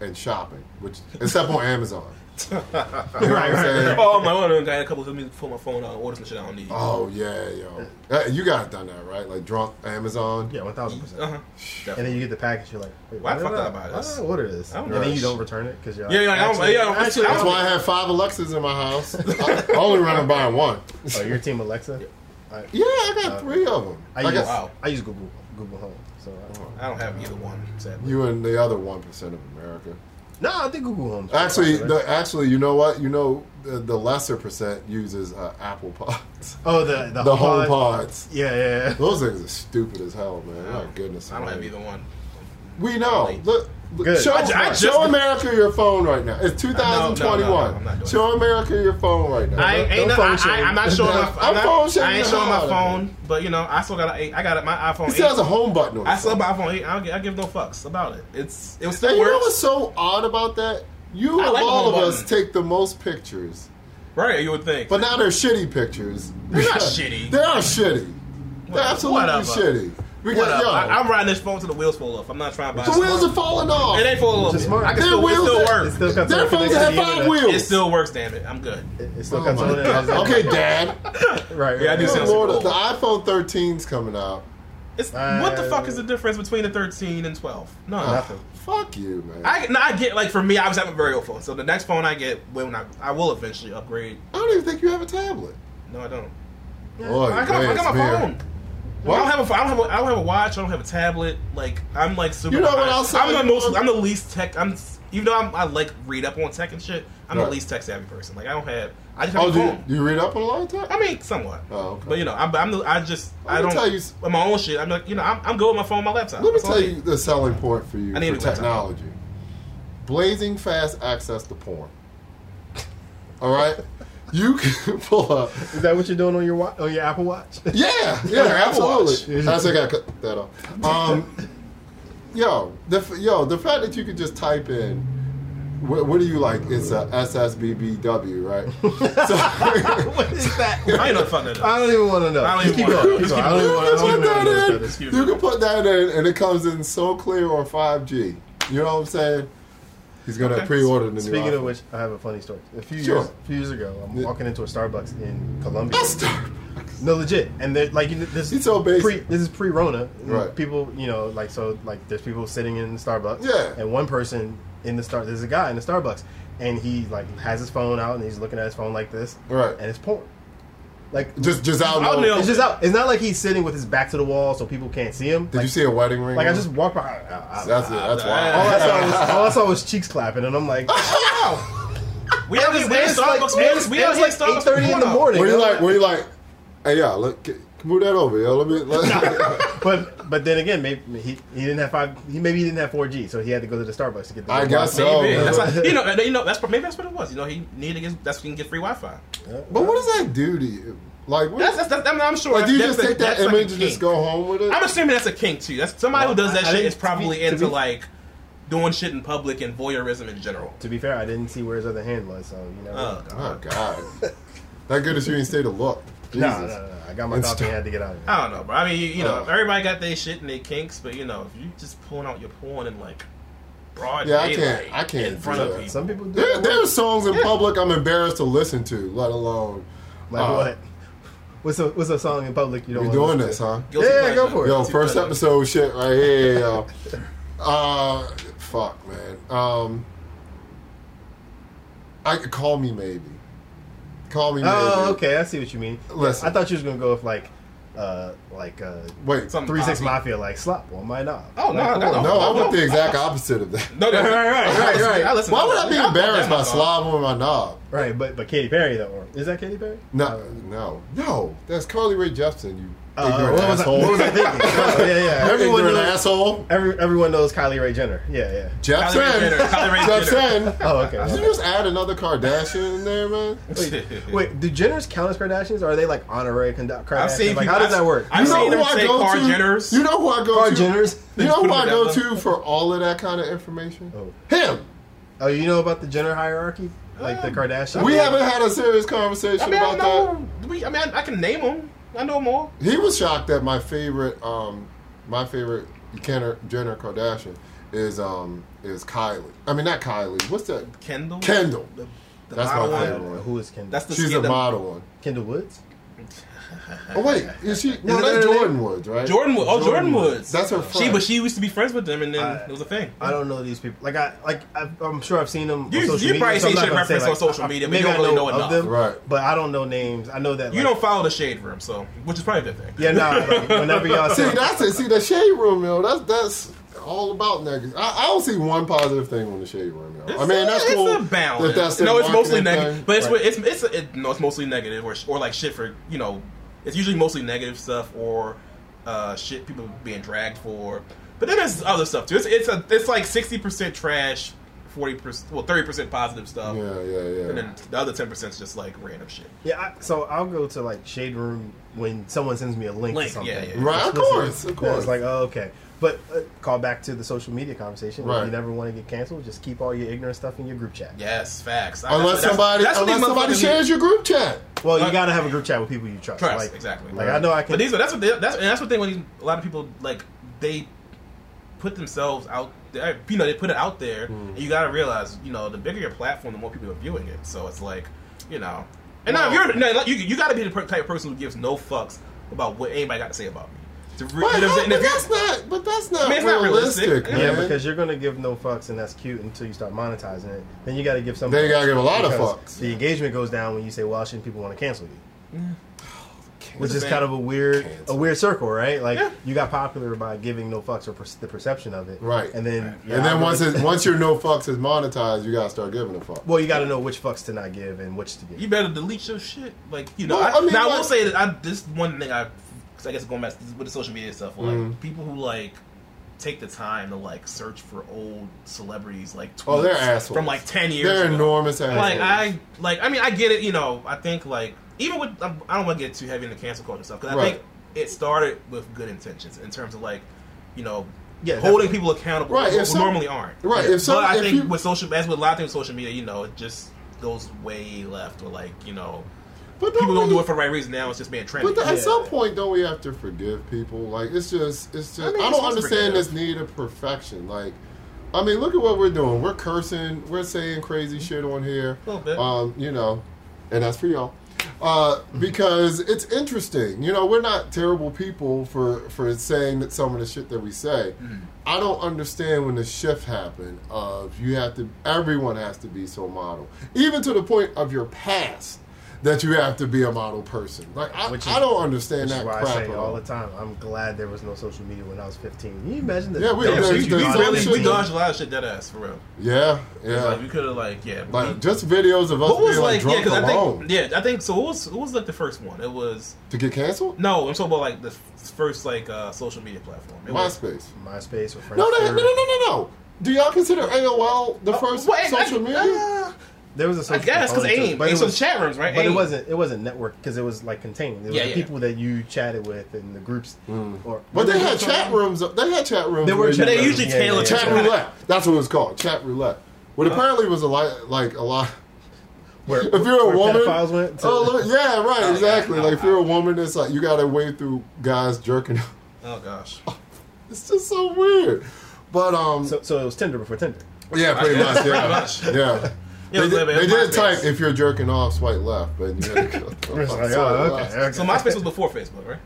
and shopping, which except on Amazon. You know what I'm Right, right. Oh my god, got a couple of me pull my phone out, and order some shit I don't need. Oh yeah, yo, Uh, you guys done that right? Like drunk Amazon. Yeah, one thousand percent. Uh huh. And then you get the package, you're like, Wait, Why the fuck I, did I buy this? Why did I order this? I don't And know. then you don't return it because you're like, Yeah, yeah, I don't- actually, yeah, I don't- actually, That's why I have five Alexas in my house. I I only run buying one. Oh, your team Alexa. I, Yeah, I got Uh, three of them. I, I use guess Wow. I use Google Google Home. So I, I don't have either one. Sadly. you and the other one percent of America. no, I think Google Home. Actually, the, actually, you know what? You know, the, the lesser percent uses uh, Apple Pods, oh the the, the Home Pods. Yeah, yeah. yeah. Those things are stupid as hell, man. My goodness. I don't have either one. We know. Look, look, Good. show, I I show America your phone right now. It's No, no, no, 2021. I'm not doing show America your phone right now. I ain't, don't ain't no, phone I, I, I'm not showing my. I'm I'm not, phone shaming I ain't showing my hell out phone, but you know, I still got a. I got my iPhone. He still has a home button on. I still have my iPhone 8. I, don't, gi- I give no fucks about it. It's it was And still you know what's so odd about that? You I of like all of home us take the most pictures, right, you would think. but now they're shitty pictures. They're not shitty. They are shitty. They're absolutely Whatever. shitty. Because Whatever. yo, I, I'm riding this phone till the wheels fall off. I'm not trying to buy. the wheels smart- are falling off. It ain't full of Which is smart. I can Their still, it wheels still are- It works. still comes Their phones have five internet. wheels. It still works. Damn it, I'm good. It, it still Oh comes on. the Okay, Dad. right, right. Yeah, I do right. sound- Lord, cool. the iPhone 13's coming out. It's Uh, what the fuck is the difference between the 13 and 12? None. Nothing. Fuck you, man. I, no, I get like for me, I was having a very old phone. So the next phone I get, when I, I will eventually upgrade. I don't even think you have a tablet. No, I don't. Boy, I got, I got my Vance, phone. Man. I don't have a, I don't have a, I don't have a watch. I don't have a tablet. Like I'm like super. You know what I'll say? I'm the most. I'm the least tech. I'm even though I'm, I like read up on tech and shit. I'm Right. the least tech savvy person. Like I don't have. I just have Oh, a do you, phone. do you read up on a lot of tech? I mean, somewhat. Oh, okay. But you know, I'm, I'm the, I just Let I don't tell you- my own shit. I'm like you know I'm, I'm good with my phone, and my laptop. Let me tell you the selling point for you I need for technology. Blazing fast access to porn. All right, you can pull up. Is that what you're doing on your wa- on your Apple Watch? Yeah, yeah, Apple absolutely. Watch. I think I cut that off. Um, yo, the yo, the fact that you could just type in, what, what do you like? It's a SSBBW, right? So, what is that? I ain't know the fuck that is. I don't even want to know. I don't even wanna know. I don't even want you to can put know. that in. that is. Excuse You can put that in, and it comes in so clear on 5G. You know what I'm saying? He's gonna Okay. pre-order the new. Speaking of which, I have a funny story. A few Sure. years, a few years ago, I'm Yeah. walking into a Starbucks in Columbia. That's Starbucks. No, legit. And they're like, you know, this He's so basic. Pre, this is pre-Rona. Right. People, you know, like so, like there's people sitting in Starbucks. Yeah. And one person in the star, there's a guy in the Starbucks, and he like has his phone out and he's looking at his phone like this. Right. And it's porn. Like Just, just out. Out in there. it's just out. It's not like he's sitting with his back to the wall so people can't see him. Did like, you see a wedding ring? Like I just walked by. I- I- That's it. That's why. all, I saw was, all I saw was cheeks clapping, and I'm like, wow. We out here, we at like, Starbucks. man, man. We out it's here like at Starbucks. 8:30 in the morning. Were you like? Were you like? Hey, yeah. Look, c- move that over. Yo, let me. Let, But but then again, maybe he, he didn't have five. He maybe he didn't have four G, so he had to go to the Starbucks to get the. I guess so. That's like, you know, you know, that's maybe that's what it was. You know, he needed to get that's when he can get free Wi-Fi. But what does that do to you? Like, what, That's, that's, that's I'm, I'm sure. like, do you that's just a- take that that's like image and just go home with it? I'm assuming that's a kink too. That's somebody who does that I- I shit think is probably be- into be- like doing shit in public and voyeurism in general. To be fair, I didn't see where his other hand was, so you know. Oh, oh God. God, that good as you didn't stay to look. no, Jesus. no, no, no. I got my It's coffee and had to get out of here. I don't know, bro. I mean, you, you know, Oh. everybody got their shit and their kinks, but you know, if you just pulling out your porn and like broad Yeah, I can't- I can't in front do of people. Some people do. There, that. there are songs in Yeah. public I'm embarrassed to listen to, let alone. like uh, what? What's a what's a song in public you don't? We wanna doing this, to? huh? Guilty Yeah, pleasure. go for it. Yo, Guilty first pleasure. episode shit right here, yo. Uh, fuck, man. Um, I could call me maybe. Call me maybe. Oh, okay. I see what you mean. Listen. I thought you was gonna go with like, uh, like uh, Wait. Some- three six mafia, like slap on my knob. Oh, no, Like, no, come on. no, I want the exact opposite of that. No, no, Right, right, right, right. I listen Why would. I be I'll embarrassed by my phone. slobbing my knob? Right, but but Katy Perry though, or is that Katy Perry? No, no, no. That's Carly Rae Jepsen. You Uh, what, was I, what was I thinking? Oh, yeah, yeah. You Everyone ignorant knows, asshole. every, everyone knows Kylie Ray Jenner. Yeah, yeah. Jepsen. Kylie Ray Jenner, Kylie Ray Jepsen. Oh, okay. Did you just add another Kardashian in there, man? Wait, wait, do Jenners count as Kardashians, or are they like honorary Kardashians? I've seen like, people- how does that work? I've you know seen who them I say go Car to? Jenners. You know who I go Car to? Jenners? You know who I go together. to for all of that kind of information? Oh. Him. Oh, you know about the Jenner hierarchy, like the Kardashians? We haven't had a serious conversation I mean, I about that. I mean, I, I can name them. I know them all. that. He was shocked that my favorite, um, my favorite Jenner, Jenner Kardashian is um is Kylie. I mean, not Kylie. What's that? Kendall. Kendall. The, the That's my I one. favorite. Who is Kendall? That's the She's skin a model one. Kendall Woods. Oh wait, is she? No, Is that's that her Jordyn Woods, right? Jordyn. Wood- Oh, Jordyn Woods. That's her She, friend. but she used to be friends with them, and then I- it was a thing. I don't know these people. Like I, like I, I'm sure I've seen them. You- on social you media, probably so I'm seen not shit in gonna say, reference on like, social I- media, but maybe you don't I really know of enough. them, Right. But I don't know names. I know that You don't follow the shade room, so which is probably a good thing. Yeah, nah. Like, whenever y'all See, say, that's it. See, the shade room, yo. That's that's all about negative. I, I don't see one positive thing on the shade room, yo. I mean, that's it's cool. a balance. that that's no, it's mostly negative, but it's Right. it's it's it, no, it's mostly negative or or like shit for you know. It's usually mostly negative stuff or uh, shit people being dragged for. But then there's other stuff too. It's it's a it's like sixty percent trash, forty percent well thirty percent positive stuff, Yeah, yeah, yeah. and then the other ten percent is just like random shit. yeah. I, so I'll go to like shade room when someone sends me a link, Link, to something. yeah, yeah. Right, of course, of Yeah, course. it's like, oh, okay. But uh, call back to the social media conversation. Right. If you never want to get canceled, just keep all your ignorant stuff in your group chat. Yes, facts. unless That's- somebody, that's what unless somebody shares your group chat. Well, you Uh, got to have a group chat with people you trust. Trust, like, exactly. Like I know I can. But these are that's what they, that's and that's what they when these- a lot of people like they put themselves out. there. You know, they put it out there, Hmm. and you got to realize, you know, the bigger your platform, the more people are viewing it. So it's like, you know, and now if you're no, like, you you got to be the type of person who gives no fucks about what anybody got to say about me. To re- But, and if- how- and but if you- that's not. But that's not I mean, it's not realistic, realistic. man. yeah, because you're gonna give no fucks, and that's cute until you start monetizing it. Then you got to give some. Then you gotta give a lot of fucks. The engagement goes down when you say, "Well, shouldn't people want to cancel you?" which is kind of a weird, Cancel. a weird circle, right? Like Yeah. you got popular by giving no fucks or per- the perception of it, Right. And then, your and then once algorithm- it, once your no fucks is monetized, you gotta start giving a fuck. well, you got to know which fucks to not give and which to give. You better delete your shit. Like you know, Well, I, I mean, now I will say that I this one thing I, 'cause I guess going back with the social media stuff, like Mhm. people who like take the time to like search for old celebrities like tweets Oh, they're assholes. from like ten years. They're ago. enormous assholes. Like I like I mean I get it. You know I think like even with I don't want to get too heavy into cancel culture stuff because I Right. think it started with good intentions in terms of like you know. Yeah, holding definitely. people accountable, Right, who some- normally aren't. Right, if some- but I if think you- with social, as with a lot of things with social media, you know, it just goes way left, or like you know, but people don't we- do it for the right reason. Now it's just being trendy. But th- at Yeah. some point, don't we have to forgive people? Like it's just, it's just. I, I don't it's supposed to understand this need of perfection. Like, I mean, look at what we're doing. We're cursing. We're saying crazy shit on here. A little bit. Um, you know, and that's for y'all. Uh, because it's interesting. You know, we're not terrible people for for saying that some of the shit that we say. Mm-hmm. I don't understand when the shift happened of you have to everyone has to be so model. Even to the point of your past that you have to be a model person. Like I, Which is- I don't understand Which is that why I say at all all. the time, I'm glad there was no social media when I was 15. Can you imagine that? Yeah, we- yeah, there's- so we really we dodged a lot of shit dead ass for real. Yeah, yeah. Like we could have like yeah. Like we- just videos of us what was being like, like yeah? drunk Because I alone think yeah, I think so. Who was what was like the first one? It was to get canceled. no. I'm talking about like the first like uh, social media platform. It was, MySpace. MySpace or Friendster. No, no, no, no, no, no, no. Do y'all consider AOL the first Wait, social I, media? uh, There was a I social guess because component to it, AIM, but it so was, chat rooms, right? but it wasn't it wasn't network because it was like contained. It was Yeah, the yeah. people that you chatted with in the groups. Or Mm. But they had Remember chat rooms. They had chat rooms. They were where you- chat they usually Yeah, yeah, tailor yeah. Chat roulette. That's what it was called. Chat roulette. What apparently was a lot, like a lot. where, If you're a where woman, went to, oh look, yeah, right, Oh, exactly. yeah. Like if you're a woman, it's like you got to wade through guys jerking. Oh gosh. It's just so weird. But um, so, so it was Tinder before Tinder. yeah, pretty much, yeah, Pretty much. yeah. Yeah, They, did, it they did type if you're jerking off, swipe left, but you had to go It's like, swipe oh, left. okay, okay. So MySpace was before Facebook, right?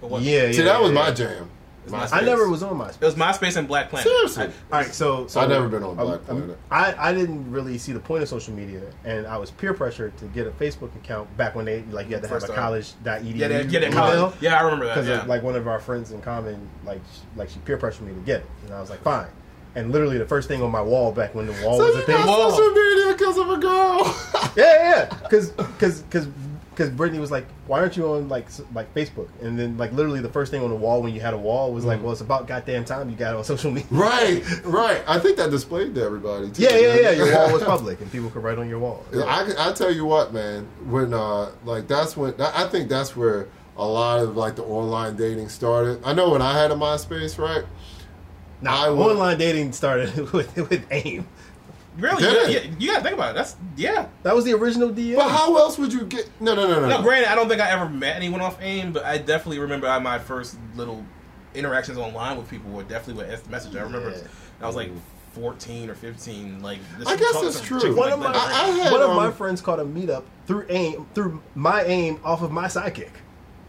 What? Yeah, yeah. See, that was yeah, my jam. It's MySpace. MySpace. I never was on MySpace. It was MySpace and Black Planet. Seriously? All right, so, so I've never been on um, Black um, Planet. I, I didn't really see the point of social media, and I was peer pressured to get a Facebook account back when they like you had to First have a time. college.edu Yeah, that, yeah, that college. Yeah, I remember that. because Yeah. like one of our friends in common, like sh- like she peer pressured me to get it, and I was like, fine. And literally the first thing on my wall back when the wall So was a you thing. got Whoa. social media because of a girl. Yeah, yeah, yeah. Because because because because Brittany was like, why aren't you on like like Facebook? And then like literally the first thing on the wall when you had a wall was Mm. like, well, it's about goddamn time you got it on social media. right, right. I think that displayed to everybody. Too, Yeah, yeah, man. yeah. Your wall was public, and people could write on your wall. I, I tell you what, man. When uh, like that's when I think that's where a lot of like the online dating started. I know when I had a MySpace, right? Now, I would- online dating started with with AIM. really, Did yeah, it? yeah, you gotta think about it. That's yeah. That was the original DM. But how else would you get? No, no, no, no. No, no. granted, I don't think I ever met anyone off AIM, but I definitely remember I, my first little interactions online with people were definitely with instant message. I remember Yeah. I was like 14 or 15. Like, this I guess talk- that's true. One like of my- I, I had One of um, my friends called a meetup through AIM, through my AIM off of my sidekick.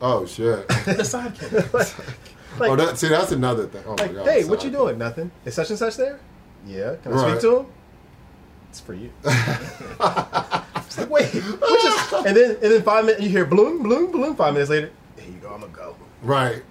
Oh shit. the sidekick. like, oh, that see, that's another thing. Oh my like, god. hey, what you doing? Nothing. Is such and such there? Yeah. Can I Right. speak to him? It's for you. it's like, wait, is, and then and then five minutes you hear bloom, bloom, bloom. Five minutes later, there you go. I'm gonna go. Right.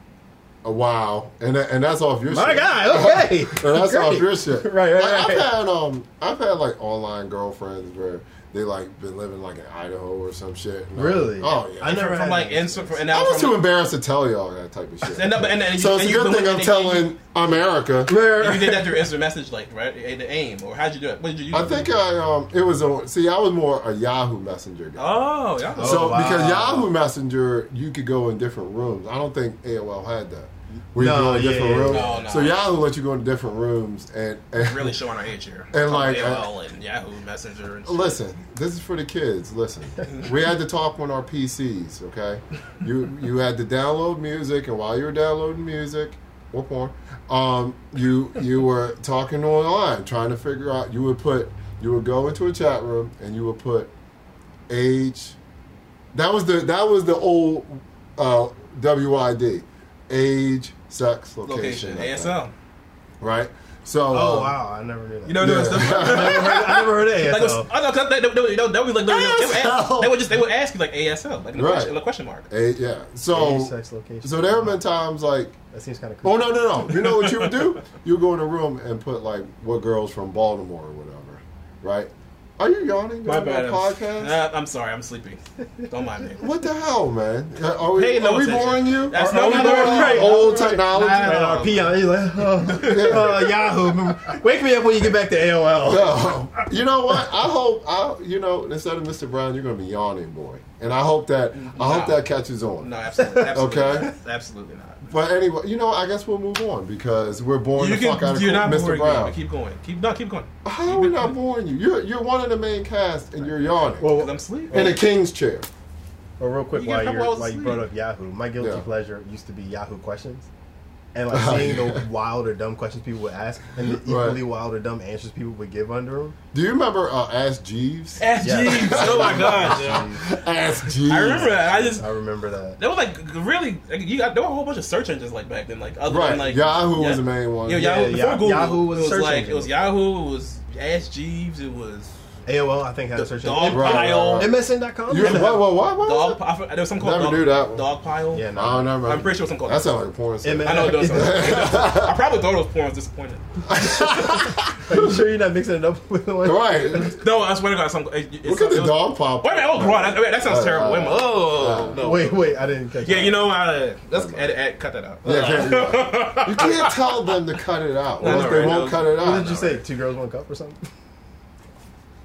Oh, wow. And that, and that's off your My shit. guy. Okay. And that's off Great. your shit. Right, right, like, right. I've had um I've had like online girlfriends where they like been living like in Idaho or some shit. And Really? like, oh yeah. I never from, had like that instant, from, and I now was from, too embarrassed to tell y'all that type of shit. And, and, and, and so you, it's and a good thing I'm and telling America. You, you did that through instant message, like right, the aim, or how'd you do it? What did you use? I think I um it was on. See, I was more a Yahoo Messenger guy. Oh, yeah. Oh, so wow. because Yahoo Messenger, you could go in different rooms. I don't think AOL had that. Where you No, go in yeah, different yeah, rooms. No, no. So Yahoo let you go in different rooms and, and really showing our age here. And, like, AOL and Yahoo Messenger. And shit. Listen, this is for the kids. Listen, we had to talk on our PCs. Okay, you you had to download music, and while you were downloading music or porn, um, you you were talking online, trying to figure out. You would put you would go into a chat room, and you would put age. That was the that was the old uh, WID, age, sex, location, location like ASL. right? So Oh uh, wow, I never knew that. You know, doing Yeah. stuff. I never heard, I never heard of ASL. Like, it was, I know, cause they, they, they, they, they would like, they, would- they, would they would just, they would just ask you like ASL, like in a, Right. question, in a question mark. eh, yeah. So Age, sex, location. so there have been times like That seems kind of cool. Oh no no no! You know what you would do? You would go in a room and put like what girls from Baltimore or whatever, right? Are you yawning My bad. I'm, podcast? Nah, I'm sorry. I'm sleeping. Don't mind me. What the hell, man? Are we, Pay no are we attention. boring you? That's are, no- are we boring right. Old Right. technology. Nah. And our he's like, oh, uh, Yahoo. Wake me up when you get back to AOL. No. You know what? I hope I you know instead of Mr. Brown, you're gonna be yawning, boy. And I hope that I hope that catches on. No, absolutely. absolutely Okay. Not. Absolutely not. But anyway, you know, I guess we'll move on because we're boring You the fuck out of you're not Mr. boring Brown. me. Keep going. Keep no. Keep going. How are we not boring you? You're you're one of the main cast and you're yawning. Well, I'm sleeping. in a king's chair. Well, real quick, You while, you're, while you brought up Yahoo, my guilty Yeah. pleasure used to be Yahoo questions. And like seeing the wild or dumb questions people would ask and the equally Right. wild or dumb answers people would give under them. Do you remember uh, Ask Jeeves? Ask Yeah. Jeeves. Oh my god. yeah. Ask Jeeves. I remember that. I just I remember that. There was like really, like, you got there were a whole bunch of search engines like back then, like other Right. than like Yahoo yeah. was the main one. Yeah, Yeah, Yahoo, before Yah- Google, Yahoo was it was search like engine. it was Yahoo, it was Ask Jeeves, it was AOL, I think, had a search Dog engine. Right, Pile, right, right. MSN.com? You, what, what, what, what? Dog. I forgot- There was something called Never Dog, knew that one. Dog Pile. Yeah, no. I don't know. I'm pretty sure it's something called. That sounds like a porn site. M- I know it does. I probably thought it was porn. I was disappointed. Are you sure you're not mixing it up with the one? Right. No, I swear to God, some. It, it's Look at the it was- dog pop. Wait a minute! Oh, bro, that, that sounds Uh, terrible. Wait a minute. uh, Oh no. Wait, wait, I didn't catch Yeah, that. you know, uh, let's edit, edit, cut that out. Yeah, you can't tell them to cut it out, or else they won't cut it out. What did you say? Two girls, one cup or something?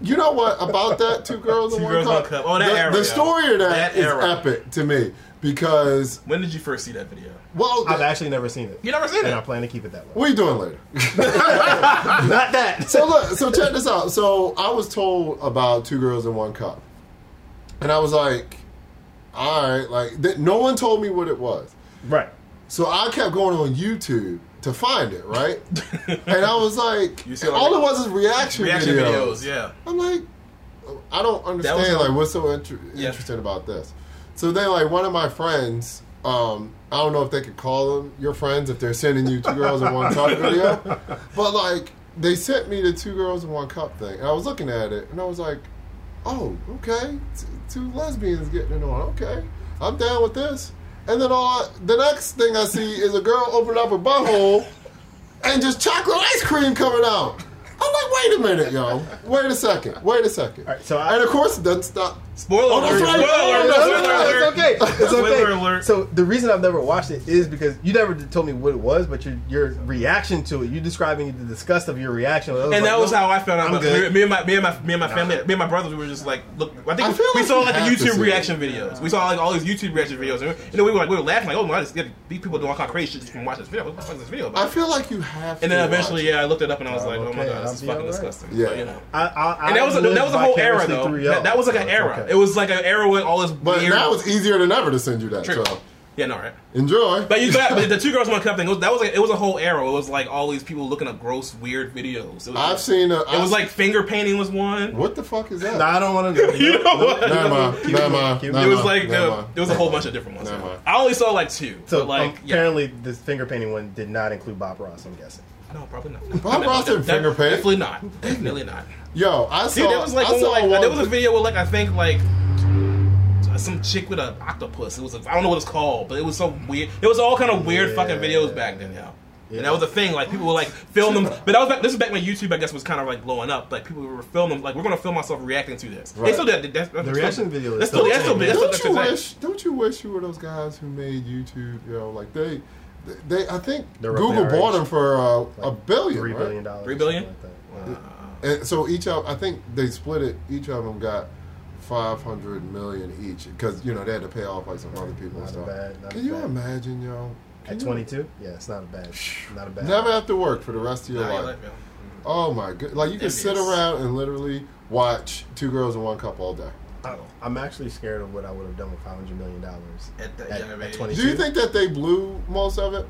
You know what about that? Two girls Two and one Girls, cup. One Cup. Oh, that the, era, the story of that, That is era. epic to me because When did you first see that video? well, I've actually never seen it. You never seen it? And I plan to keep it that way. what are you doing later? Not that. so look, so check this out. So I was told about two girls in one cup, and I was like, all right, like th- no one told me what it was. Right. So I kept going on YouTube to find it, right? and I was like, You see all all it was is reaction, Reaction videos. videos, yeah. I'm like, I don't understand. a- Like, what's so inter- Yeah. interesting about this? So then, like, one of my friends, um, I don't know if they could call them your friends if they're sending you two girls in one cup video, but like, they sent me the two girls in one cup thing, and I was looking at it, and I was like, oh, okay, T- two lesbians getting it on, okay, I'm down with this. And then all the next thing I see is a girl opening up her butthole and just chocolate ice cream coming out. I'm like, wait a minute, yo. Wait a second. Wait a second. All right, so I- and of course, it doesn't stop. Spoiler Oh, alert! Spoiler Oh, alert! Spoiler no, no, alert! It's okay. It's okay. Spoiler alert. So the reason I've never watched it is because you never told me what it was, but your your reaction to it, you describing the disgust of your reaction, I And like, that was no, how I found out. I'm good. me and my me and my me and my family, me and my brothers, we were just like, look. I think I we like saw like the YouTube see it. reaction videos. We saw like all these YouTube reaction videos, and you know we were like we were laughing like, oh my god, this- these people doing all kind of crazy shit just from watching this video. What the fuck is this video about? I feel like you have. and to then eventually, watch yeah, I looked it up and I was like, oh, oh my god, this is fucking disgusting. Yeah. You know. I, I, And that was that was a whole era though. That, that was like an era. Okay. It was like an era with all this. But weird. now it's easier than ever to send you that. True. So yeah, no, right. enjoy. But you got but the two girls one cup thing. Was, that was like, it was a whole era. It was like all these people looking at gross, weird videos. It was, I've seen. A, It was like finger painting was one. what the fuck is that? Nah, I don't want to know. You know what? Never mind. Keep Never it- mind. keep it- It was like never there was a whole bunch of different ones. Never mind. I only saw like two. So but like um, yeah. apparently, this finger painting one did not include Bob Ross. I'm guessing. No, probably not. Bob Ross didn't finger paint. Definitely not. Definitely not. Yo, I saw. Dude, there was like, I one, saw like one. there was a video with like I think like some chick with an octopus. It was I I don't know what it's called, but it was so weird. It was all kind of weird Yeah. fucking videos back then, yo. Yeah. And that was a thing. Like people were like film them, but that was back, this is back when YouTube, I guess, was kind of like blowing up. Like people were filming, like we're gonna film ourselves reacting to this. They Right. still did. That's, that's The still- reaction video is That's still still, that's still, the same, that's yeah. still, Don't that's you still wish? Don't you wish you were those guys who made YouTube? You know, like they, they. I think They're roughly Google our bought age. them for uh, a Like billion, Three right? billion dollars. Three billion? something Like that. And so each of, I think they split it. Each of them got five hundred million each because you know they had to pay off like some other people and Not a stuff. bad- not Can a you bad. imagine, yo? Can At you- 22, yeah, it's not a bad, not a bad. Never have to work for the rest of your Nah, you life. like. Oh my god! Like you can sit Envious. around and literally watch two girls in one cup all day. I, I'm actually scared of what I would have done with 500 million dollars At that at, at 22. Do you think that they blew most of it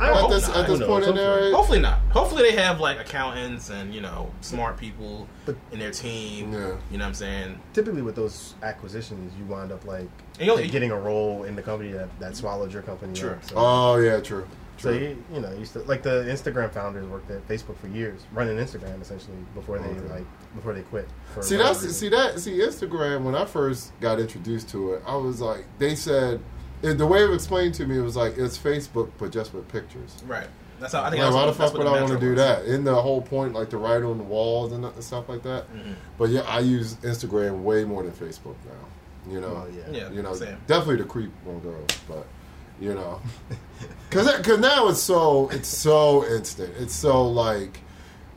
I at hope this not. at this Who point knows? in their age? Hopefully not. Hopefully they have like accountants and you know smart people But- in their team. Yeah. You know what I'm saying? Typically, with those acquisitions, you wind up like And you only- getting a role in the company that, that swallowed your company. True. Up, so. Oh yeah, true. So you, you know, used to like the Instagram founders worked at Facebook for years, running Instagram essentially before they Okay. like before they quit. See whatever that's reason. see that see Instagram. When I first got introduced to it, I was like, they said the way it was explained to me was like it's Facebook but just with pictures. Right. That's how I think. Like, that's why the fuck what would I want to do was. that? In the whole point, like to write on the walls and stuff like that. Mm-hmm. But yeah, I use Instagram way more than Facebook now. You know, Well, yeah. Yeah. you know, Same. definitely the creep on girls, but you know, because because now it's so it's so instant. It's so like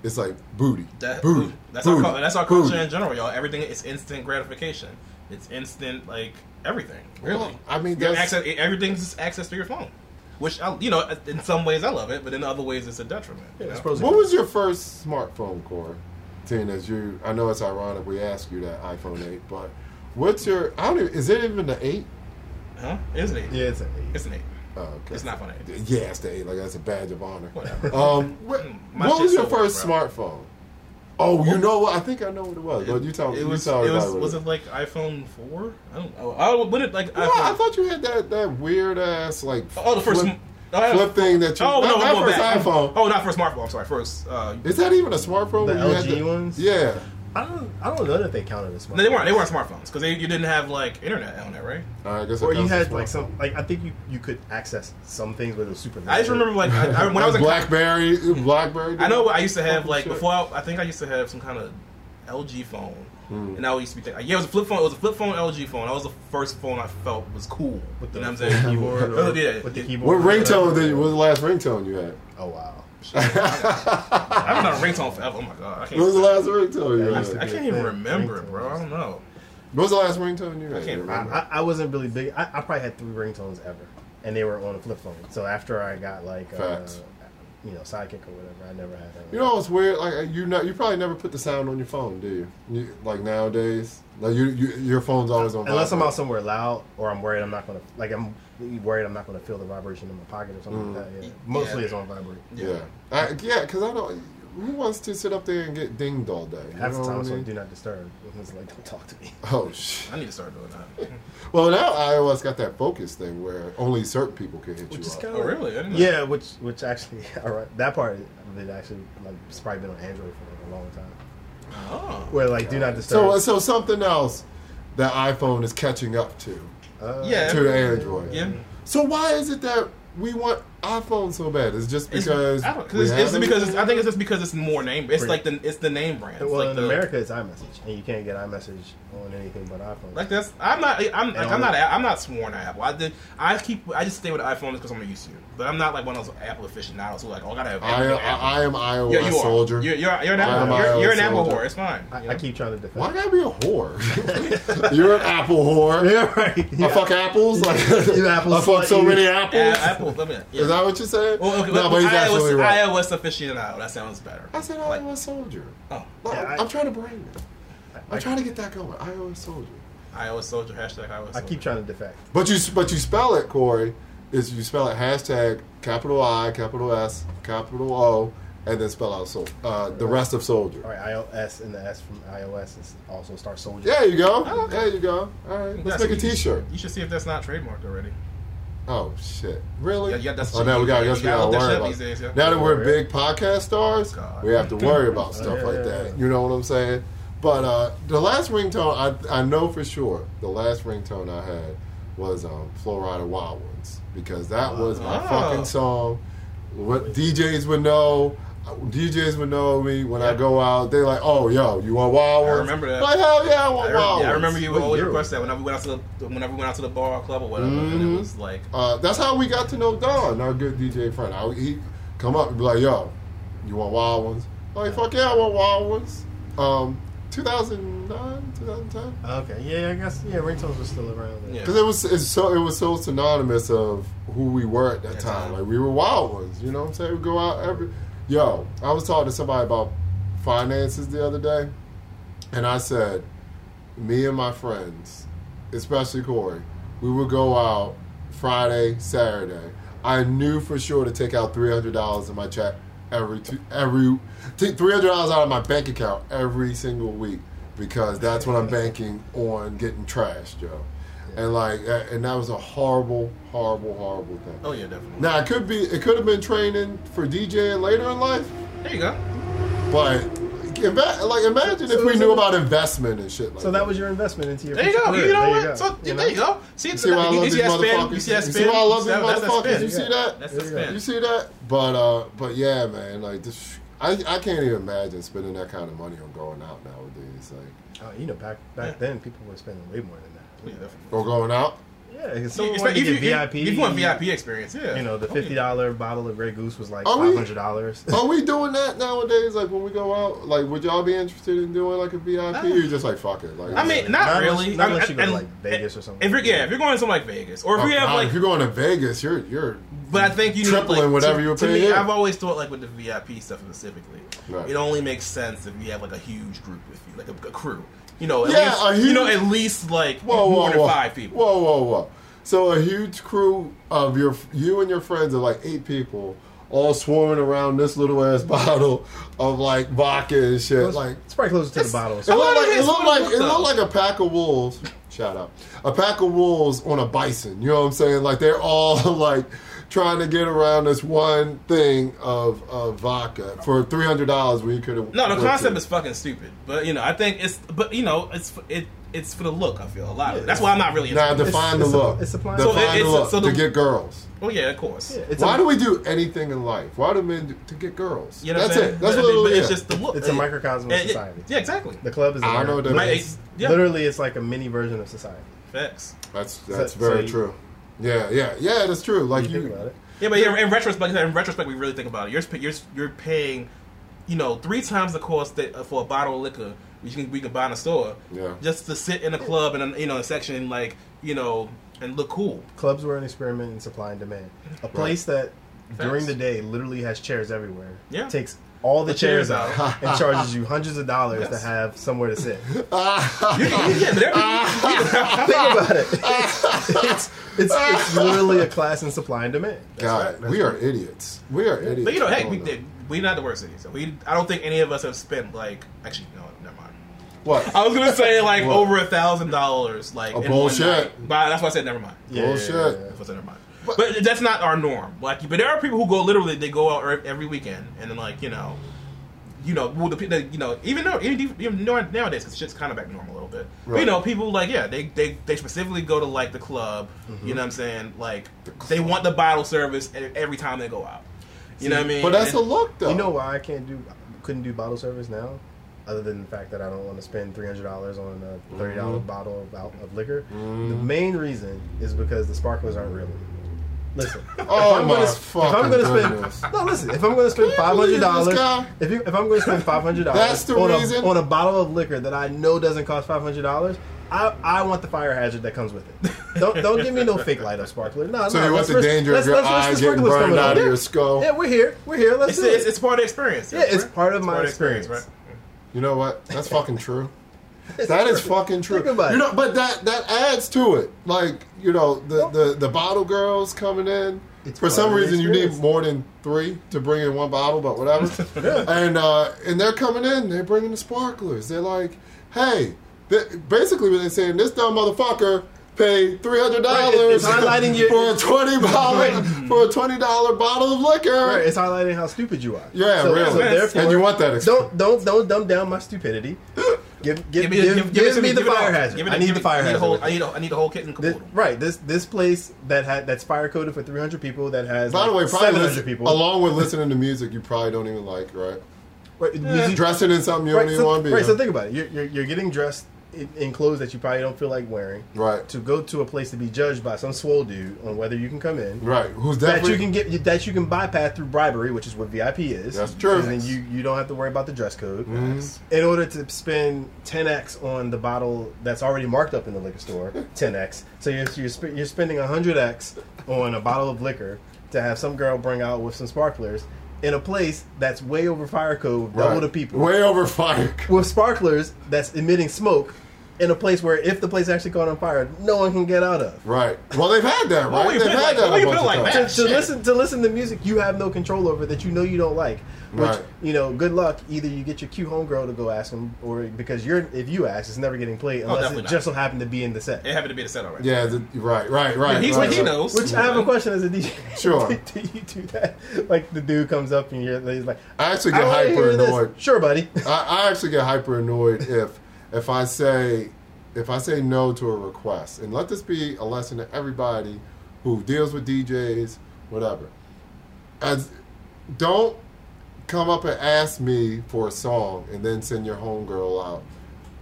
it's like booty, That, booty. that's booty, our that's our booty. culture in general, y'all. Everything is instant gratification. It's instant, like everything. Really, Well, I mean, that's- access, everything's access to your phone. Which I, you know, in some ways I love it, but in other ways it's a detriment. Yeah, it's know? What was your first smartphone, Corey? Seeing as you, I know it's ironic we asked you that iPhone eight, but what's your? I don't. Even, is it even the eight? Huh? It's an eight. Yeah, it's an eight. It's an eight. Oh, okay. It's not funny. Yeah, it's the eight. Like that's a badge of honor. Whatever. Um, what, what was your so first bro. smartphone? Oh, you know what? I think I know what it was. But you tell me. It you was. tell It me was. about Was it like iPhone four? I don't. know. I would it like No, iPhone. I thought you had that that weird ass like Oh, the first. flip, sm- oh, I had a- flip thing that you. Oh not, no, not first back. iPhone. Oh, not first smartphone. I'm sorry. First. Uh, Is that even a smartphone? The where you had LG the- ones? Yeah. I don't. I don't know that they counted as smart. no, they weren't. They weren't smartphones because you didn't have like internet on there, right? I guess. Or you had like some like I think you, you could access some things, but it was super. I just remember like I, I, when I was in BlackBerry, BlackBerry. I know I used to have Fucking like shit. before. I, I think I used to have some kind of LG phone, Hmm. and I used to be thinking, yeah, it was a flip phone. It was a flip phone LG phone. That was the first phone I felt was cool. with you the, know what I'm saying? keyboard. Oh, Or, yeah. With the yeah. keyboard. What or ringtone whatever. did you? What was the last ringtone you had? Oh wow. I haven't done a ringtone forever. Oh my god, I can't. What was the last ringtone you Yeah, I I, used to had? I can't even remember it, bro. I don't know. What was the last ringtone you had? I can't remember? I, I, I wasn't really big. I, I probably had three ringtones ever, and they were on a flip phone. So after I got like, uh, you know, sidekick or whatever, I never had that. You know, it's weird. Like you know, you probably never put the sound on your phone, do you? you like nowadays, like you, you your phone's always on. unless I'm out somewhere loud, or I'm worried I'm not gonna like I'm worried I'm not gonna feel the vibration in my pocket or something like mm. that. Yeah. Mostly Yeah. it's on vibrate. Yeah, I, yeah, because I don't. Who wants to sit up there and get dinged all day? You Half the time it's I on mean? do not disturb. It's like don't talk to me. Oh shit. I need to start doing that. Well, now iOS got that focus thing where only certain people can hit Which you is up. kinda- Oh really? I didn't know. Yeah, which which actually, all right, that part of it actually like it's probably been on Android for like a long time. Oh. Where like do not disturb. So, so something else that iPhone is catching up to uh, Yeah. to Android. Yeah. So why is it that we want iPhone so bad? It's it just It's, because I don't, 'cause it's, it's have because it's. I think it's just because it's more name. It's like the it's the name brand. It's Well, like in the, America, it's iMessage, and you can't get iMessage on anything but iPhone. Like that's I'm not I'm like, I'm not I'm not sworn to Apple. I did I keep I just stay with iPhones because I'm used to it. But I'm not like one of those Apple aficionados who like oh I gotta have I, everything I, Apple. I am iOS Yeah, you are. soldier. You're, you're, you're an Apple. You're, you're an Apple soldier. whore. It's fine. I, you I keep trying to defend. Why gotta be a whore? You're an Apple whore. Yeah, right. I fuck apples. Like You Apple I fuck so you- many apples. Apple. Let me. Yeah. Is that what you're saying? well, okay, no, well, but he's iOS, absolutely right. iOS aficionado. That sounds better. I said Like- iOS soldier. Oh, Look, Yeah, I'm, trying to bring it. I'm trying to get that going. iOS soldier. iOS soldier. Hashtag iOS. I keep trying to defect. But you but you spell it, Corey. Is you spell it hashtag capital I, capital S, capital O, and then spell out sol- uh, the rest of soldier. All right, iOS and the S from iOS is also start soldier. There you go. Oh, okay. There you go. All right, let's That's- make a you should- T-shirt. You should see if that's not trademarked already. Oh shit! Really? Yeah, yeah, that's- oh, now we got. I you guess we gotta gotta that worry about. these days, yeah. Now that we're big podcast stars, God. we have to worry about stuff yeah, like yeah, that. yeah. You know what I'm saying? But uh, the last ringtone, I I know for sure, the last ringtone I had was um, Flo Rida Wild Ones because that was my Oh. fucking song. What DJs would know. DJs would know me when I go out. They like, oh, yo, you want wild ones? I remember that. Like, hell yeah, I I, want re- wild yeah, I remember you What always year request that whenever we went out to the whenever we went out to the bar or club or whatever, and Mhm. it was like Uh, that's how we got to know Don, our good DJ friend. I, he come up and be like, "Yo, you want wild ones?" I'm like, fuck yeah, I want wild ones. Um, 2009, 2010, Okay, yeah, I guess yeah, ringtones were still around. Then. Yeah. because it was it's so it was so synonymous of who we were at that That time. time. Like we were wild ones. You know what I'm saying? We go out every. Yo, I was talking to somebody about finances the other day, and I said, me and my friends, especially Corey, we would go out Friday, Saturday. I knew for sure to take out three hundred dollars in my check every two, every take three hundred dollars out of my bank account every single week because that's what I'm banking on getting trashed, yo. and like, and that was a horrible, horrible, horrible thing. Oh yeah, definitely. Now it could be, it could have been training for DJing later in life, There you go. but ima- like imagine if we is knew it- about investment and shit like So that was your investment into your. There you go. career. You know There what? So You know? there you go. See, You see why I love you these see that spin? motherfuckers? You see that You see why I love these That- that's that motherfuckers? You see that? That's the spin. You see that? But uh, but yeah, man, like this, I I can't even imagine spending that kind of money on going out nowadays, like Oh, you know, back back Yeah. then, people were spending way more than Yeah, that. definitely. or going out. Yeah, because You- someone if wanted to you- get if- VIP. If you want VIP experience, yeah. You know, the fifty yeah. dollar bottle of Grey Goose was like five hundred dollars. Are we doing that nowadays? Like when we go out, like would y'all be interested in doing like a VIP? Uh, or you just like fuck it? Like I mean, not, Not unless- really. not unless you go to, like, Vegas or something. If you're, yeah, if you're going to something like Vegas, or if oh, you have God, like, if you're going to Vegas, you're you're. but I think you need tripling like, whatever to, you were to paying me. I've always thought like with the VIP stuff specifically, Right. it only makes sense if you have like a huge group with you, like a, a crew. You know, at Yeah, least, a you know, at least like Whoa, more whoa, than whoa. five people. Whoa, whoa, whoa! So a huge crew of your you and your friends are like eight people, all swarming around this little ass bottle of like vodka and shit. it's, like it's probably closer to the bottle. It looked like it it is looked like it it looked like a pack of wolves. Shout out, a pack of wolves on a bison. You know what I'm saying? Like they're all like trying to get around this one thing of, of vodka for three hundred dollars when you could have. No, the concept is fucking stupid. But you know, I think it's but you know, it's it it's for the look. I feel a lot. of it. That's why I'm not really. now into define it's the look. it's supply- define So it- the look so the- to get girls. Oh yeah, of course. Yeah, it's Why a, do we do anything in life? Why do men do, to get girls? You know That's I'm it. That's but, what but it it's just the look. It's a microcosm of Yeah, yeah, society. Yeah, exactly. the club is. I know that Right, is. yeah. Literally, it's like a mini version of society. Facts. That's that's So- very so you- true. Yeah, yeah, yeah. That's true. Like You you, think about it. Yeah, but yeah, in retrospect, in retrospect, we really think about it. You're you're you're paying, you know, three times the cost that, uh, for a bottle of liquor we can we can buy in a store. Yeah. Just to sit in a club and you know a section like you know and look cool. Clubs were an experiment in supply and demand. A place that during the day literally has chairs everywhere. Yeah. Takes all the, The chairs, chairs out and charges you hundreds of dollars Yes. to have somewhere to sit. You can- yeah, there Think about it. It's, it's, it's literally a class in supply and demand. That's God, right. That's we are idiots. We are idiots. But you know, hey, we did. We're not the worst cities. So we, I don't think any of us have spent like. Actually, no, never mind. What? I was gonna say like What? over a thousand dollars, like Oh, in bullshit. one night. But that's why I said never mind. Yeah, yeah, Bullshit. yeah, yeah. That's why I said never mind. But, that's not our norm. Like, but there are people who go literally. They go out every weekend, and then like you know, you know, well, the, the, you know, even though even, even nowadays, because shit's kind of back normal a little bit. But, you know, people like yeah, they they they specifically go to like the club. Mm-hmm. You know what I'm saying? Like they want the bottle service e- every time they go out. You know what I mean? But that's a look, though. You know why I can't do couldn't do bottle service now? Other than the fact that I don't want to spend three hundred dollars on a thirty dollars Mhm. bottle of, of liquor. Mhm. The main reason is because the sparklers aren't real. Listen, Oh if I'm my gonna, if I'm gonna spend no, listen, if I'm going to spend you five believe hundred this dollars, if you if I'm going to spend five hundred That's dollars the on reason? a, on a bottle of liquor that I know doesn't cost five hundred dollars, I I want the fire hazard that comes with it. Don't don't give me no fake light up sparkler. No, So no, you want let's the risk- danger of let's- your let's risk eye the getting sprinklers burned coming out of Yeah. your skull? Yeah, we're here. We're here. Let's It's, do it. it's, it's part of the experience. Yeah, it's part of It's my part experience. right? You know what? That's fucking true. It's That is true. fucking true. You know, but that that adds to it. Like you know, the the, the bottle girls coming in. It's For some reason, you need more than three to bring in one bottle, but whatever. And uh, and they're coming in. They're bringing the sparklers. They're like, hey, th- basically, what they're saying, this dumb motherfucker paid three hundred dollars it's highlighting your- for a twenty bottle for a twenty dollar bottle of liquor. Right, it's highlighting how stupid you are. Yeah, so, really. So and you want that experience. don't don't don't dumb down my stupidity. Give give Give give, me, give, give, give, it me the give fire hazard. Give it, I need give the it- fire I need hazard. a whole, I need a, I need a whole kit and This- caboodle. right, this this place that had that's fire coded for 300 people that has By the way, probably 700 listen, people. along with listening to music you probably don't even like, right? right, music- Dressing in something you right, don't even so, want to be. right, in. so think about it. You're, you're, you're getting dressed in, in clothes that you probably don't feel like wearing right, to go to a place to be judged by some swole dude on whether you can come in. right. Who's That definitely you can get that you can bypass through bribery, which is what VIP is. That's true. And then you, you don't have to worry about the dress code. Mhm. In order to spend 10x on the bottle that's already marked up in the liquor store, 10x. So you're you're, sp- you're spending 100x on a bottle of liquor to have some girl bring out with some sparklers in a place that's way over fire code, double right. the people. way over fire. with sparklers that's emitting smoke in a place where if the place actually caught on fire, no one can get out of. Right. Well, they've had that, right? you they've had like- that well, a bunch put of like times. To, that. to Shit. listen to listen to music you have no control over that you know you don't like. Which Right. you know, good luck. Either you get your cute homegirl to go ask them, or because you're if you ask, it's never getting played oh, unless Oh, it not. just so happened to be in the set. It happened to be in the set already. Yeah, the, right, right, right. He's right, what he right. knows. Which I have a question as a DJ. Sure. do, do you do that? Like the dude comes up and you're he's like, I actually get wanna hyper hear this. annoyed. Sure, buddy. I, I actually get hyper annoyed if if I say if I say no to a request, and let this be a lesson to everybody who deals with DJs, whatever. As don't come up and ask me for a song and then send your homegirl out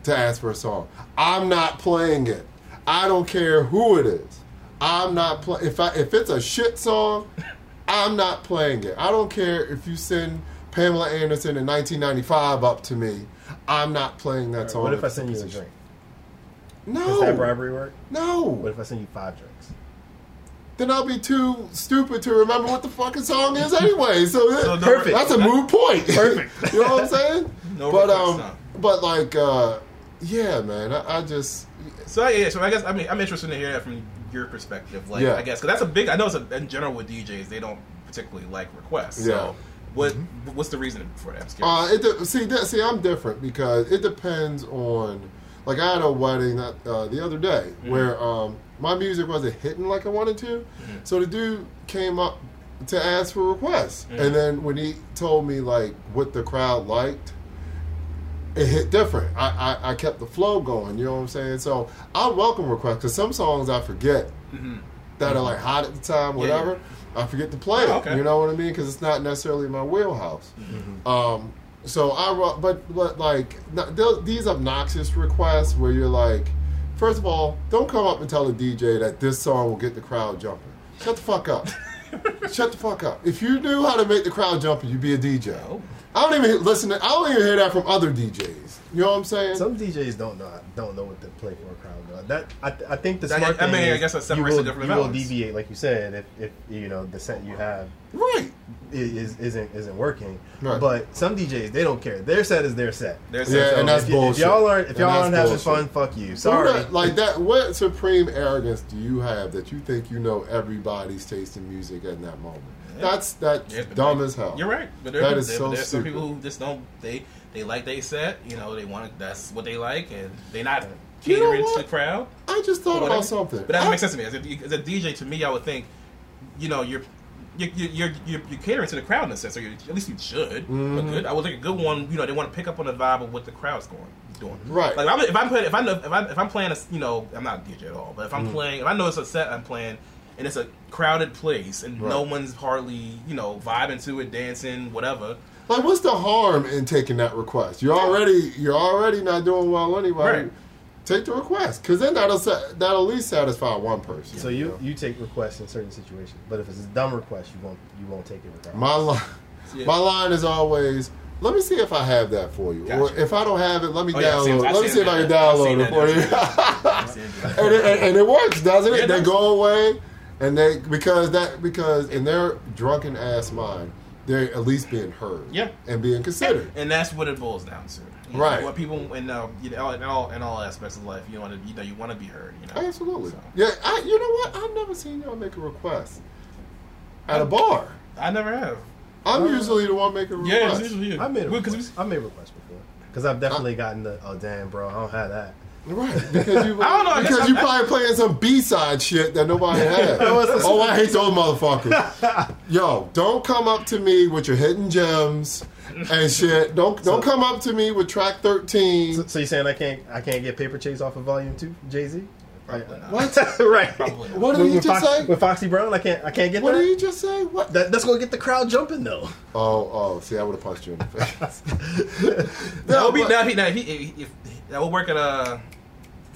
to ask for a song. I'm not playing it. I don't care who it is. I'm not playing. if I if it's a shit song, I'm not playing it. I don't care if you send Pamela Anderson in 1995 up to me. I'm not playing that song. What if I send you piece a of drink? shit. Does that bribery work? No. What if I send you five drinks? Then I'll be too stupid to remember what the fucking song is anyway. So, that- So no- Perfect. that's a moot point. Perfect. you know what I'm saying? No but um, no. but like, uh, yeah, man. I, I just So yeah, so I guess I mean I'm interested to hear that from your perspective. Like Yeah. I guess because that's a big. I know it's a, in general with DJs they don't particularly like requests. Yeah. So what what's the reason for that? Uh, it de- see, that, see, I'm different because it depends on. Like I had a wedding that, uh, the other day where um, my music wasn't hitting like I wanted to, so the dude came up to ask for requests, and then when he told me like what the crowd liked, it hit different. I, I, I kept the flow going. You know what I'm saying? So I welcome requests because some songs I forget that are like hot at the time, Yeah, yeah. Whatever. I forget to play Oh, it. okay. You know what I mean? Because it's not necessarily my wheelhouse. Um, so I, but but like these obnoxious requests where you're like, first of all, don't come up and tell the DJ that this song will get the crowd jumping. Shut the fuck up. Shut the fuck up. If you knew how to make the crowd jumping, you'd be a DJ. Oh. I don't even listen. To, I don't even hear that from other DJs. You know what I'm saying? Some DJs don't know don't know what to play for a crowd. Though. That I, I think the That- smart I thing mean, I guess that you will, the different you will deviate, like you said, if, if you know the set you have right. is isn't isn't working. Right. But some DJs they don't care. Their set is their set. There's Yeah, and that's if, you- if bullshit. y'all aren't if And y'all aren't having bullshit. fun, fuck you. Sorry. that- like that. What supreme arrogance do you have that you think you know everybody's taste in music at that moment? That's that's Yeah, dumb like- as hell. You're right, but there, That there, is so there's some stupid. people who just don't. They they like they set. You know, they want that's what they like, and they not You know catering to the crowd. I just thought about something. But that doesn't I- make sense to me. As a, as a DJ, to me, I would think, you know, you're. You're, you're, you're, you're catering to the crowd in a sense, or at least you should. Mm-hmm. But good, I would think a good one. You know, they want to pick up on the vibe of what the crowd's going doing. Right. Like I'm, if I'm playing, if I know, if I'm, if I'm playing a, you know, I'm not a DJ at all, but if. I'm playing, if I know it's a set I'm playing, and it's a crowded place, and no one's hardly, you know, vibing to it, dancing, whatever. Like, what's the harm in taking that request? You're already you're already not doing well anyway. Right. Take the request, because then that'll that'll at least satisfy one person. so you know? you take requests in certain situations, but if it's a dumb request, you won't you won't take it regardless. my line Yeah. my line is always. Let me see if I have that for you, or if I don't have it, let me Oh, yeah, I've seen- download. I've let me seen see if I can download seen it for you. and, it, and, and it works, doesn't it? Yeah, they go away, and they because that because in their drunken ass mind, they're at least being heard, Yeah. and being considered. and that's what it boils down to. You Right. Know, what people in uh, you know, in all in all aspects of life, you want to you know you want to be heard. You know. Absolutely. So, Yeah, I, you know what? I've never seen y'all make a request at a bar. I never have. I'm Uh, usually the one making requests. Yeah, it's usually you. I made a Well, 'cause request. I made requests before because I've definitely gotten the oh damn bro I don't have that. Right, because you, I don't know, because you I'm- probably playing some B side shit that nobody had. was- oh, I hate those motherfuckers. Yo, don't come up to me with your hidden gems and shit. Don't don't come up to me with track thirteen. So, so you saying I can't I can't get paper chase off of Volume Two, Jay Z? Probably not. What? right. Probably. What did With, you just Fox- say? with Foxy Brown, I can't I can't get What that. did you just say? What? that. That's gonna get the crowd jumping though. Oh, oh. See, I would have punched you in the face. That would be but- now. He, now he, if, if that would work at uh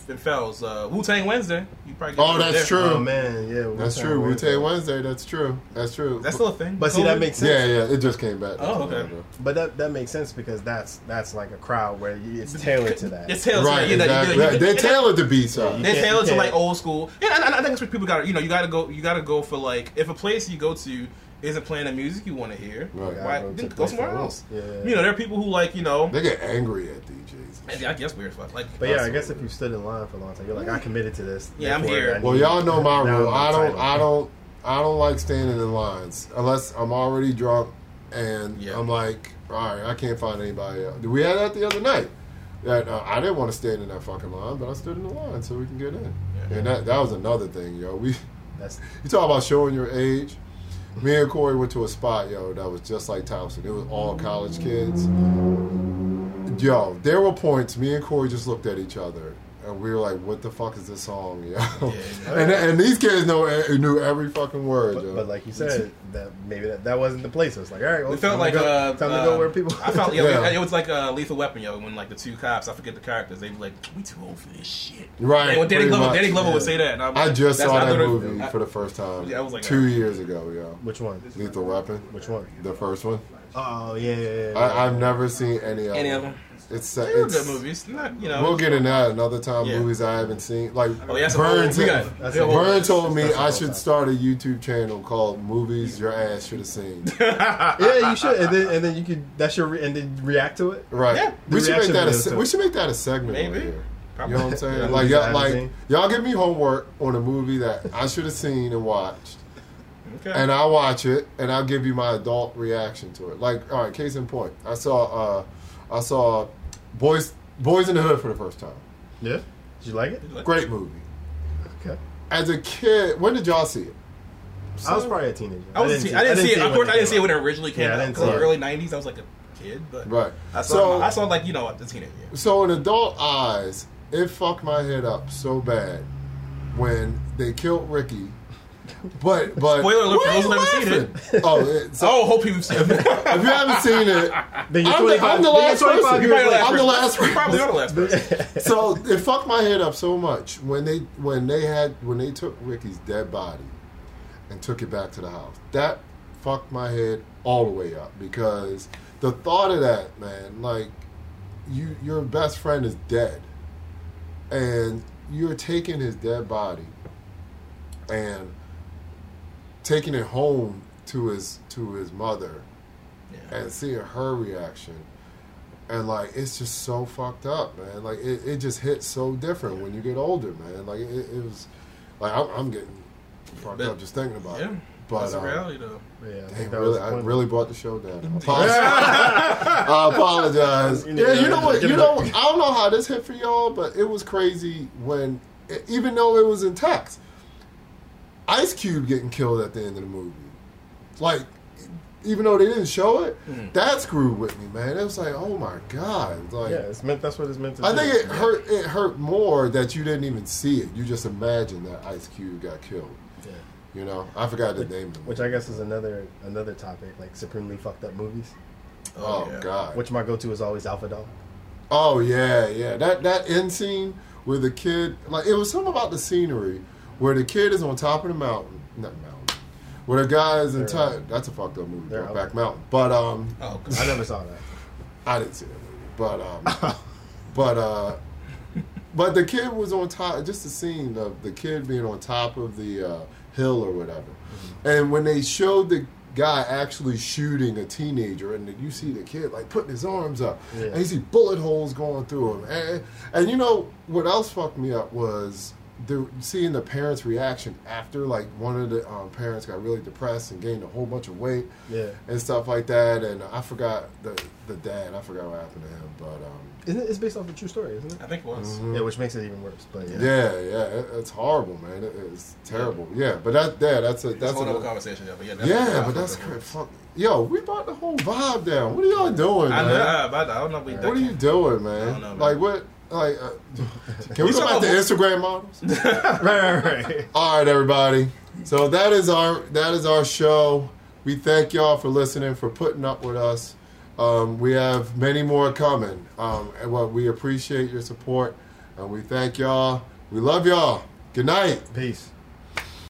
in Fells uh, Wu Tang Wednesday. You probably Oh, that's there. true. Oh man, yeah. That's Wu-Tang true. Wu Wednesday. Tang Wednesday. That's true. That's true. That's still a thing. But see, that makes sense. Yeah, yeah. It just came back. Oh, okay. But that that makes sense because that's that's like a crowd where you, it's tailored to that. It's tailored Right, to that. Exactly. you- you- Right. They and that- tailored the B side. They're tailored to like old school. Yeah, and I, I think that's what people got. to You know, you got to go. You got to go for like if a place you go to isn't playing the music you want to hear, Right. Why go to then the go somewhere else? Yeah, yeah, You know, there are people who like you know. They get angry at DJs. And I guess weird fuck. Like, But yeah, I guess if you stood in line for a long time, you're like, I committed to this. Yeah, I'm here. Well, y'all know my rule. I'm don't. I don't. I don't like standing in lines unless I'm already drunk and Yeah. I'm like, all right, I can't find anybody else. We had that the other night. That uh, I didn't want to stand in that fucking line, but I stood in the line so we can get in. Yeah. And that that was another thing, yo. We That's you talk about showing your age. Me and Corey went to a spot, yo, that was just like Thompson. It was all college kids. Yo, there were points. Me and Corey just looked at each other, and we were like, "What the fuck is this song, yo?" Yeah. and and these kids know knew every fucking word, but, yo. but like you said, that maybe that, that wasn't the place. I was like, all right, well, It felt time like to go, uh, time to uh, go where people. I felt yeah, Yeah. It was like a lethal weapon, yo. When like the two cops, I forget the characters, they were like, "We too old for this shit." Right, And when Danny pretty Glover, much, Danny Glover would yeah. say that. And I'm I just saw that movie I- for the first time. Yeah, I was like, two uh, years ago, yo. Which one? Lethal Weapon, Which one? the first one. Oh yeah, yeah, yeah. yeah. I, I've never seen any of Any them. of them? It's They were it's, good movies. Not you know. We'll get in that another time. Yeah. Movies I haven't seen, like Oh yeah, that's a Burn. whole- got. That's we got a a whole- Vern told me That's a I whole should time. start a YouTube channel called "Movies Your Ass Should Have Seen." yeah, you should, and then and then you could that's your re- and then react to it. Right? Yeah. we should make that. A, se- we should make that a segment. Maybe. on here. Probably. You know what I'm saying? Yeah, like, y'all, like seen. y'all give me homework on a movie that I should have seen and watched, Okay. and I'll watch it, and I'll give you my adult reaction to it. Like, all right, case in point, I saw, uh, I saw Boys Boys in the Hood for the first time. Yeah, did you like it? Great movie. Okay, As a kid, when did y'all see it? I was probably a teenager. I, was, didn't I didn't see it. Of when course, I didn't see it when it originally came Yeah, I out. didn't in the see it. early '90s, I was like a kid, but Right. I saw. So- I saw like you know the teenager. So in adult eyes, it fucked my head up so bad when they killed Ricky. But but Spoiler alert for Why those who you haven't seen it. Oh, it, so Oh, hope you've seen it. if you haven't seen it, Then you're I'm the, 25 I'm the then you're last person. years. I'm the last You probably person. are the last person. So it fucked my head up so much when they when they had when they took Ricky's dead body and took it back to the house. That fucked my head all the way up because the thought of that, man, like you your best friend is dead and you're taking his dead body and taking it home to his to his mother Yeah. and seeing her reaction and like it's just so fucked up man like it, it just hits so different when you get older man like it, it was like I'm, I'm getting fucked But- up just thinking about Yeah, it but that's the um, reality though. Yeah, I Damn, think that really, I really brought the show down. I apologize. I apologize. You Yeah, you know what? You know. I don't know how this hit for y'all, but it was crazy when, even though it was in text, Ice Cube getting killed at the end of the movie. Like, even though they didn't show it, Mhm. that screwed with me, man. It was like, oh my god, like. Yeah, it's meant. That's what it's meant to. Be. I do. think it hurt. It hurt more that you didn't even see it. You just imagined that Ice Cube got killed. Yeah. You know, I forgot the name of the Which. I guess is another another topic, like supremely fucked up movies. Oh, yeah. god. Which my go-to is always Alpha Dog. Oh yeah, yeah. That that end scene where the kid like it was something about the scenery where the kid is on top of the mountain, not mountain, where the guy is in They're top. out. That's a fucked up movie, They're Brokeback out. Mountain. But um, Oh, I never saw that. I didn't see that movie. But um, but uh, but the kid was on top. Just the scene of the kid being on top of the uh, hill or whatever, and when they showed the guy actually shooting a teenager, and you see the kid like putting his arms up, Yeah. and you see bullet holes going through him, and, and you know what else fucked me up was. The, seeing the parents' reaction after, like one of the um, parents got really depressed and gained a whole bunch of weight, Yeah. and stuff like that. And I forgot the the dad. I forgot what happened to him, but um, Isn't it? It's based off a true story, isn't it? I think it was. Mhm. Yeah, which makes it even worse. But yeah. yeah, yeah, it, it's horrible, man. It, it's terrible. Yeah, but that yeah, that's a That's that's a whole conversation, yeah. But yeah, that's yeah, but that's great. Fuck, yo, we brought the whole vibe down. What are y'all doing, I man? know, I, I don't know. if We, What are you doing, man? I don't know, man. Like what? Like, uh, can we talk about back talking to about- Instagram models? right, right, right. All right, everybody. So that is our that is our show. We thank y'all for listening, for putting up with us. Um, we have many more coming. Um, and well, we appreciate your support, and we thank y'all. We love y'all. Good night. Peace.